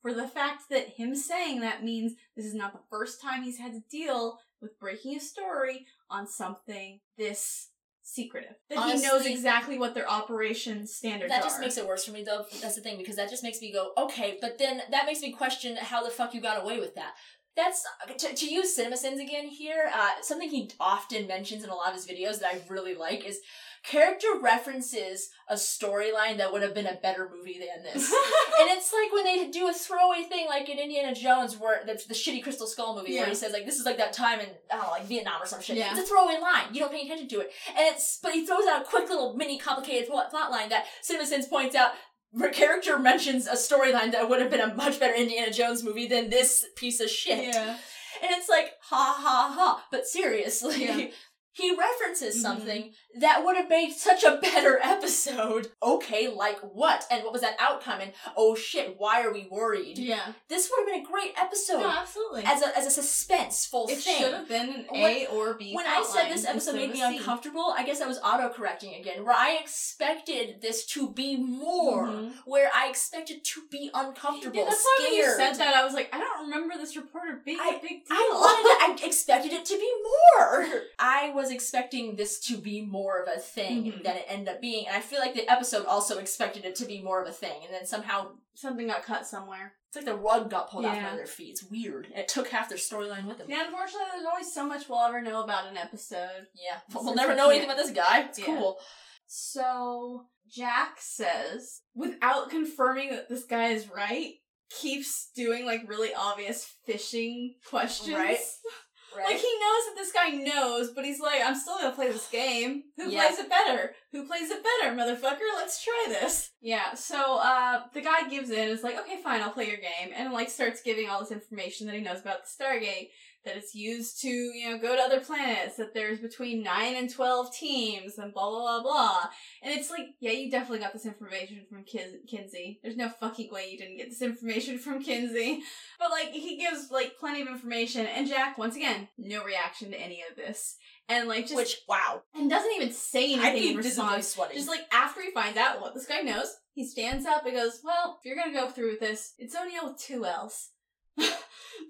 for the fact that him saying that means this is not the first time he's had to deal with breaking a story on something this secretive. That he knows exactly what their operation standards That are. just makes it worse for me, though. That's the thing, because that just makes me go, okay, but then that makes me question how the fuck you got away with that. That's to, to use CinemaSins again here. Uh, something he often mentions in a lot of his videos that I really like is character references a storyline that would have been a better movie than this. and it's like when they do a throwaway thing, like in Indiana Jones, where the, the shitty Crystal Skull movie, where he says like, "This is like that time in I don't know, like Vietnam or some shit." Yeah. It's a throwaway line. You don't pay attention to it, and it's but he throws out a quick little mini complicated plot, plot line that CinemaSins points out. Where character mentions a storyline that would have been a much better Indiana Jones movie than this piece of shit. yeah. And it's like, ha ha ha. But seriously, Yeah. he references Mhm. something that would have made such a better episode. Okay, like what? And what was that outcome? And oh shit, why are we worried? Yeah. This would have been a great episode No, absolutely. as a as a suspenseful it thing. should have been an When- A or B. When I said this episode made me uncomfortable, I guess I was auto-correcting again, where I expected this to be more, Mhm. where I expected to be uncomfortable, Yeah, that's why when you said that, I was like, I don't remember this reporter being a big deal. I wanted. I expected it to be more. I was expecting this to be more of a thing Mhm. than it ended up being, and I feel like the episode also expected it to be more of a thing, and then somehow Something got cut somewhere. it's like the rug got pulled Yeah. under their feet. It's weird. And it took half their storyline with them. Yeah, unfortunately, there's only so much we'll ever know about an episode. Yeah, Since we'll never know anything about this guy. It's Yeah. cool. So Jack says, without confirming that this guy is right, keeps doing like really obvious fishing questions. Right. Right? Like he knows that this guy knows, but he's like, I'm still gonna play this game. Who Yeah. plays it better? Who plays it better, motherfucker? Let's try this. Yeah, so uh the guy gives in, is like, okay, fine, I'll play your game, and like starts giving all this information that he knows about the Stargate, that it's used to, you know, go to other planets, that there's between nine and twelve teams, and blah blah blah blah. And it's like, yeah, you definitely got this information from Kin- Kinsey. There's no fucking way you didn't get this information from Kinsey. But like he gives like plenty of information, and Jack once again no reaction to any of this, and like just Which wow, and doesn't even say anything in response. sweating. Just like after he finds out what this guy knows, he stands up and goes, "Well, if you're gonna go through with this, it's O'Neill with two L's.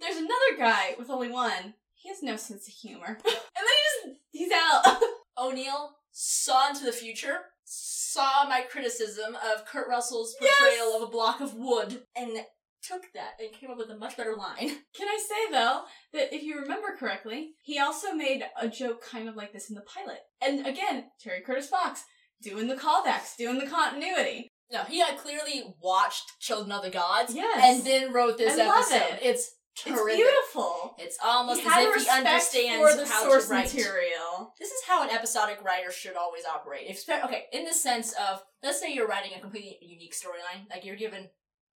There's another guy with only one. He has no sense of humor, and then he just he's out. O'Neill saw into the future, saw my criticism of Kurt Russell's portrayal Yes! of a block of wood, and took that and came up with a much better line. Can I say though that if you remember correctly, he also made a joke kind of like this in the pilot. And again, Terry Curtis Fox doing the callbacks, doing the continuity. No, he had clearly watched Children of the Gods Yes. and then wrote this I episode. it. It's It's beautiful. It's almost he as if he understands for the how source to write. material. This is how an episodic writer should always operate. If okay, in the sense of let's say you're writing a completely unique storyline, like you're given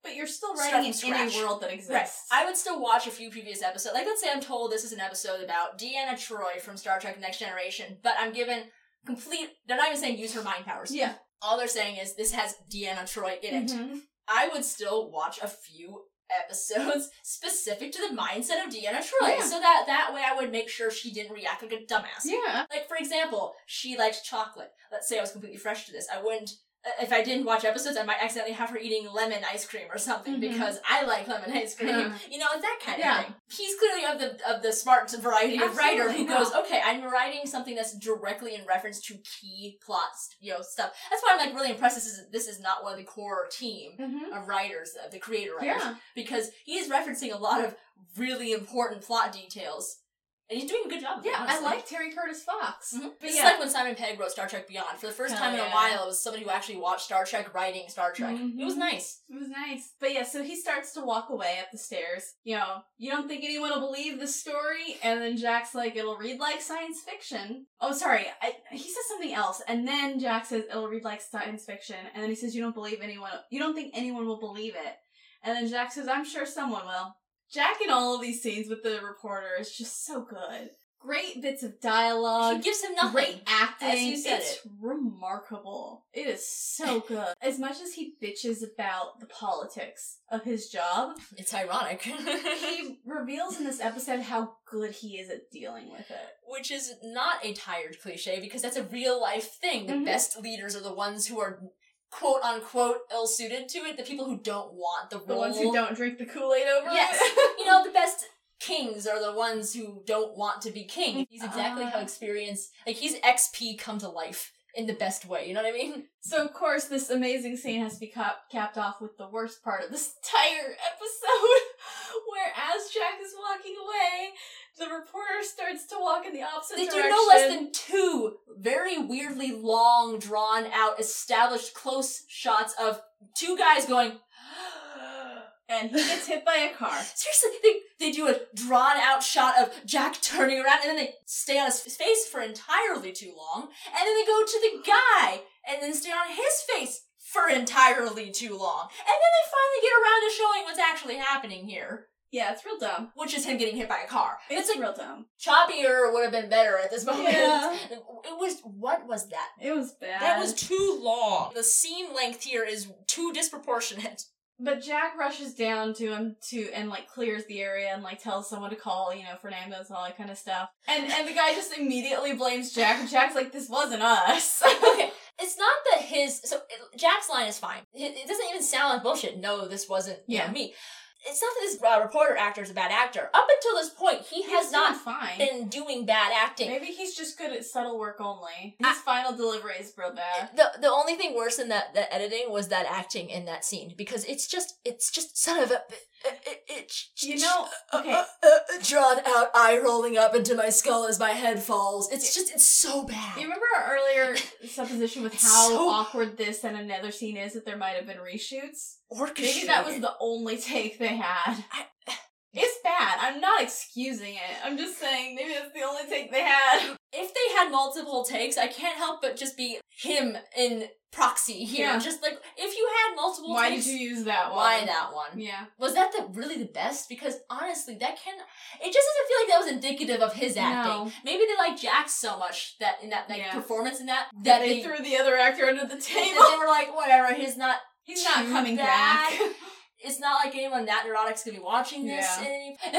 But you're still writing in any world that exists. Right. I would still watch a few previous episodes. Like, let's say I'm told this is an episode about Deanna Troi from Star Trek Next Generation, but I'm given complete. They're not even saying use her mind powers. yeah. All they're saying is this has Deanna Troi in it. Mhm. I would still watch a few episodes specific to the mindset of Deanna Troi, Yeah. so that that way I would make sure she didn't react like a dumbass. Yeah. Like for example, she likes chocolate. Let's say I was completely fresh to this. I wouldn't. Uh, If I didn't watch episodes, I might accidentally have her eating lemon ice cream or something Mhm. because I like lemon ice cream. Yeah. You know, it's that kind Yeah. of thing. He's clearly of the of the smart variety of writer who goes, okay, I'm writing something that's directly in reference to key plots, you know, stuff. That's why I'm like really impressed. This is this is not one of the core team Mm-hmm. of writers, of the creator writers, Yeah. because he is referencing a lot of really important plot details, and he's doing a good job. It, Yeah, I like Terry Curtis Fox. Mhm. But This yeah. like when Simon Pegg wrote Star Trek Beyond. For the first time in a while, it was somebody who actually watched Star Trek writing Star Trek. Mhm. It was nice. It was nice. But yeah, so he starts to walk away up the stairs. You know, you don't think anyone will believe this story? And then Jack's like, it'll read like science fiction. Oh, sorry. I, he says something else. And then Jack says, it'll read like science fiction. And then he says, you don't believe anyone, you don't think anyone will believe it. And then Jack says, I'm sure someone will. Jack in all of these scenes with the reporter is just so good. Great bits of dialogue. he gives him nothing. Great acting. As you said it's remarkable. It is so good. as much as he bitches about the politics of his job, It's ironic. he reveals in this episode how good he is at dealing with it. Which is not a tired cliche because that's a real life thing. The Mhm. best leaders are the ones who are quote unquote ill suited to it. The people who don't want the The role. ones who don't drink the Kool Aid over Yes. it. you know, the best kings are the ones who don't want to be king. He's exactly how Ah. experience, like he's XP come to life in the best way. You know what I mean? So of course this amazing scene has to be cap- capped off with the worst part of this entire episode, where as Jack is walking away, the reporter starts to walk in the opposite direction. They do no less than two very weirdly long, drawn out, established close shots of two guys going. and he gets hit by a car. Seriously, they, they do a drawn out shot of Jack turning around and then they stay on his face for entirely too long. And then they go to the guy and then stay on his face for entirely too long. And then they finally get around to showing what's actually happening here, Yeah, it's real dumb. which is him getting hit by a car. It's, It's like real dumb. choppier would have been better at this moment. Yeah. It was, what was that? It was bad. That was too long. The scene length here is too disproportionate. But Jack rushes down to him to and like clears the area and like tells someone to call, you know, Fernando's and all that kind of stuff. And and the guy just immediately blames Jack. And Jack's like, "This wasn't us." okay, it's not that his so Jack's line is fine. It, doesn't even sound like bullshit. No, this wasn't you know, Yeah. me. It's not that this uh, reporter actor is a bad actor. Up until this point, he He's has not fine. been doing bad acting. Maybe he's just good at subtle work only. His final delivery is real bad. The the only thing worse than that that editing was that acting in that scene because it's just it's just son of a it, it, You know, okay. uh, uh, drawn out eye rolling up into my skull as my head falls. It's just it's so bad. You remember our earlier supposition with how So- awkward this and another scene is that there might have been reshoots? Maybe that was the only take they had. I- It's bad. I'm not excusing it. I'm just saying maybe that's the only take they had. if they had multiple takes, I can't help but just be him in proxy here. Yeah. Just like if you had multiple Why takes, did you use that one? why that one? Yeah. Was that the really the best? Because honestly, that can it just doesn't feel like that was indicative of his acting. No. Maybe they like Jack so much that in that like Yeah. performance in that That that they they, threw the other actor under the table. they were like, whatever, he's not He's not coming bad. back. it's not like anyone that neurotic's gonna be watching this. Yeah. any-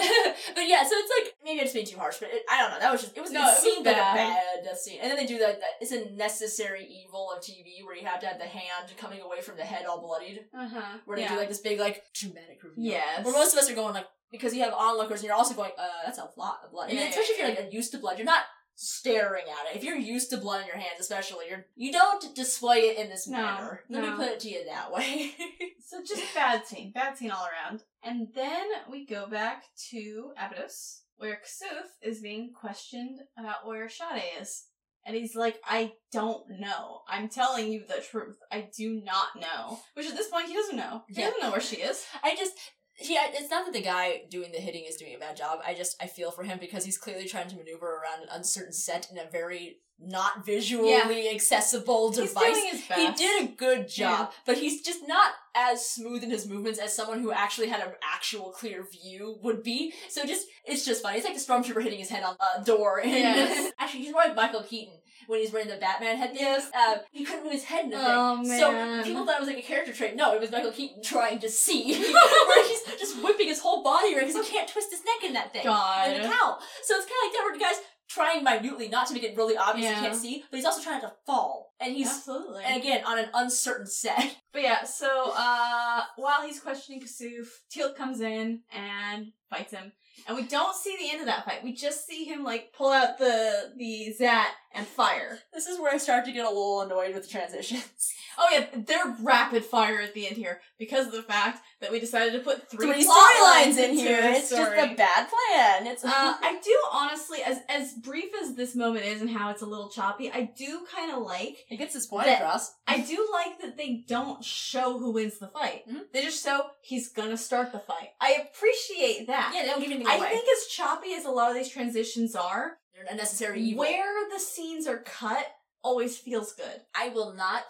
but yeah, so it's like maybe just being too harsh, but it, I don't know. That was just it was No, it it seemed like a bad. bad scene, and then they do that. that it's a necessary evil of TV where you have to have the hand coming away from the head all bloodied, Uh huh. where they yeah. do like this big like dramatic reveal. Yes. Where most of us are going like because you have onlookers and you're also going, uh, that's a lot of blood. And Yeah, especially yeah, if you're like used to blood, you're not staring at it. If you're used to blood in your hands, especially, you're you don't display it in this No, manner. Let no. me put it to you that way. So just bad scene, bad scene all around. And then we go back to Abydos, where Kasuf is being questioned about where Sha're is. And he's like, I don't know. I'm telling you the truth. I do not know. Which at this point, he doesn't know. He Yeah. doesn't know where she is. I just yeah, it's not that the guy doing the hitting is doing a bad job. I just I feel for him because he's clearly trying to maneuver around an uncertain set in a very not visually accessible He's device. doing his He did a good job, but he's just not as smooth in his movements as someone who actually had an actual clear view would be. So just it's just funny. It's like the stormtrooper hitting his head on a door. And Yes. actually, he's more like Michael Keaton when he's wearing the Batman head. thing. Uh, he couldn't move his head in the Oh, thing. So people thought it was like a character trait. No, it was Michael Keaton trying to see, where he's just whipping his whole body around because he can't twist his neck in that thing. God. In the cowl. So it's kind of like that where the guy's trying minutely not to make it really obvious Yeah. he can't see, but he's also trying to fall. And he's Absolutely. and again, on an uncertain set. But yeah, so uh while he's questioning Kasuf, Teal comes in and fights him. And we don't see the end of that fight. We just see him like pull out the the Zat and fire. This is where I start to get a little annoyed with the transitions. Oh yeah, they're rapid fire at the end here because of the fact that we decided to put three, Three plot storylines lines in here. this It's just a bad plan. It's uh, I do honestly, as as brief as this moment is and how it's a little choppy, I do kind of like it gets his point across. I do like that they don't show who wins the fight. Mhm. They just show he's gonna start the fight. I appreciate that. Yeah, they don't give anything I away. think as choppy as a lot of these transitions are, They're unnecessary evil. where the scenes are cut always feels good. I will not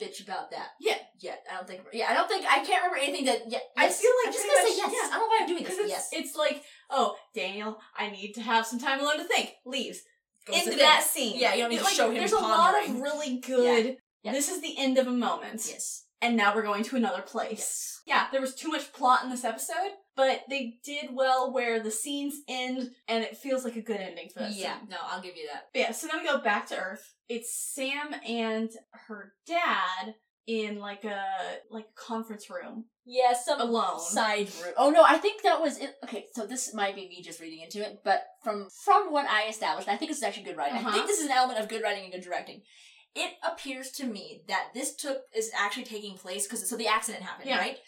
bitch about that. Yeah. Yet. I don't think yeah, I don't think I can't remember anything that yet. I feel like I'm just gonna say yes. yeah. I don't know why I'm doing this. it's, Yes. it's like, oh, Daniel, I need to have some time alone to think. Leaves. Goes Into to that things. scene. Yeah, you don't need to like, show him There's a lot of really good. Yeah. This is the end of a moment. Yes. And now we're going to another place. Yes. Yeah, there was too much plot in this episode, but they did well where the scenes end and it feels like a good ending for that Yeah. scene. No, I'll give you that. But yeah, so then we go back to Earth. It's Sam and her dad in like a like a conference room Yeah, some alone. side room. Oh no, I think that was it. Okay, so this might be me just reading into it, but from from what I established, I think this is actually good writing. I Uh-huh. think this is an element of good writing and good directing. It appears to me that this took is actually taking place because so the accident happened, Yeah. right?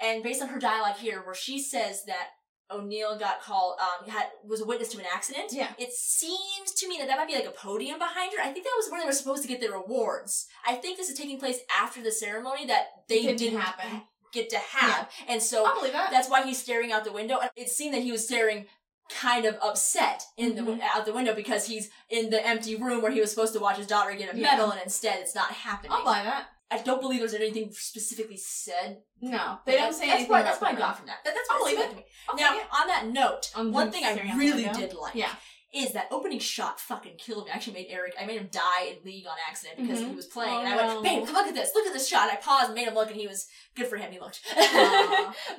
And based on her dialogue here, where she says that O'Neill got called, um, had was a witness to an accident. Yeah. It seems to me that that might be like a podium behind her. I think that was where they were supposed to get their awards. I think this is taking place after the ceremony that they Didn't didn't, happen. get to have, and so I believe that. that's why he's staring out the window. And it seemed that he was staring kind of upset in the Mhm. out the window because he's in the empty room where he was supposed to watch his daughter get a Yeah. medal, and instead it's not happening. I'll buy that. I don't believe there's anything specifically said. No, they don't say that's anything what, about that's what I got from that. That- That's I'll what believe it. to me. Okay, now, yeah. on that note, On one thing I staring out the really did like Yeah. Is that opening shot fucking killed me. I actually made Eric, I made him die in League on accident because Mhm. he was playing. Oh, and I went, babe, look at this, look at this shot. I paused and made him look, and he was good for him. He looked.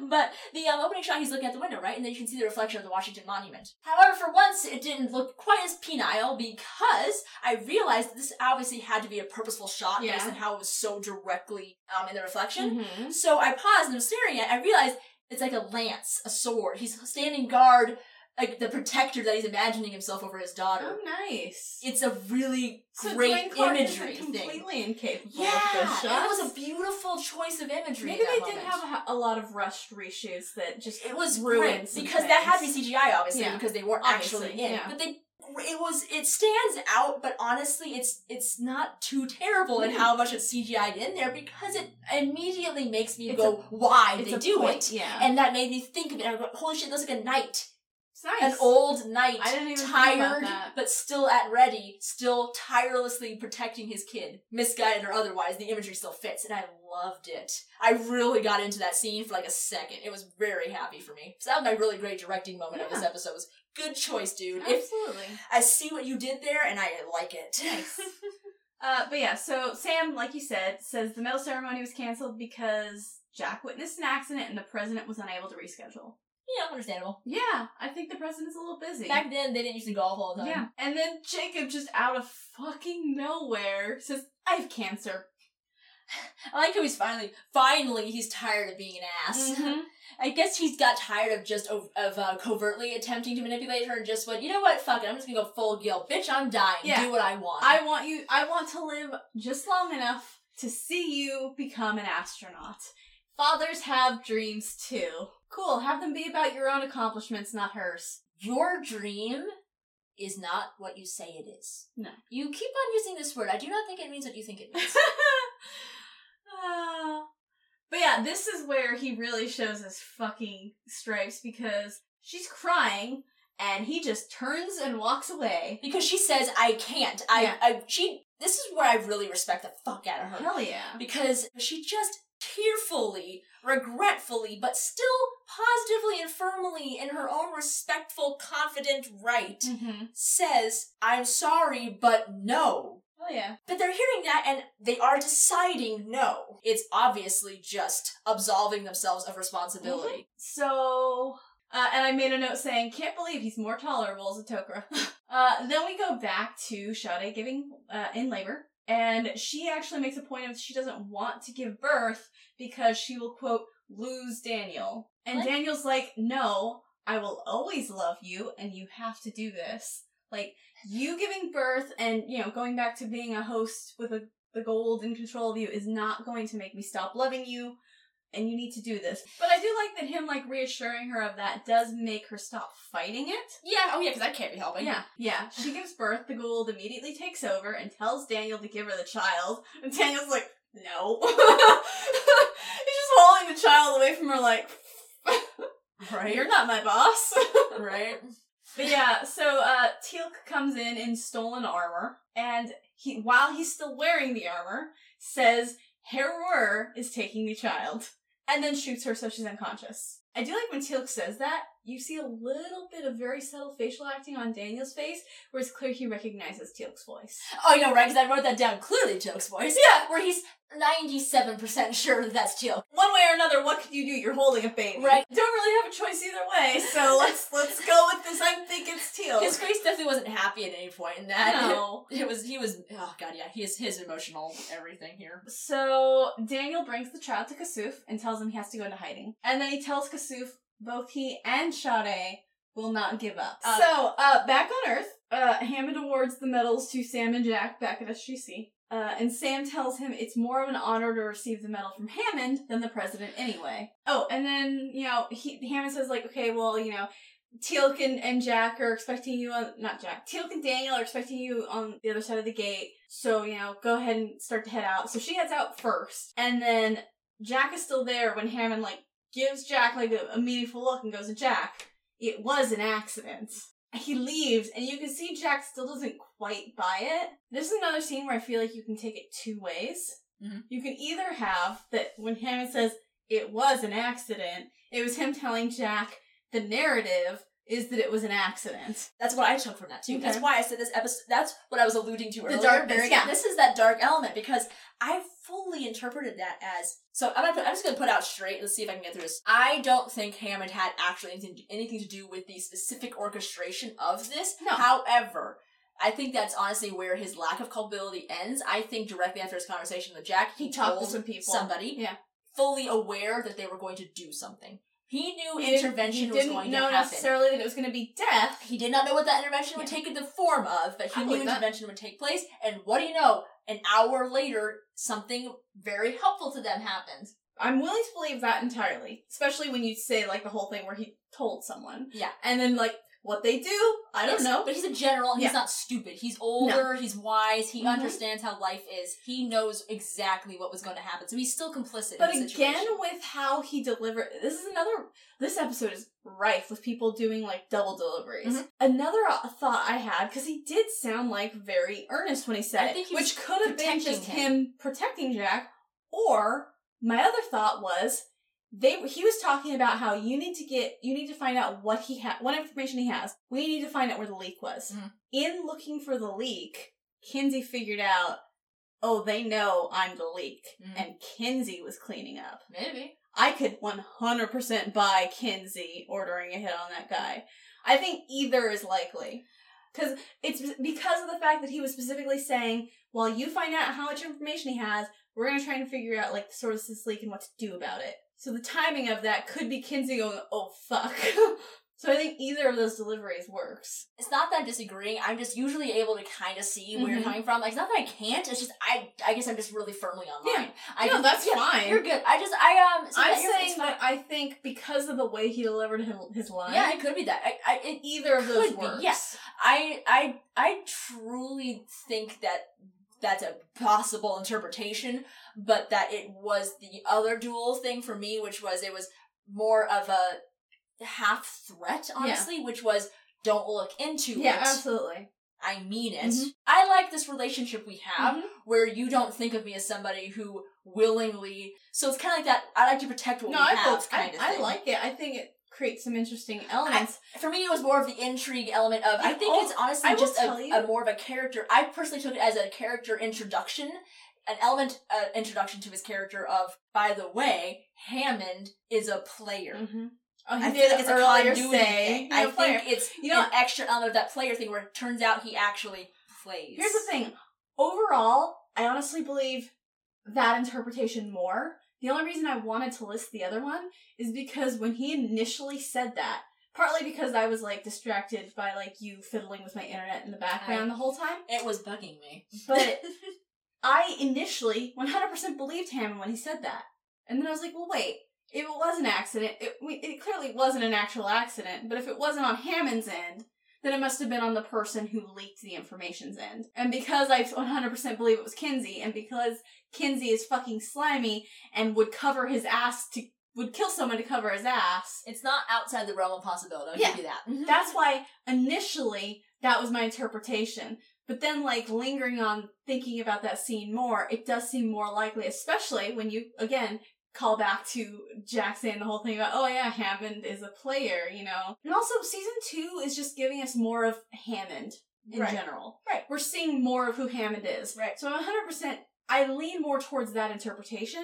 But the um, opening shot, he's looking at the window, right? And then you can see the reflection of the Washington Monument. However, for once, it didn't look quite as penile because I realized that this obviously had to be a purposeful shot based on how it was so directly um, in the reflection. Mhm. So I paused and I'm staring at it. I realized it's like a lance, a sword. He's standing guard, like the protector that he's imagining himself over his daughter. Oh, nice. It's a really So great imagery completely incapable Yeah, of this it was a beautiful choice of imagery. Maybe they that did moment. have a, a lot of rushed reshoots that just It was ruined because that had to be CGI, obviously, Yeah. because they weren't Obviously, actually in. yeah. But they, it was, it stands out. But honestly, it's it's not too terrible in how much it's CGI'd in there because it immediately makes me It's go, why It's they a do point, it, Yeah, and that made me think of it. I go, holy shit, it looks like a knight, nice. an old knight, I didn't even think about tired but still at ready, still tirelessly protecting his kid, misguided or otherwise. The imagery still fits, and I loved it. I really got into that scene for like a second. It was very happy for me. So that was my really great directing moment of this Yeah. episode. Was good choice, dude. If Absolutely. I see what you did there, and I like it. Nice. Uh, but yeah, so Sam, like you said, says the medal ceremony was canceled because Jack witnessed an accident and the president was unable to reschedule. Yeah, understandable. Yeah, I think the president's a little busy. Back then, they didn't usually golf all the time. yeah, and then Jacob just out of fucking nowhere says, "I have cancer." I like how he's finally, finally, he's tired of being an ass. Mhm. I guess he's got tired of just of, of uh, covertly attempting to manipulate her and just went, you know what, fuck it, I'm just gonna go full guilt. Bitch, I'm dying. Yeah. Do what I want. I want you. I want to live just long enough to see you become an astronaut. Fathers have dreams too. Cool. Have them be about your own accomplishments, not hers. Your dream is not what you say it is. No. You keep on using this word. I do not think it means what you think it means. Ah. but yeah, this is where he really shows his fucking stripes because she's crying and he just turns and walks away. because she says, I can't. I, Yeah. I, she, this is where I really respect the fuck out of her. Hell yeah. because she just tearfully, regretfully, but still positively and firmly in her own respectful, confident right, Mm-hmm. says, I'm sorry, but no. Hell yeah. But they're hearing that and they are deciding no. It's obviously just absolving themselves of responsibility. So, uh, and I made a note saying, can't believe he's more tolerable as a Tok'ra. uh, then we go back to Sade giving, uh, in labor. And she actually makes a point of she doesn't want to give birth because she will, quote, lose Daniel. And What? Daniel's like, no, I will always love you and you have to do this. Like, you giving birth and, you know, going back to being a host with a, the Goa'uld in control of you is not going to make me stop loving you and you need to do this. But I do like that him like reassuring her of that does make her stop fighting it. Yeah, oh yeah, because that can't be helping. Yeah, yeah. She gives birth. The Goa'uld immediately takes over and tells Daniel to give her the child. And Daniel's like, no. The child away from her, like, Right. you're not my boss. right? But yeah, so uh Teal'c comes in in stolen armor, and he while he's still wearing the armor, says Heru'ur is taking the child, and then shoots her so she's unconscious. I do like when Teal'c says that. You see a little bit of very subtle facial acting on Daniel's face, where it's clear he recognizes Teal'c's voice. Oh, I know, right? Because I wrote that down clearly, Teal'c's voice. Yeah. Where he's 97% sure that that's Teal'c. One way or another, what can you do? You're holding a baby. Right. Don't really have a choice either way. So let's let's go with this. I think it's Teal'c. His face definitely wasn't happy at any point in that. No. It was, he was, oh god, yeah, he is his emotional everything here. So Daniel brings the child to Kasuf and tells him he has to go into hiding. And then he tells Kasuf both he and Sha're will not give up. Uh, so, uh, back on Earth, uh, Hammond awards the medals to Sam and Jack back at SGC. Uh, and Sam tells him it's more of an honor to receive the medal from Hammond than the president anyway. Oh, and then, you know, he, Hammond says like, okay, well, you know, Teal'c and, and Jack are expecting you on, not Jack, Teal'c and Daniel are expecting you on the other side of the gate. So, you know, go ahead and start to head out. So she heads out first. And then Jack is still there when Hammond, like, gives Jack, like, a, a meaningful look and goes Jack, it was an accident. He leaves, and you can see Jack still doesn't quite buy it. This is another scene where I feel like you can take it two ways. Mhm. You can either have that when Hammond says it was an accident, it was him telling Jack the narrative is that it was an accident. That's what I took from that too. Okay. That's why I said this episode. That's what I was alluding to The earlier. darkness, Very- yeah. This is that dark element because I fully interpreted that as. So I'm gonna. Put, I'm just gonna put out straight. Let's see if I can get through this. I don't think Hammond had actually anything anything to do with the specific orchestration of this. No. However. I think that's honestly where his lack of culpability ends. I think directly after his conversation with Jack, he, He talked to told some people. somebody, Yeah. fully aware that they were going to do something. He knew He didn't- intervention he was didn't going know to happen. necessarily that it was going to be death. He did not know what that intervention would Yeah. take the form of, but he I knew believe that. intervention would take place. And what do you know? An hour later, something very helpful to them happened. I'm willing to believe that entirely, especially when you say like the whole thing where he told someone. Yeah. And then like what they do, I don't Yes, know. But he's a general and Yeah. he's not stupid. He's older, he's wise, he Mhm. understands how life is. He knows exactly what was going to happen. So he's still complicit But in the again, situation. with how he delivered, this is another. This episode is rife with people doing like double deliveries. Mhm. Another uh, thought I had because he did sound like very earnest when he said it, he which could have been just him. him. protecting Jack. Or my other thought was they he was talking about how you need to get you need to find out what he had what information he has. We need to find out where the leak was. Mhm. In looking for the leak, Kinsey figured out. Oh, they know I'm the leak, Mhm. and Kinsey was cleaning up. Maybe. I could 100% buy Kinsey ordering a hit on that guy. I think either is likely. Because it's because of the fact that he was specifically saying, while you find out how much information he has, we're going to try and figure out, like, the source of this leak and what to do about it. So the timing of that could be Kinsey going, oh, fuck. so I think either of those deliveries works. It's not that I'm disagreeing. I'm just usually able to kind of see where you're Mhm. coming from. Like, it's not that I can't. It's just I. I guess I'm just really firmly online. Yeah. I No, just- that's yeah, fine. You're good. I just I um. so I'm yeah, saying that I think because of the way he delivered his, his line, Yeah, it could be that. I, I, it, either of those works. yes. I, I, I truly think that that's a possible interpretation, but that it was the other dual thing for me, which was it was more of a half threat, honestly, which was don't look into Yeah, it. absolutely. I mean it. Mhm. I like this relationship we have Mhm. where you don't think of me as somebody who willingly. So it's kind of like that. I like to protect what No, we I, have. I, kind of I like it. I think it creates some interesting elements. For me, it was more of the intrigue element of. I think oh, it's honestly I just a, a more of a character. I personally took it as a character introduction, an element uh, introduction to his character of. By the way, Hammond is a player. mm-hmm. Oh, I feel like it's a say, thing. I think it's You know- an extra element of that player thing where it turns out he actually plays. Here's the thing. Overall, I honestly believe that interpretation more. The only reason I wanted to list the other one is because when he initially said that, partly because I was like distracted by like you fiddling with my internet in the background the whole time, It was bugging me. but I initially 100% believed Hammond when he said that. And then I was like, well, wait. If it was an accident, it, it clearly wasn't an actual accident, but if it wasn't on Hammond's end, then it must have been on the person who leaked the information's end. And because I 100% believe it was Kinsey, and because Kinsey is fucking slimy and would cover his ass to, would kill someone to cover his ass, it's not outside the realm of possibility. I'll Yeah. give you that. Mm-hmm. that's why initially that was my interpretation. But then, like, lingering on thinking about that scene more, it does seem more likely, especially when you, again, call back to Jack saying the whole thing about, oh yeah, Hammond is a player, you know. And also, season two is just giving us more of Hammond in Right. general. Right. We're seeing more of who Hammond is. Right. So I'm 100%, I lean more towards that interpretation,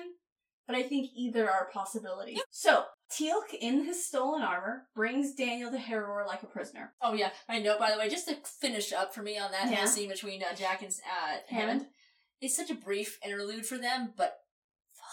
but I think either are possibilities. So, Teal'c in his stolen armor brings Daniel to Heru'ur like a prisoner. Oh yeah, my note by the way, just to finish up for me on that Yeah. whole scene between uh, Jack and uh, Hammond. It's such a brief interlude for them, but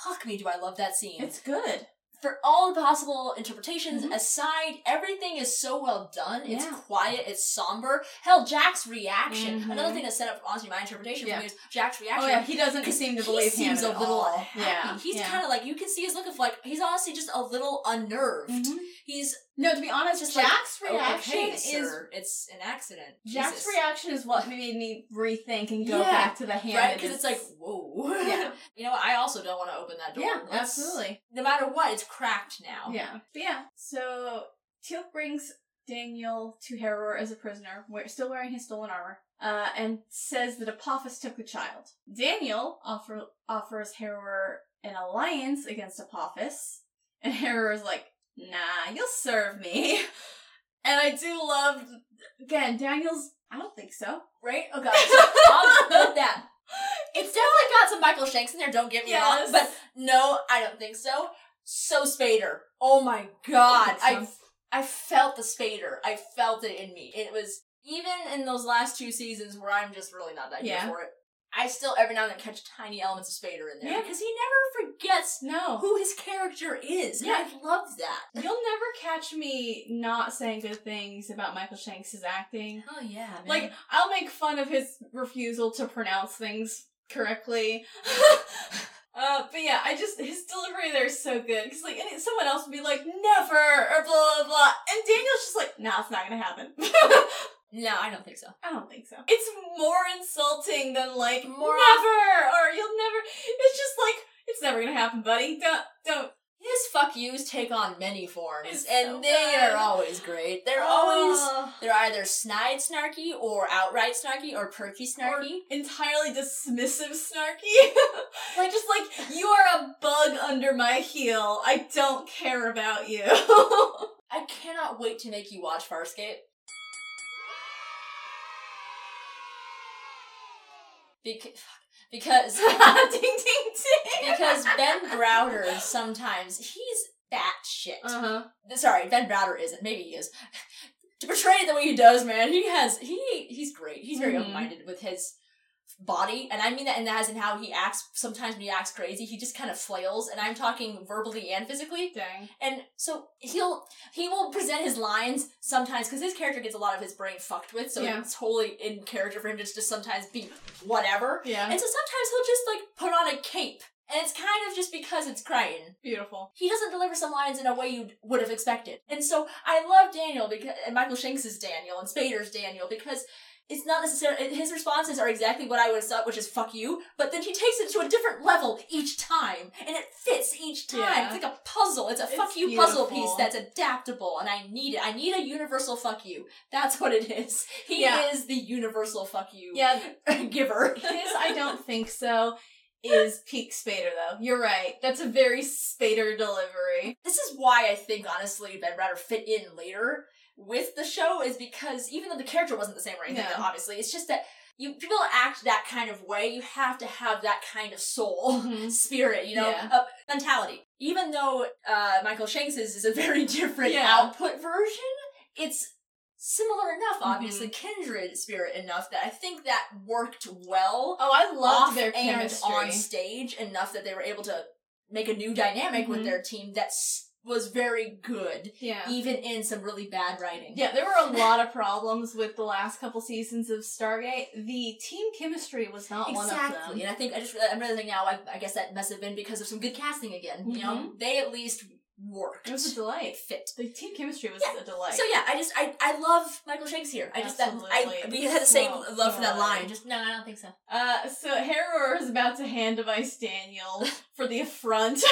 fuck me, do I love that scene. It's good. for all the possible interpretations Mhm. aside, everything is so well done. It's Yeah. quiet, it's somber. Hell, Jack's reaction. Mhm. Another thing that set up honestly my interpretation Yeah. for me is Jack's reaction. Oh yeah, he doesn't seem to believe he believe seems a little unhappy. Yeah, He's yeah. kind of like you can see his look of like he's honestly just a little unnerved. Mhm. He's No, to be honest, just like, Jack's "Oh, reaction okay, is sir, it's an accident. Jack's Jesus. reaction is what made me rethink and go Yeah, back to the hand. Right, because it's like, whoa. Yeah. you know what? I also don't want to open that door. yeah, Let's- absolutely. No matter what, it's cracked now. Yeah, but yeah. So Teal'c brings Daniel to Heru'ur as a prisoner, still wearing his stolen armor, uh, and says that Apophis took the child. Daniel offer, offers Heru'ur an alliance against Apophis, and Heru'ur's like, "Nah, you'll serve me." And I do love, again, Daniel's. I don't think so. Right? Oh, okay. So I'll put that. It's definitely got some Michael Shanks in there, don't get me Yes. wrong. But no, I don't think so. So Spader. Oh my god. I I. I felt the Spader. I felt it in me. It was even in those last two seasons where I'm just really not that Yeah. here for it. I still every now and then catch tiny elements of Spader in there Yeah. because he never forgets No. who his character is. And Yeah. I love that. You'll never catch me not saying good things about Michael Shanks' acting. Oh yeah, man. Like, I'll make fun of his refusal to pronounce things correctly. uh, but yeah, I just, his delivery there is so good. Because, like, and someone else would be like, never, or blah, blah, blah. And Daniel's just like, nah, it's not gonna happen. no, I don't think so. I don't think so. It's more insulting than, like, More- never, or you'll never. It's just like, it's never gonna happen, buddy. Don't, don't. His fuck yous take on many forms, It's and so they good. are always great. They're always Oh. they're either snide snarky or outright snarky or perky snarky. entirely dismissive snarky. like just like you are a bug under my heel. I don't care about you. I cannot wait to make you watch Farscape. Because because ding ding ding. because Ben Browder sometimes he's batshit. Uh-huh. Sorry, Ben Browder isn't. Maybe he is. to portray it the way he does, man, he has he he's great. He's very Mhm. open minded with his body, and I mean that in that as in how he acts. Sometimes when he acts crazy, he just kind of flails, and I'm talking verbally and physically. Dang. And so he'll he will present his lines sometimes because his character gets a lot of his brain fucked with, so Yeah. it's totally in character for him to just sometimes be whatever. Yeah. And so sometimes he'll just like put on a cape. And it's kind of just because it's Crichton Beautiful. he doesn't deliver some lines in a way you would have expected. And so I love Daniel because and Michael Shanks is Daniel and Spader's Daniel because it's not necessarily his responses are exactly what I would have thought, which is "fuck you." But then he takes it to a different level each time, and it fits each time. Yeah. It's like a puzzle. It's a It's "fuck you" puzzle piece that's adaptable, and I need it. I need a universal "fuck you." That's what it is. He Yeah. is the universal "fuck you" Yeah, giver. his I don't think so is peak Spader though. You're right. That's a very Spader delivery. this is why I think honestly Ben Browder fit in later with the show is because even though the character wasn't the same or anything, Yeah. obviously, it's just that you people act that kind of way, you have to have that kind of soul. Mhm. Spirit, you know, Yeah. uh, mentality. Even though uh, Michael Shanks is, is a very different Yeah. output version, it's similar enough, Mm-hmm. obviously, kindred spirit enough that I think that worked well Oh, I loved their chemistry. on stage enough that they were able to make a new dynamic with Mhm. their team that's was very good, yeah. even in some really bad writing. Yeah, there were a lot of problems with the last couple seasons of Stargate. The team chemistry was not one of them. and I think I just I'm realizing now. I, I guess that must have been because of some good casting again. You know, mm-hmm. they at least worked. It was a It delight. fit. The team chemistry was Yeah. a delight. So yeah, I just I I love Michael Shanks here. I just that I Absolutely. we had the same So- love for that line. Just no, I don't think so. Uh, so Heru'ur is about to hand device Daniel for the affront.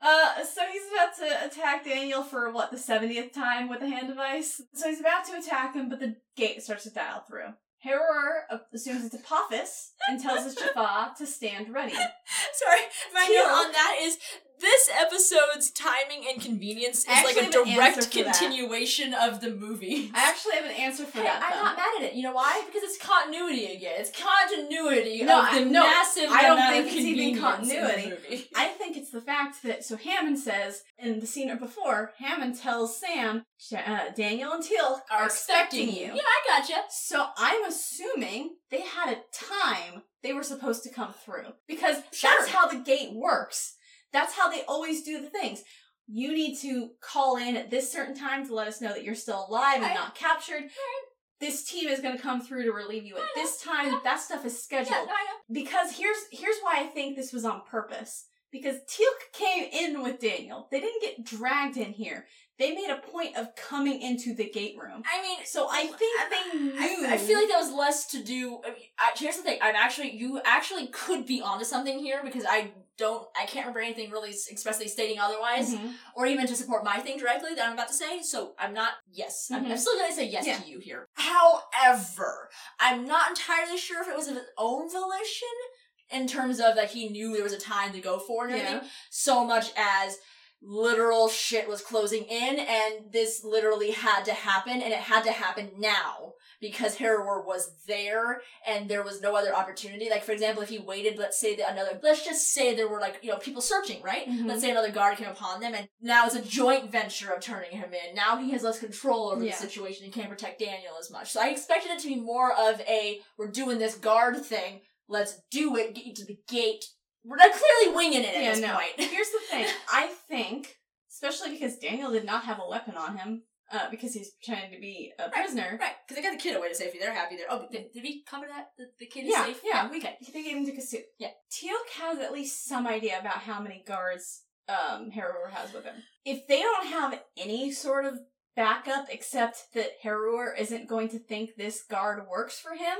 Uh, so he's about to attack Daniel for what the seventieth time with the hand device. So he's about to attack him, but the gate starts to dial through. Heru'ur assumes it's Apophis and tells his Jaffa to stand ready. Sorry, my Teal'c. note on that is this episode's timing and convenience is like a have an answer direct for that. continuation of the movie. I actually have an answer for Hey, that. I'm though. not mad at it. You know why? Because it's continuity again. It's continuity No, of the I- no, massive I don't think it's even the continuity. I think it's the fact that so Hammond says in the scene before, Hammond tells Sam, uh, Daniel and Teal'c are expecting you. Yeah, I gotcha. So I'm assuming they had a time they were supposed to come through because Sure. that's how the gate works. That's how they always do the things. You need to call in at this certain time to let us know that you're still alive Right. and not captured. This team is going to come through to relieve you at this time. That stuff is scheduled Yeah, no, because here's here's why I think this was on purpose. Because Teal'c came in with Daniel. They didn't get dragged in here. They made a point of coming into the gate room. I mean, So I think they knew. I, I feel like that was less to do. I mean, I, here's the thing: I'm actually, you actually could be onto something here because I don't, I can't remember anything really expressly stating otherwise, Mhm. or even to support my thing directly that I'm about to say. So I'm not. Yes, I'm, I'm Mhm. still gonna say yes Yeah. to you here. However, I'm not entirely sure if it was of his own volition in terms of that he knew there was a time to go for and everything Yeah. so much as literal shit was closing in and this literally had to happen and it had to happen now because Heru'ur was there and there was no other opportunity. Like for example, if he waited, let's say that another let's just say there were like, you know, people searching, right? Mhm. Let's say another guard came upon them and now it's a joint venture of turning him in. Now he has less control over Yeah. the situation and can't protect Daniel as much. So I expected it to be more of a we're doing this guard thing, let's do it, get you to the gate. Not clearly winging it at Yeah, this no. point. Here's the thing. I think, especially because Daniel did not have a weapon on him, uh, because he's pretending to be a prisoner. Right, because they got the kid away to safety. They're happy there. Oh, did, did we cover that? The, the kid is Yeah, safe? yeah. Okay. They gave him to Kasuf. Yeah. Teal'c has at least some idea about how many guards um, Heru'ur has with him. If they don't have any sort of backup except that Heru'ur isn't going to think this guard works for him,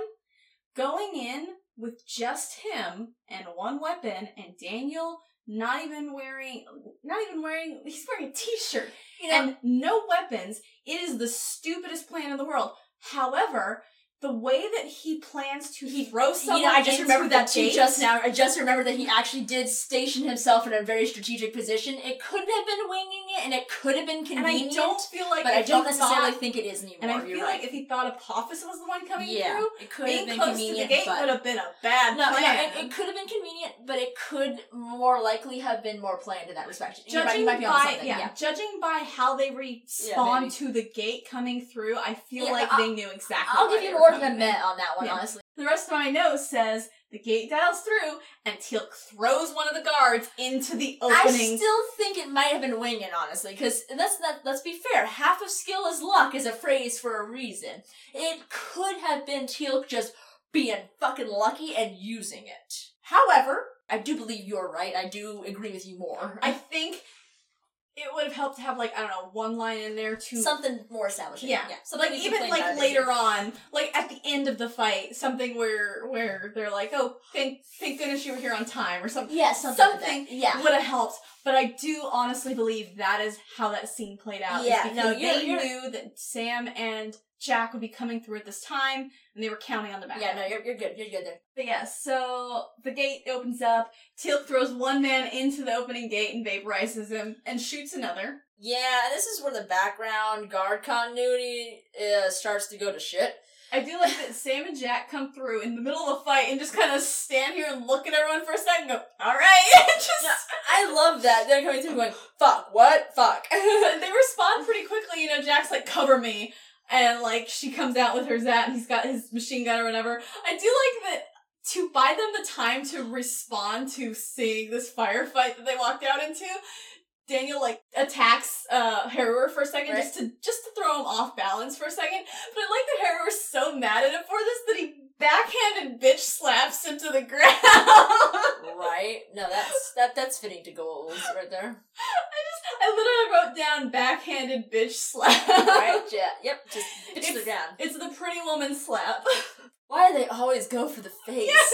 going in with just him and one weapon and Daniel not even wearing not even wearing he's wearing a t-shirt You know, and no weapons. It is the stupidest plan in the world. However, the way that he plans to he, throw someone you know, I just into remembered that too just now. I just remembered that he actually did station himself in a very strategic position. It could have been winging it, and it could have been convenient. And convenient. I don't feel like but I don't necessarily thought- think it is anymore. and I feel right. like if he thought Apophis was the one coming yeah, through, it could have being been close to the gate but would have been a bad no, no, it, it could have been convenient, but it could more likely have been more planned in that respect. Judging by yeah, yeah. judging by how they respond maybe. to the gate coming through, I feel Yeah, like I'll- they knew exactly. I'll give you were more than met on that one, Yeah. honestly. The rest of my note says the gate dials through, and Teal'c throws one of the guards into the opening. I still think it might have been winging, honestly, because let's not, let's be fair. Half of skill is luck is a phrase for a reason. It could have been Teal'c just being fucking lucky and using it. However, I do believe you're right. I do agree with you more. Uh-huh. I think it would have helped to have like I don't know one line in there to something more establishing. Yeah. yeah. Something like even like later on, like at the end of the fight, something where where they're like, "Oh, thank thank goodness you were here on time" or something. Yeah, something. something that. Yeah. Would have helped, but I do honestly believe that is how that scene played out. Yeah, because no, you're- they you're- knew that Sam and Jack would be coming through at this time, and they were counting on the back. Yeah, no, you're, you're good. You're good there. But yeah, so the gate opens up. Teal'c throws one man into the opening gate and vaporizes him, and shoots another. Yeah, this is where the background guard continuity uh, starts to go to shit. I do like that Sam and Jack come through in the middle of a fight and just kind of stand here and look at everyone for a second and go, alright! just, Yeah, I love that. They're coming through going, fuck, what? Fuck. they respond pretty quickly, you know, Jack's like, cover me. And like, she comes out with her Zat and he's got his machine gun or whatever. I do like that to buy them the time to respond to seeing this firefight that they walked out into. Daniel like attacks uh Heru'ur for a second Right. just to just to throw him off balance for a second. But I like that Heru'ur's so mad at him for this that he backhanded bitch slaps him to the ground. right? No, that's that that's fitting to goals right there. I just I literally wrote down backhanded bitch slap. Right? Yeah. Yep. Just bitch to the It's- ground. It's the pretty woman slap. Why do they always go for the face? yes.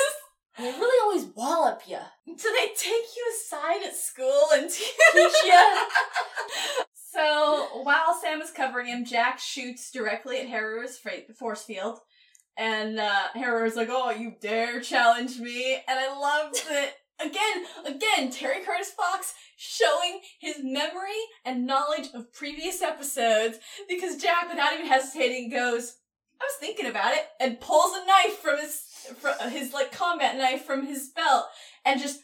They really always wallop you. Do they take you aside at school and teach you? So while Sam is covering him, Jack shoots directly at fra- force field. And uh Heru'ur's like, "Oh, you dare challenge me?" And I loved that again, again, Terry Curtis Fox showing his memory and knowledge of previous episodes because Jack, without even hesitating, goes, "I was thinking about it," and pulls a knife from his from his like combat knife from his belt and just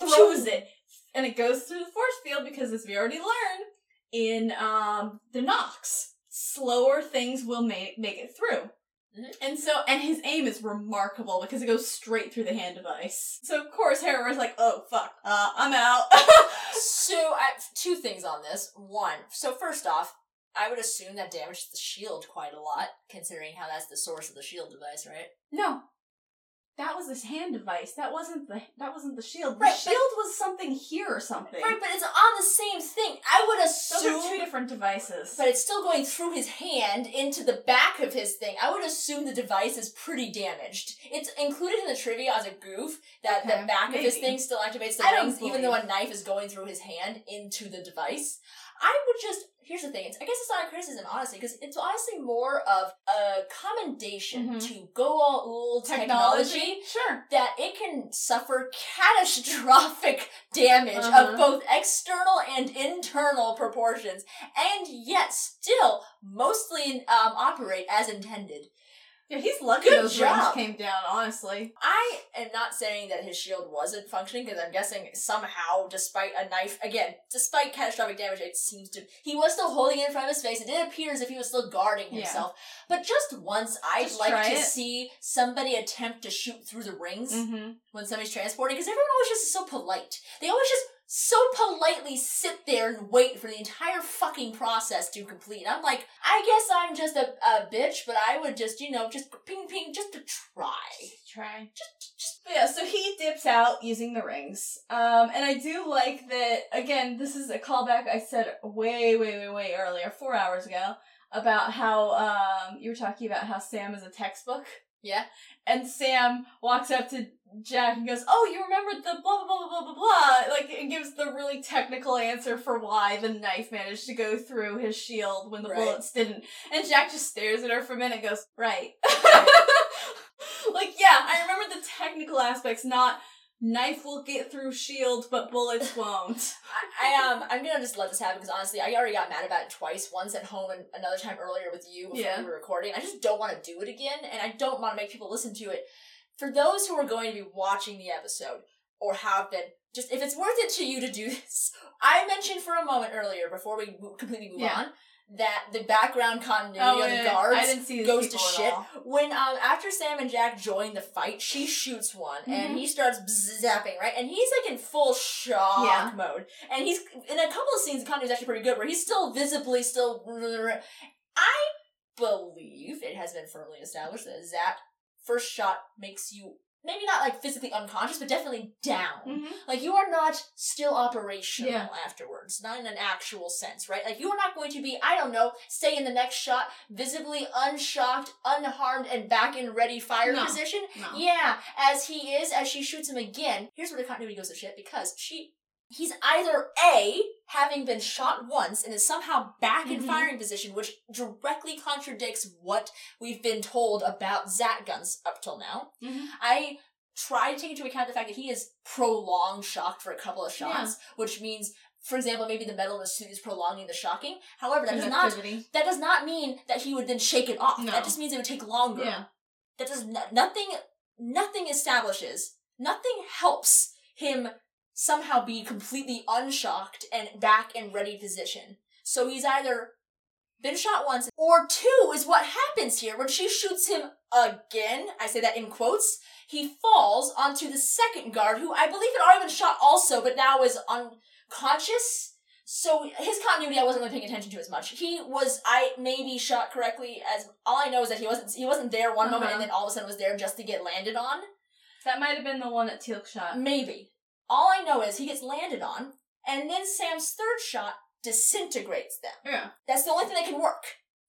throws it, and it goes through the force field because, as we already learned in um the Nox, slower things will make make it through. Mhm. And so, and his aim is remarkable because it goes straight through the hand device. So of course, Heru'ur's like, "Oh fuck, uh, I'm out." So, I two things on this. One, so first off, I would assume that damages the shield quite a lot, considering how that's the source of the shield device, right? no, that was his hand device. That wasn't the that wasn't the shield. The Right, shield was something here or something. Right, but it's on the same thing. I would assume Those are two different devices. but it's still going through his hand into the back of his thing. I would assume the device is pretty damaged. It's included in the trivia as a goof that Okay, the back of his thing still activates the I rings, even though a knife is going through his hand into the device. I would just here's the thing. It's, I guess it's not a criticism, honestly, because it's honestly more of a commendation Mhm. to go all old technology sure. that it can suffer catastrophic damage Uh-huh. of both external and internal proportions, and yet still mostly um, operate as intended. Yeah, he's lucky Good those job. rings came down. Honestly, I am not saying that his shield wasn't functioning because I'm guessing somehow, despite a knife, again, despite catastrophic damage, it seems to he was still holding it in front of his face. It did appear as if he was still guarding Yeah. himself. But just once, I'd Just like to it. see somebody attempt to shoot through the rings mm-hmm. when somebody's transporting because everyone always just is so polite. They always just so politely sit there and wait for the entire fucking process to complete. I'm like, I guess I'm just a, a bitch, but I would just, you know, just ping ping just to try. try. Just, just yeah, so he dips out using the rings. Um, and I do like that, again, this is a callback I said way, way, way, way earlier, four hours ago, about how, um, you were talking about how Sam is a textbook. yeah. And Sam walks up to Jack and goes, Oh, you remembered the blah, blah, blah, blah, blah, blah. Like, it gives the really technical answer for why the knife managed to go through his shield when the Right. bullets didn't. And Jack just stares at her for a minute and goes, Right. like, yeah, I remember the technical aspects, not knife will get through shield, but bullets won't. I, I um I'm gonna just let this happen because honestly I already got mad about it twice. Once at home and another time earlier with you before Yeah. we were recording. I just don't want to do it again, and I don't want to make people listen to it. For those who are going to be watching the episode or have been, just if it's worth it to you to do this, I mentioned for a moment earlier before we completely move Yeah. on that the background continuity of the guards Oh, I didn't see goes to shit. When um after Sam and Jack join the fight, she shoots one and Mhm. he starts zapping right, and he's like in full shock Yeah. mode, and he's in a couple of scenes. The continuity is actually pretty good, where he's still visibly still. I believe it has been firmly established that Zat first shot makes you maybe not like physically unconscious, but definitely down. Mhm. Like you are not still operational Yeah. afterwards, not in an actual sense, right? Like you are not going to be, I don't know, stay in the next shot visibly unshocked, unharmed, and back in ready fire No. position. No. Yeah, as he is, as she shoots him again. Here's where the continuity goes to shit because she, he's either a having been shot once and is somehow back in Mhm. firing position, which directly contradicts what we've been told about Zat guns up till now. Mhm. I try to take into account the fact that he is prolonged shocked for a couple of shots, which means, for example, maybe the metal in the suit is prolonging the shocking. However, that does not that does not mean that he would then shake it off. No. That just means it would take longer. Yeah. That does no- nothing. Nothing establishes. Nothing helps him somehow be completely unshocked and back in ready position. So he's either been shot once, or two is what happens here when she shoots him again. I say that in quotes. He falls onto the second guard, who I believe had already been shot also, but now is unconscious. So his continuity I wasn't really paying attention to as much. He was I maybe shot correctly as all I know is that he wasn't he wasn't there one moment Uh-huh. and then all of a sudden was there just to get landed on. That might have been the one that Teal'c shot. Maybe. All I know is he gets landed on, and then Sam's third shot disintegrates them. Yeah. That's the only thing that can work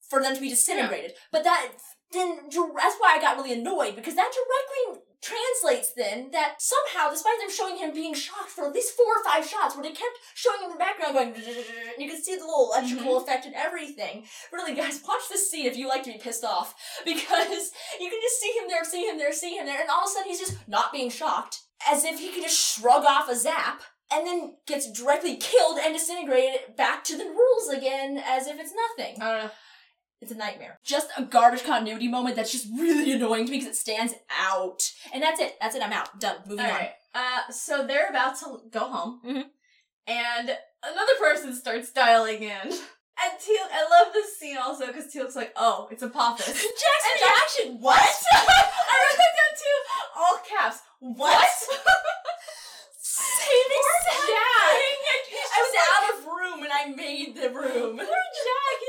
for them to be disintegrated. But that then that's why I got really annoyed because that directly translates then that somehow, despite them showing him being shocked for at least four or five shots, where they kept showing him in the background going, and you can see the little electrical effect and everything. Really, guys, watch this scene if you like to be pissed off, because you can just see him there, see him there, see him there, and all of a sudden he's just not being shocked, as if he could just shrug off a zap. And then gets directly killed and disintegrated back to the rules again as if it's nothing. I don't know. It's a nightmare. Just a garbage continuity moment that's just really annoying to me because it stands out. And that's it. That's it. I'm out. Done. Moving All on. right. Uh, so they're about to go home, Mhm. and another person starts dialing in. And Teal'c, I love this scene also because Teal'c's like, "Oh, it's Apophis." Jack's Jack- Jackson, What? I wrote that down too. All caps. What? Same exact Jack. thing. I was out of room and I made the room. Poor Jack. He's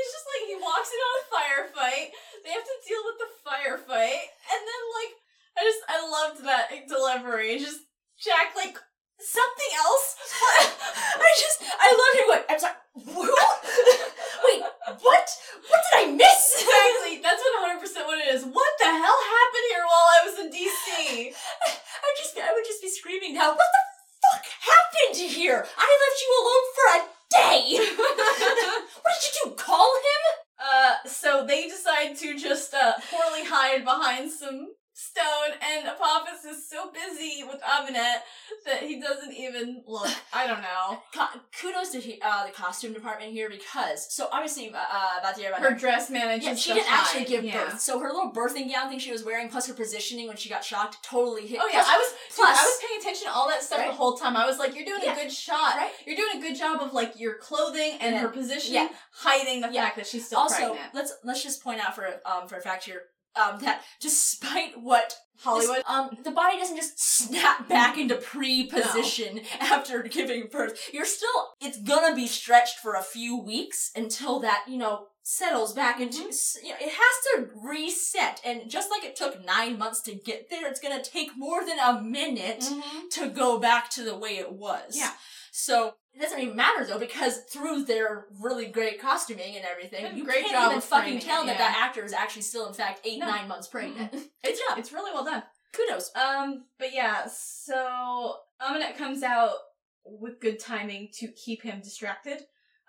just like he walks in on a firefight. They have to deal with the firefight, and then like I just I loved that delivery. Just Jack like something else. I just, I love him going, I'm sorry? Wait, what? What did I miss? exactly. That's what 100 percent what it is. What the hell happened here while I was in DC? I just, I would just be screaming now, what the fuck happened here? I left you alone for a day. what did you do, call him? Uh, so they decide to just uh poorly hide behind some stone, and Apophis is so busy with Amaunet that he doesn't even look. I don't know. Co- kudos to he- uh, the costume department here because, so obviously, uh, uh Her dress manages. Yeah, she didn't actually hide. give Yeah. birth. So her little birthing gown thing she was wearing, plus her positioning when she got shocked, totally hit. Oh yeah, plus- I was dude, plus- I was paying attention to all that stuff Right. the whole time. I was like, "You're doing Yeah. a good shot. Right. You're doing a good job of like your clothing and Yeah. her position, Yeah. hiding the fact that she's still also, pregnant." let's let's just point out for um for a fact here um that despite what Hollywood. um the body doesn't just snap back into pre-position after giving birth. You're still it's gonna be stretched for a few weeks until that you know settles back into s- you know, it has to reset and just like it took nine months to get there it's gonna take more than a minute Mhm. to go back to the way it was. Yeah. So it doesn't even matter though because through their really great costuming and everything, you great can't job even fucking tell it, that yeah. that actor is actually still in fact eight No. nine months pregnant. Good It's job. it's really well done. Kudos. Um, but yeah, so Amaunet comes out with good timing to keep him distracted.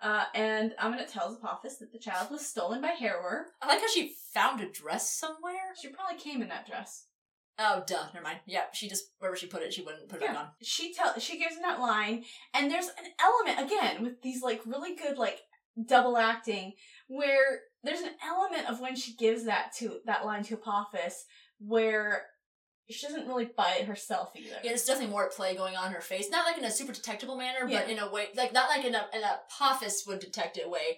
Uh, and Amaunet tells Apophis that the child was stolen by Heru'ur. I like how she found a dress somewhere. She probably came in that dress. Oh duh, never mind. Yeah, she just wherever she put it, she wouldn't put it back Yeah. on. She tell she gives him that line, and there's an element again with these like really good like double acting where there's an element of when she gives that to that line to Apophis where she doesn't really buy it herself either. Yeah, there's definitely more play going on in her face. Not like in a super detectable manner, but in a way like not like in a in a Apophis would detect it way.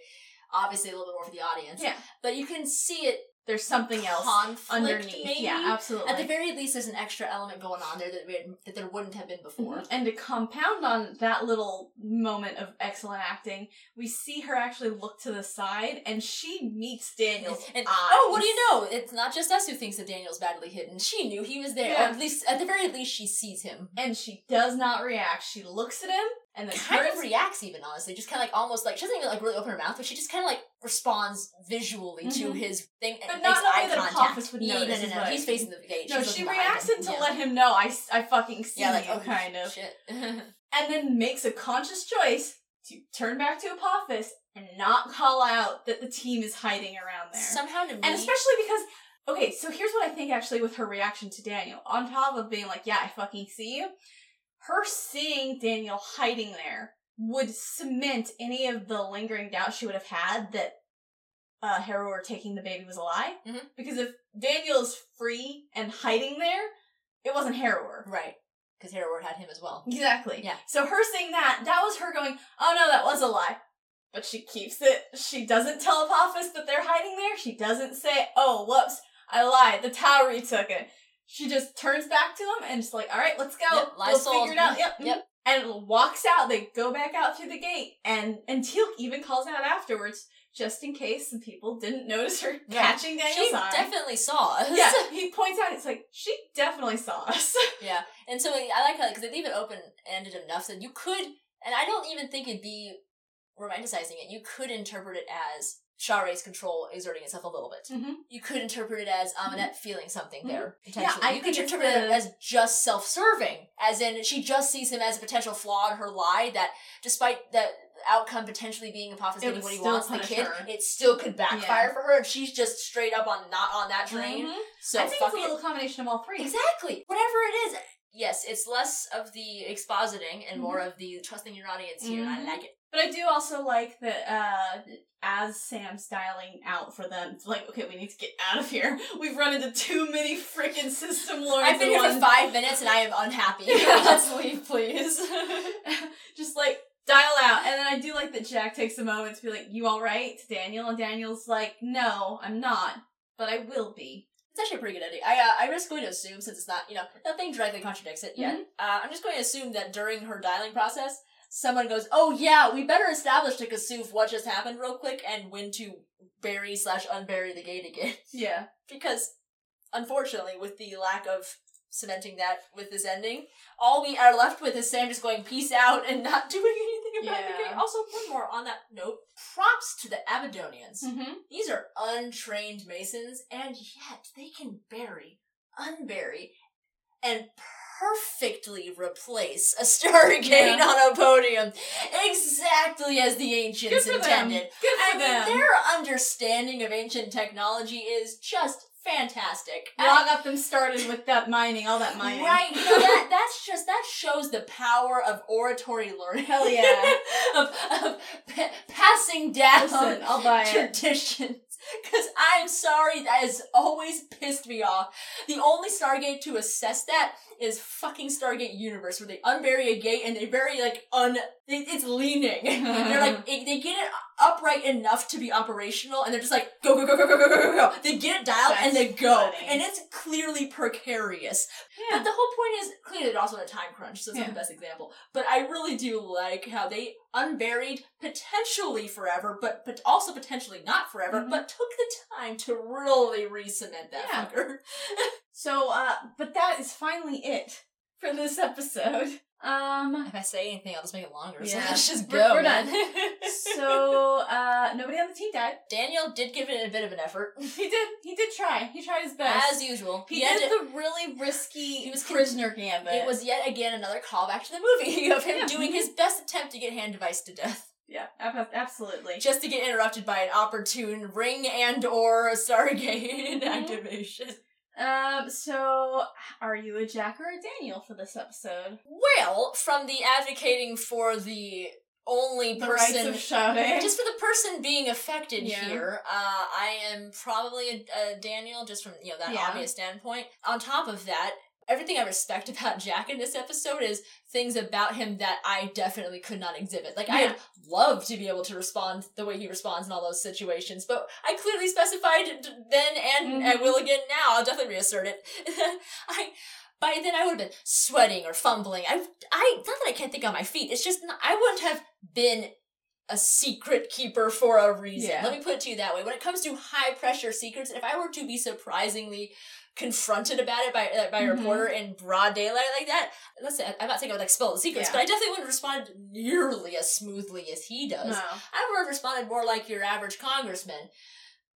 Obviously a little bit more for the audience. Yeah. But you can see it There's something else conflict underneath. maybe. Yeah, absolutely. At the very least, there's an extra element going on there that, we, that there wouldn't have been before. Mhm. And to compound on that little moment of excellent acting, we see her actually look to the side and she meets Daniel's And eyes. oh, what do you know? It's not just us who thinks that Daniel's badly hidden. She knew he was there. Yeah. At least, at the very least, she sees him. And she does not react. She looks at him and then Kind turns of reacts, even honestly, just kind of like almost like she doesn't even like really open her mouth, but she just kind of like responds visually to Mhm. his thing and But makes not in a way eye that contact. Apophis would Yeah, notice, no, no, no, what he's facing the gate. No, she reacts him. to Yeah. let him know I, I fucking see Yeah, like you, oh, kind of. shit. And then makes a conscious choice to turn back to Apophis and not call out that the team is hiding around there. Somehow to me, And especially because, okay, so here's what I think actually with her reaction to Daniel. On top of being like, yeah, I fucking see you, her seeing Daniel hiding there would cement any of the lingering doubt she would have had that uh, Heru'ur taking the baby was a lie. Mhm. Because if Daniel is free and hiding there, it wasn't Heru'ur. right? Because Heru'ur had him as well. Exactly. Yeah. So her saying that, that was her going, oh no, that was a lie. But she keeps it. She doesn't tell Apophis that they're hiding there. She doesn't say, oh, whoops, I lied. The Towery took it. She just turns back to him and just like, all right, let's go. Yep, we'll figure it out. Yep. Yep. And walks out. They go back out through the gate. And, and Teal'c even calls out afterwards, just in case some people didn't notice her Yeah. catching Daniel's She eye. definitely saw us. yeah, he points out, it's like, she definitely saw us. Yeah, and so I like how because they leave it open ended enough that you could, and I don't even think it'd be romanticizing it. You could interpret it as Sha're's control exerting itself a little bit. Mhm. You could interpret it as Amaunet feeling something there, potentially. Mm-hmm. I you could interpret it as just self-serving, as in she just sees him as a potential flaw in her lie that despite the outcome potentially being It what he wants, the kid, her. it still could backfire Yeah. for her, and she's just straight up on not on that train. Mhm. So I think it's a it. little combination of all three. Exactly. Whatever it is. Yes, it's less of the expositing and more of the trusting your audience here, and I Mhm. like it. But I do also like that uh as Sam's dialing out for them, it's like, okay, we need to get out of here. We've run into too many freaking system lords. I've been here for one- five minutes and I am unhappy. Let's leave, please. Just like dial out. And then I do like that Jack takes a moment to be like, You alright? to Daniel. And Daniel's like, No, I'm not. But I will be. It's actually a pretty good idea. I uh, I'm just going to assume, since it's not, you know, nothing directly contradicts it yet, uh, I'm just going to assume that during her dialing process, someone goes, oh yeah, we better establish to Kasuf what just happened real quick and when to bury slash unbury the gate again. Yeah. because unfortunately with the lack of cementing that with this ending all we are left with is sam just going peace out and not doing anything about the Yeah. game also one more on that note props to the Abydonians Mm-hmm. these are untrained masons and yet they can bury unbury and perfectly replace a stargate Yeah. on a podium exactly as the ancients Good for them. intended Good I for mean, their understanding of ancient technology is just fantastic. Y'all got them started with that mining, all that mining. Right, you know, that that's just that shows the power of oratory learning. Hell yeah. of of pa- passing down Listen, I'll buy it. traditions. Because I'm sorry, that has always pissed me off. The only Stargate to assess that is fucking Stargate Universe, where they unbury a gate and they bury like un. It's leaning. They're like it, they get it upright enough to be operational, and they're just like go go go go go go go go. They get it dialed and they go, funny. and it's clearly precarious. Yeah. But the whole point is clearly they're also in a time crunch, so it's not the best example. But I really do like how they unburied potentially forever, but but also potentially not forever, Mhm. but took the time to really re-cement that Yeah. fucker. So, uh, but that is finally it for this episode. Um, If I say anything, I'll just make it longer. So Yeah. let's just go, we're man. so, uh, nobody on the team died. Daniel did give it a bit of an effort, He did, he did try. He tried his best. as usual. he had did to- the really risky He was con- prisoner gambit. It was yet again another callback to the movie of him Yeah. doing his best attempt to get hand device to death. yeah, ab- absolutely. just to get interrupted by an opportune ring and or a Stargate Mhm. activation. Um, so, are you a Jack or a Daniel for this episode? Well, from the advocating for the only The person, just for the person being affected Yeah. here, uh, I am probably a, a Daniel, just from you know that Yeah. obvious standpoint. On top of that. Everything I respect about Jack in this episode is things about him that I definitely could not exhibit. Like, Yeah. I'd love to be able to respond the way he responds in all those situations, but I clearly specified then and I Mhm. will again now. I'll definitely reassert it. I by then I would have been sweating or fumbling. I I not that I can't think on my feet. It's just not, I wouldn't have been a secret keeper for a reason. Yeah. Let me put it to you that way. When it comes to high pressure secrets, if I were to be surprisingly confronted about it by uh, by a Mhm. reporter in broad daylight like that, listen, I'm not saying I would like spill the secrets, Yeah. but I definitely wouldn't respond nearly as smoothly as he does. No. I would have responded more like your average congressman.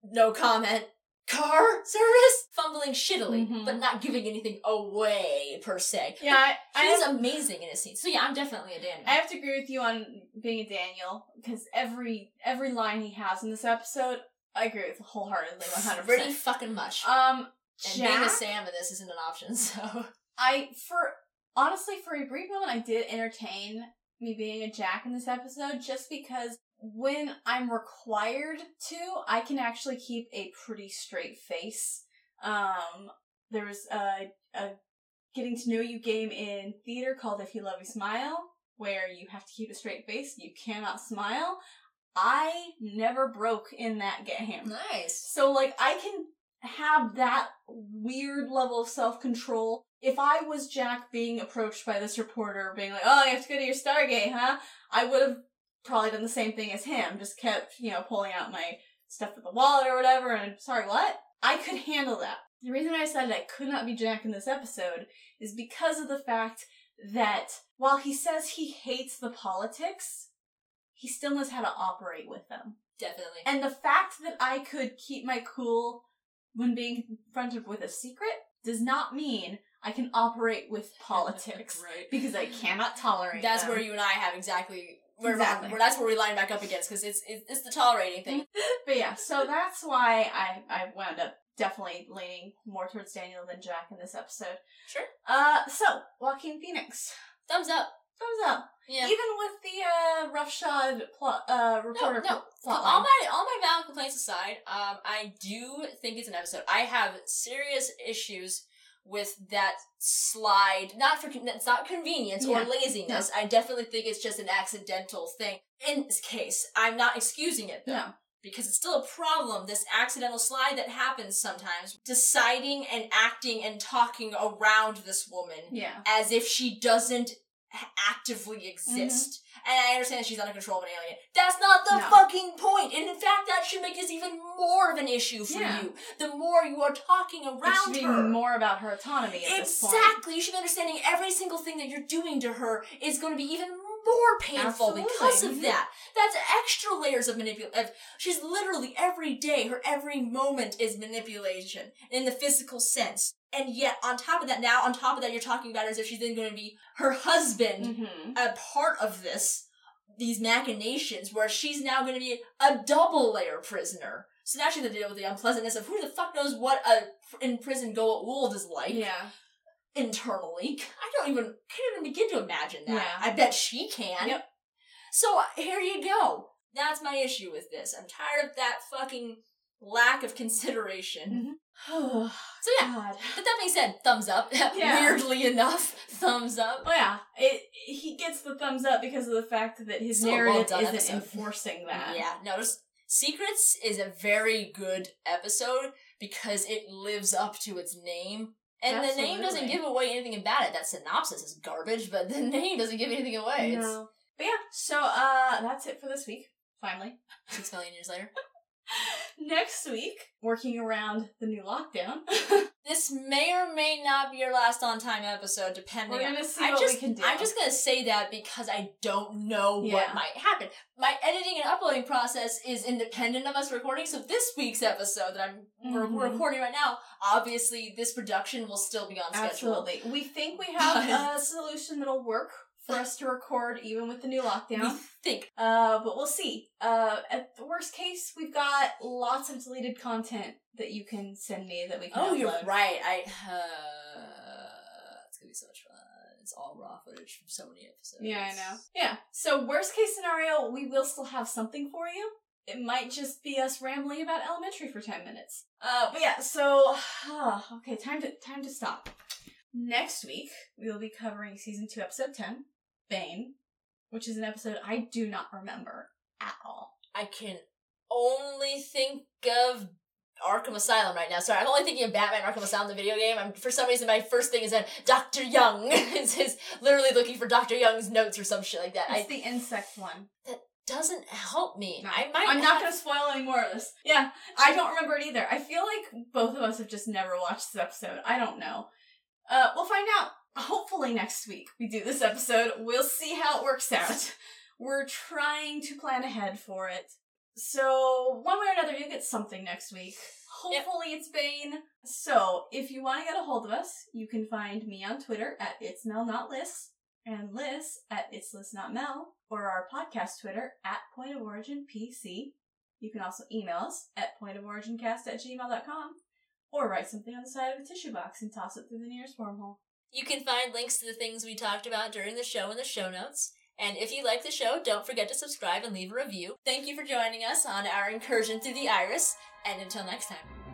No comment. Car service? Fumbling shittily, Mhm. but not giving anything away per se. Yeah, I, I He's have, amazing in his scenes. So yeah, I'm definitely a Daniel. I have to agree with you on being a Daniel because every every line he has in this episode, I agree with wholeheartedly, one hundred Pretty percent. fucking much. Um, and being a Sam in this isn't an option, so. I for honestly for a brief moment I did entertain me being a Jack in this episode just because when I'm required to, I can actually keep a pretty straight face. Um, there was a, a getting to know you game in theater called If You Love You Smile, where you have to keep a straight face. You cannot smile. I never broke in that game. Nice. So like I can have that weird level of self-control. If I was Jack being approached by this reporter being like, "Oh, you have to go to your Stargate, huh?" I would have probably done the same thing as him, just kept, you know, pulling out my stuff with the wallet or whatever and sorry, what? I could handle that. The reason I decided I could not be Jack in this episode is because of the fact that while he says he hates the politics, he still knows how to operate with them. Definitely. And the fact that I could keep my cool when being confronted with a secret does not mean I can operate with politics right. because I cannot tolerate. That's them. where you and I have exactly. Where, Exactly. where that's where we line back up against because it's, it's it's the tolerating thing. But yeah, so that's why I I wound up definitely leaning more towards Daniel than Jack in this episode. Sure. Uh, so Joaquin Phoenix, Thumbs up. Thumbs up. Yeah. Even with the uh roughshod plot, uh reporter no. plot All my all my valid complaints aside, um, I do think it's an episode. I have serious issues with that slide. Not for it's not convenience or Yeah. laziness. I definitely think it's just an accidental thing. In this case, I'm not excusing it though. No. Because it's still a problem, this accidental slide that happens sometimes. Deciding and acting and talking around this woman Yeah. as if she doesn't actively exist. Mm-hmm. And I understand she's under control of an alien. That's not the No. fucking point. And in fact, that should make this even more of an issue for Yeah. you. The more you are talking It around be her. more about her autonomy at this point. Exactly. You should be understanding every single thing that you're doing to her is going to be even more painful Absolutely. because of that. That's extra layers of manipulation. She's literally every day, her every moment is manipulation in the physical sense. And yet, on top of that, now on top of that, you're talking about as if she's then going to be her husband Mm-hmm. a part of this, these machinations, where she's now going to be a double layer prisoner. So now she has to deal with the unpleasantness of who the fuck knows what a in prison Goa'uld is like Yeah. internally. I don't even can't even begin to imagine that. Yeah. I bet she can. Yep. So here you go. That's my issue with this. I'm tired of that fucking lack of consideration. Oh So yeah. God. But that being said, thumbs up. Yeah. Weirdly enough, thumbs up. Oh yeah, it he gets the thumbs up because of the fact that his a narrative well-done isn't episode. enforcing that. Yeah, notice Secrets is a very good episode because it lives up to its name. And the name doesn't give away anything about it. That synopsis is garbage, but the name doesn't give anything away. It's No. But yeah, so uh that's it for this week. Finally. six million years later. Next week, working around the new lockdown. This may or may not be your last on time episode, depending We're gonna see I what just, we can do. I'm just gonna say that because I don't know Yeah. what might happen. My editing and uploading process is independent of us recording, so this week's episode that I'm we're Mhm. recording right now, obviously this production will still be on schedule. Absolutely. We think we have a solution that'll work for us to record even with the new We lockdown. think. Uh, but we'll see. Uh, at the worst case, we've got lots of deleted content that you can send me that we can Oh, upload. you're right. I uh, it's gonna be so much fun. It's all raw footage from so many episodes. Yeah, I know. Yeah. So worst case scenario, we will still have something for you. It might just be us rambling about elementary for ten minutes. Uh, but yeah. So okay, time to time to stop. Next week we will be covering season two, episode ten, Bane, which is an episode I do not remember at all. I can only think of Arkham Asylum right now. Sorry, I'm only thinking of Batman Arkham Asylum, the video game. I'm, for some reason, my first thing is that Dr. Young is, literally looking for Dr. Young's notes or some shit like that. It's I the insect one. That doesn't help me. No, I might. I'm not going to spoil any more of this. Yeah, I don't remember it either. I feel like both of us have just never watched this episode. I don't know. Uh, we'll find out. Hopefully next week we do this episode. We'll see how it works out. We're trying to plan ahead for it. So one way or another, you get something next week. Hopefully it's Bane. So if you want to get a hold of us, you can find me on Twitter at it's Mel not Liz and Liz at it's Liz not Mel or our podcast Twitter at Point of Origin PC. You can also email us at pointoforigincast at gmail.com or write something on the side of a tissue box and toss it through the nearest wormhole. You can find links to the things we talked about during the show in the show notes. And if you like the show, don't forget to subscribe and leave a review. Thank you for joining us on our incursion through the iris, and until next time.